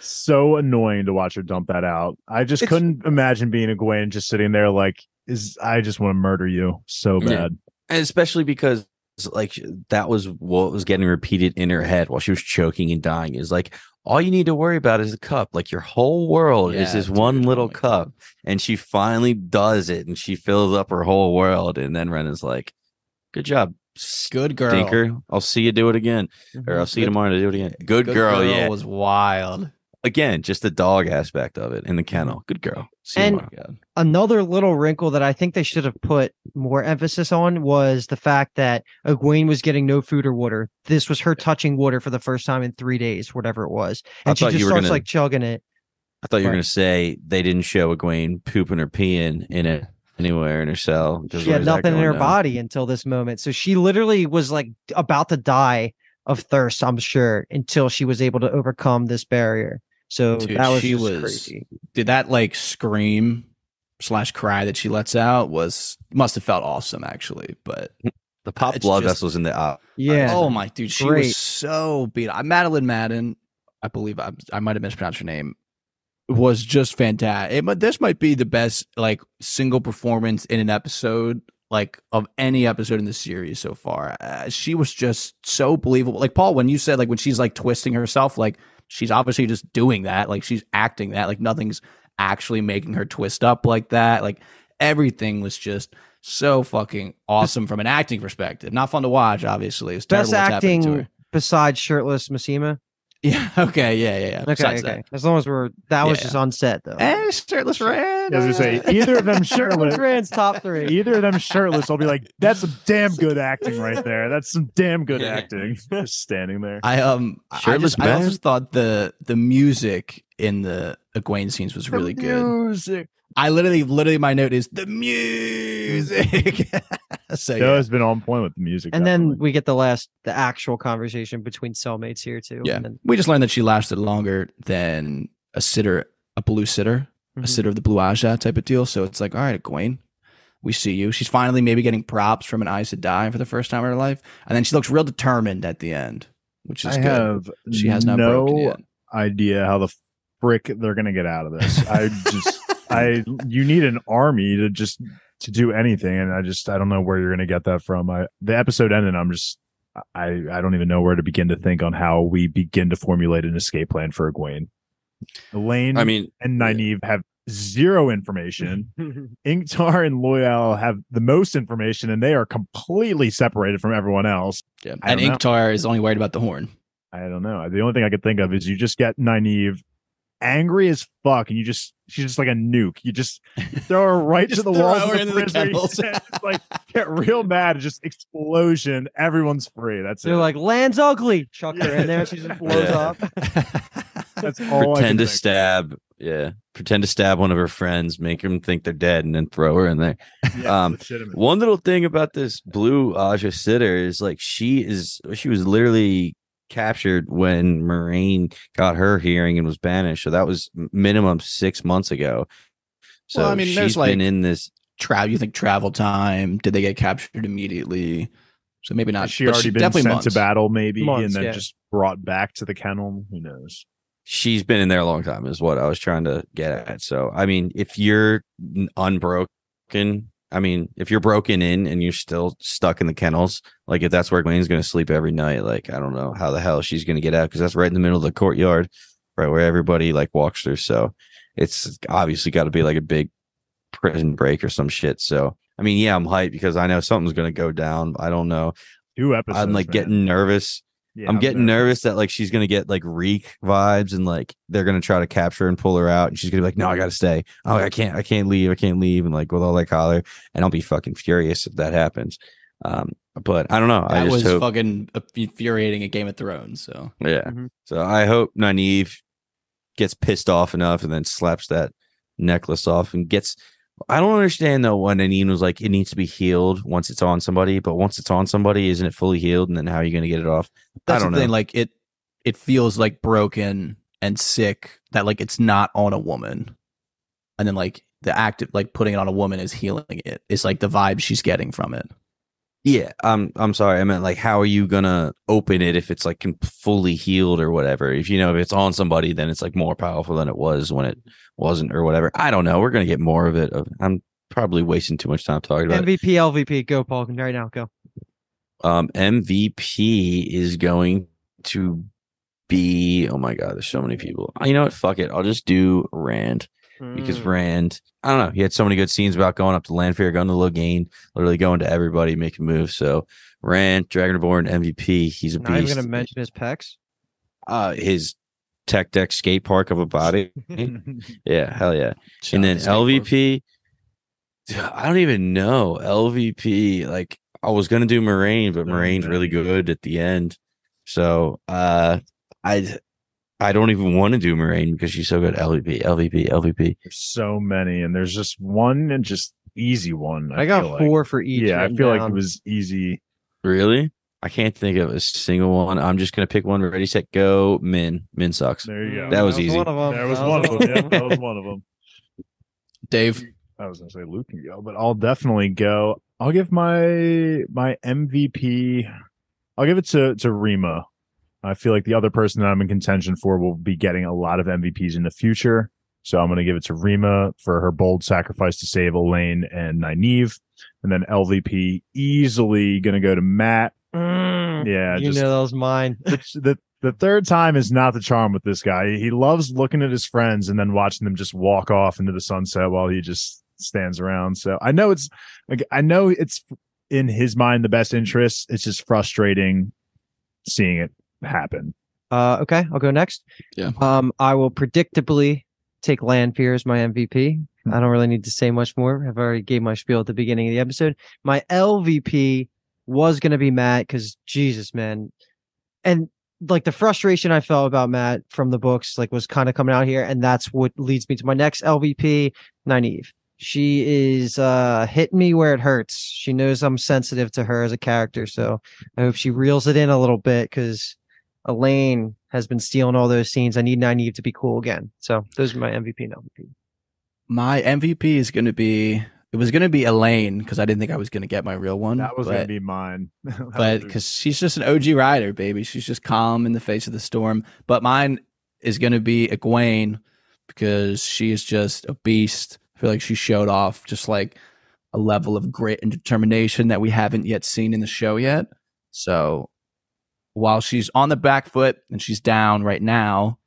E: so annoying to watch her dump that out. I just
C: It's-
E: couldn't imagine being a Gwen just sitting there like is I just want to murder you so
D: Yeah.
E: bad.
D: and especially because like that was what was getting repeated in her head while she was choking and dying is like all you need to worry about is the cup like your whole world is this
B: dude,
D: one little
B: my
D: cup
B: God.
D: and she finally does it and she fills up her whole world and then Ren is like good job
B: good girl.
D: stinker i'll see you do it again or i'll mm-hmm. see you tomorrow to do it again good, girl, yeah
B: was wild.
D: again just the dog aspect of it in the kennel mm-hmm. good girl see
C: And- another little wrinkle that I think they should have put more emphasis on was the fact that Egwene was getting no food or water. This was her touching water for the first time in three days, whatever it was. And she just starts
D: gonna-
C: like chugging it.
D: I thought you were
C: Right.
D: going to say they didn't show Egwene pooping or peeing in it anywhere in her cell. 'cause
C: She had nothing in her
D: now?
C: body until this moment. So she literally was like about to die of thirst, I'm sure, until she was able to overcome this barrier. So
B: Dude,
C: that was
B: she
C: just
B: was-
C: crazy.
B: Did that like scream slash cry that she lets out was must have felt awesome actually, but
D: The pop blood
B: just-
D: vessels in the eye.
C: Yeah.
B: Oh my dude, she
C: Great.
B: was so beat. up. Madeleine Madden, I believe I, I might have mispronounced her name, was just fantastic. It, this might be the best like single performance in an episode like of any episode in the series so far. Uh, she was just so believable. Like Paul, when you said like when she's like twisting herself, like she's obviously just doing that. Like she's acting that. Like nothing's actually making her twist up like that. Like everything was just so fucking awesome from an acting perspective. Not fun to watch, obviously. It's terrible
C: Best acting
B: her.
C: besides shirtless Masema.
B: Yeah. Okay. Yeah. Yeah. yeah.
C: Okay,
B: Besides
C: okay. As long as we're that was
B: Yeah.
C: just on set though.
B: that. Eh, shirtless Rand.
E: I was gonna say either of them shirtless.
C: Rand's top three.
E: Either of them shirtless, I'll be like, that's some damn good acting right there. That's some damn good acting. Just standing there.
B: I um I
D: Shirtless
B: just, I also thought the the music in the Egwene scenes was really
E: The
B: good.
E: Music.
B: I literally, literally, my note is the music. so
E: Joe
B: yeah,
E: has been on point with the music.
C: And then we get the last, the actual conversation between cellmates here too.
B: yeah.
C: And then,
B: We just learned that she lasted longer than a sitter, a blue sitter, a
C: Mhm.
B: sitter of the Blue Ajah type of deal. So it's like, all right, Egwene, we see you. She's finally maybe getting props from an Aes Sedai for the first time in her life, and then she looks real determined at the end, which is
E: I
B: good.
E: have
B: she has
E: no idea how the frick they're gonna get out of this. I just, I, you need an army to just to do anything, and I just, I don't know where you're gonna get that from. I, the episode ended. I'm just, I, I don't even know where to begin to think on how we begin to formulate an escape plan for Egwene. Elayne
D: I mean,
E: and Nynaeve have zero information. Ingtar and Loial have the most information, and they are completely separated from everyone else.
B: Yeah. And
E: don't know.
B: Ingtar is only worried about the horn.
E: I don't know. The only thing I could think of is you just get Nynaeve angry as fuck, and you just she's just like a nuke. You just throw her right to the
B: wall
E: walls of the
B: the
E: prison.
B: kennels.
E: like get real mad, and just explosion. Everyone's free. That's it.
C: they're
E: it.
C: like, land's ugly. Chuck her in there. She just blows
D: Yeah.
C: up.
E: That's all I
D: pretend to
E: think.
D: stab. Yeah, pretend to stab one of her friends, make them think they're dead, and then throw her in there.
E: Yeah,
D: um,
E: legitimate.
D: One little thing about this blue Ajah sitter is like she is she was literally captured when Moiraine got her hearing and was banished. So that was minimum six months ago. So
B: Well, I mean,
D: she's
B: there's,
D: been
B: like-
D: in this.
B: Travel, you think travel time? Did they get captured immediately? So maybe not.
E: She
B: but
E: already been
B: definitely
E: sent
B: months.
E: to battle, maybe,
C: Months,
E: and then
C: yeah.
E: just brought back to the kennel. Who knows?
D: She's been in there a long time, is what I was trying to get at. So I mean, if you're unbroken, I mean, if you're broken in and you're still stuck in the kennels, like if that's where Gwen's going to sleep every night, like I don't know how the hell she's going to get out because that's right in the middle of the courtyard, right where everybody like walks through. So it's obviously got to be like a big prison break or some shit. So I mean, yeah, I'm hyped because I know something's going to go down. I don't know.
E: Two episodes.
D: I'm like
E: man.
D: getting nervous.
E: Yeah,
D: I'm getting nervous that like she's gonna get like reek vibes and like they're gonna try to capture and pull her out and she's gonna be like, No, I gotta stay. Oh, I can't, I can't leave, I can't leave, and like with all that collar, and I'll be fucking furious if that happens. Um, but I don't know. I
B: That
D: just
B: was
D: hope,
B: fucking infuriating at Game of Thrones. So
D: yeah.
C: Mhm.
D: So I hope Nynaeve gets pissed off enough and then slaps that necklace off and gets. I don't understand though when Anine was like, it needs to be healed once it's on somebody, but once it's on somebody, isn't it fully healed? And then how are you going to get it off?
B: that's
D: I don't
B: the thing.
D: know.
B: Like it, it feels like broken and sick. That like it's not on a woman, and then like the act of like putting it on a woman is healing it. it. Is like the vibe she's getting from it.
D: Yeah, I'm I'm sorry. I meant like how are you gonna open it if it's like fully healed or whatever? If you know if it's on somebody, then it's like more powerful than it was when it wasn't or whatever. I don't know. We're gonna get more of it. I'm probably wasting too much time talking about it.
C: MVP, LVP, go, Paul. Right now, go.
D: Um, MVP is going to be. Oh my god, there's so many people. You know what? Fuck it. I'll just do Rand because
C: Mm.
D: Rand, I don't know, he had so many good scenes about going up to Lanfear, going to Logain, literally going to everybody, making moves. So Rand, Dragonborn, MVP, he's a
C: Not even
D: beast.
C: gonna mention his pecs.
D: uh, his tech deck skate park of a body. yeah, hell yeah. and then LVP, I don't even know LVP. Like I was gonna do Moiraine, but
E: Moiraine's
D: really good at the end. So uh, I I don't even want to do Moiraine because she's so good. LVP, LVP, LVP.
E: There's so many, and there's just one and just easy one.
C: I, got
E: feel like.
C: four for each.
E: Yeah, I
C: written
E: feel like it was easy.
D: Really? I can't think of a single one. I'm just gonna pick one. Ready, set, go. Min. Min sucks.
E: There you go.
D: That was easy.
C: One of 'em.
E: There was
C: That
E: one of them. Yeah, that was one of them.
B: Dave.
E: I was gonna say Luke can go, but I'll definitely go. I'll give my my MVP. I'll give it to to Ryma. I feel like the other person that I'm in contention for will be getting a lot of MVPs in the future. So I'm going to give it to Ryma for her bold sacrifice to save Elayne and Nynaeve. And then LVP easily going to go to Mat.
C: Mm,
E: Yeah,
C: you
E: just
C: know that was mine.
E: the, the the third time is not the charm with this guy. He loves looking at his friends and then watching them just walk off into the sunset while he just stands around. So I know it's like I know it's in his mind the best interest. It's just frustrating seeing it happen.
C: Uh, okay, I'll go next.
B: Yeah.
C: Um, I will predictably take Lanfear as my MVP.
E: Hmm.
C: I don't really need to say much more. I've already gave my spiel at the beginning of the episode. My LVP was going to be Mat because Jesus, man, and like the frustration I felt about Mat from the books like was kind of coming out here, and that's what leads me to my next LVP, Nynaeve. She is uh hitting me where it hurts. She knows I'm sensitive to her as a character, so I hope she reels it in a little bit because Elayne has been stealing all those scenes. I need Nynaeve to be cool again. So those are my MVP and LVP.
B: My MVP is going to be. It was going to be Elayne because I didn't think I was going to get my real one.
E: That was
B: but,
E: gonna be mine.
B: But because she's just an OG rider, baby. She's just calm in the face of the storm. But mine is going to be Egwene because she is just a beast. I feel like she showed off just like a level of grit and determination that we haven't yet seen in the show yet. So while she's on the back foot and she's down right now,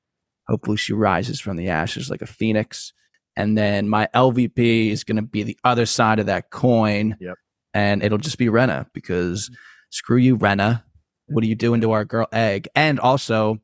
B: hopefully she rises from the ashes like a phoenix. And then my LVP is going to be the other side of that coin.
E: Yep.
B: And it'll just be Renna because mm-hmm. screw you, Renna. What are you doing to our girl Egg? And also,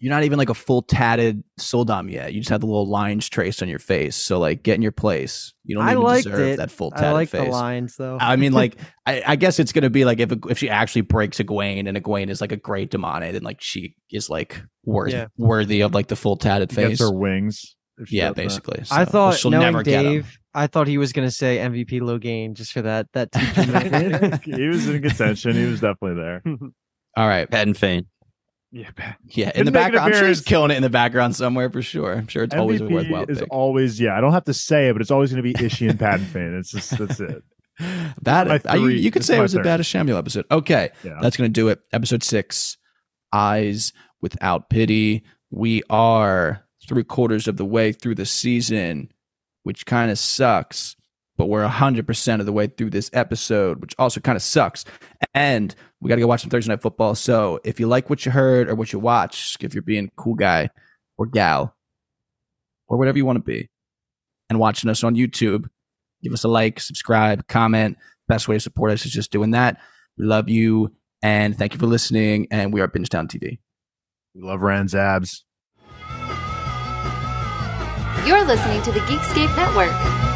B: you're not even like a full tatted sul'dam yet. You just have the little lines traced on your face. So like, get in your place. You don't
C: I
B: even
C: liked
B: deserve
C: it.
B: that full tatted
C: I like
B: face.
C: the lines though.
B: I mean, like, I, I guess it's gonna be like if if she actually breaks Egwene and Egwene is like a great damane, and like she is like worth,
C: Yeah.
B: worthy of like the full tatted
E: gets
B: face.
E: her wings.
B: Yeah,
E: does that.
B: basically.
C: I
B: So,
C: thought
B: she'll
C: knowing
B: never get him.
C: Dave, I thought he was gonna say MVP Logain just for that that
E: he was in contention. He was definitely there.
B: All right,
D: Padan Fain.
E: Yeah,
B: yeah, in the background, I'm sure he's killing it in the background somewhere for sure. I'm sure it's always a worthwhile
E: MVP is
B: pick.
E: always yeah. I don't have to say it, but it's always going to be Ishi and Fain. It's just that's it.
B: Bad.
E: my
B: I- you, you could say it was a
E: third.
B: bad Samuel episode. Okay,
E: Yeah.
B: that's gonna do it. Episode six, Eyes Without Pity. We are three quarters of the way through the season, which kind of sucks. But we're hundred percent of the way through this episode, which also kind of sucks. And we got to go watch some Thursday night football. So if you like what you heard or what you watched, if you're being cool guy or gal or whatever you want to be, and watching us on YouTube, give us a like, subscribe, comment. Best way to support us is just doing that. We love you and thank you for listening. And we are Bingetown TV.
E: We love Rand's abs.
F: You're listening to the Geekscape Network.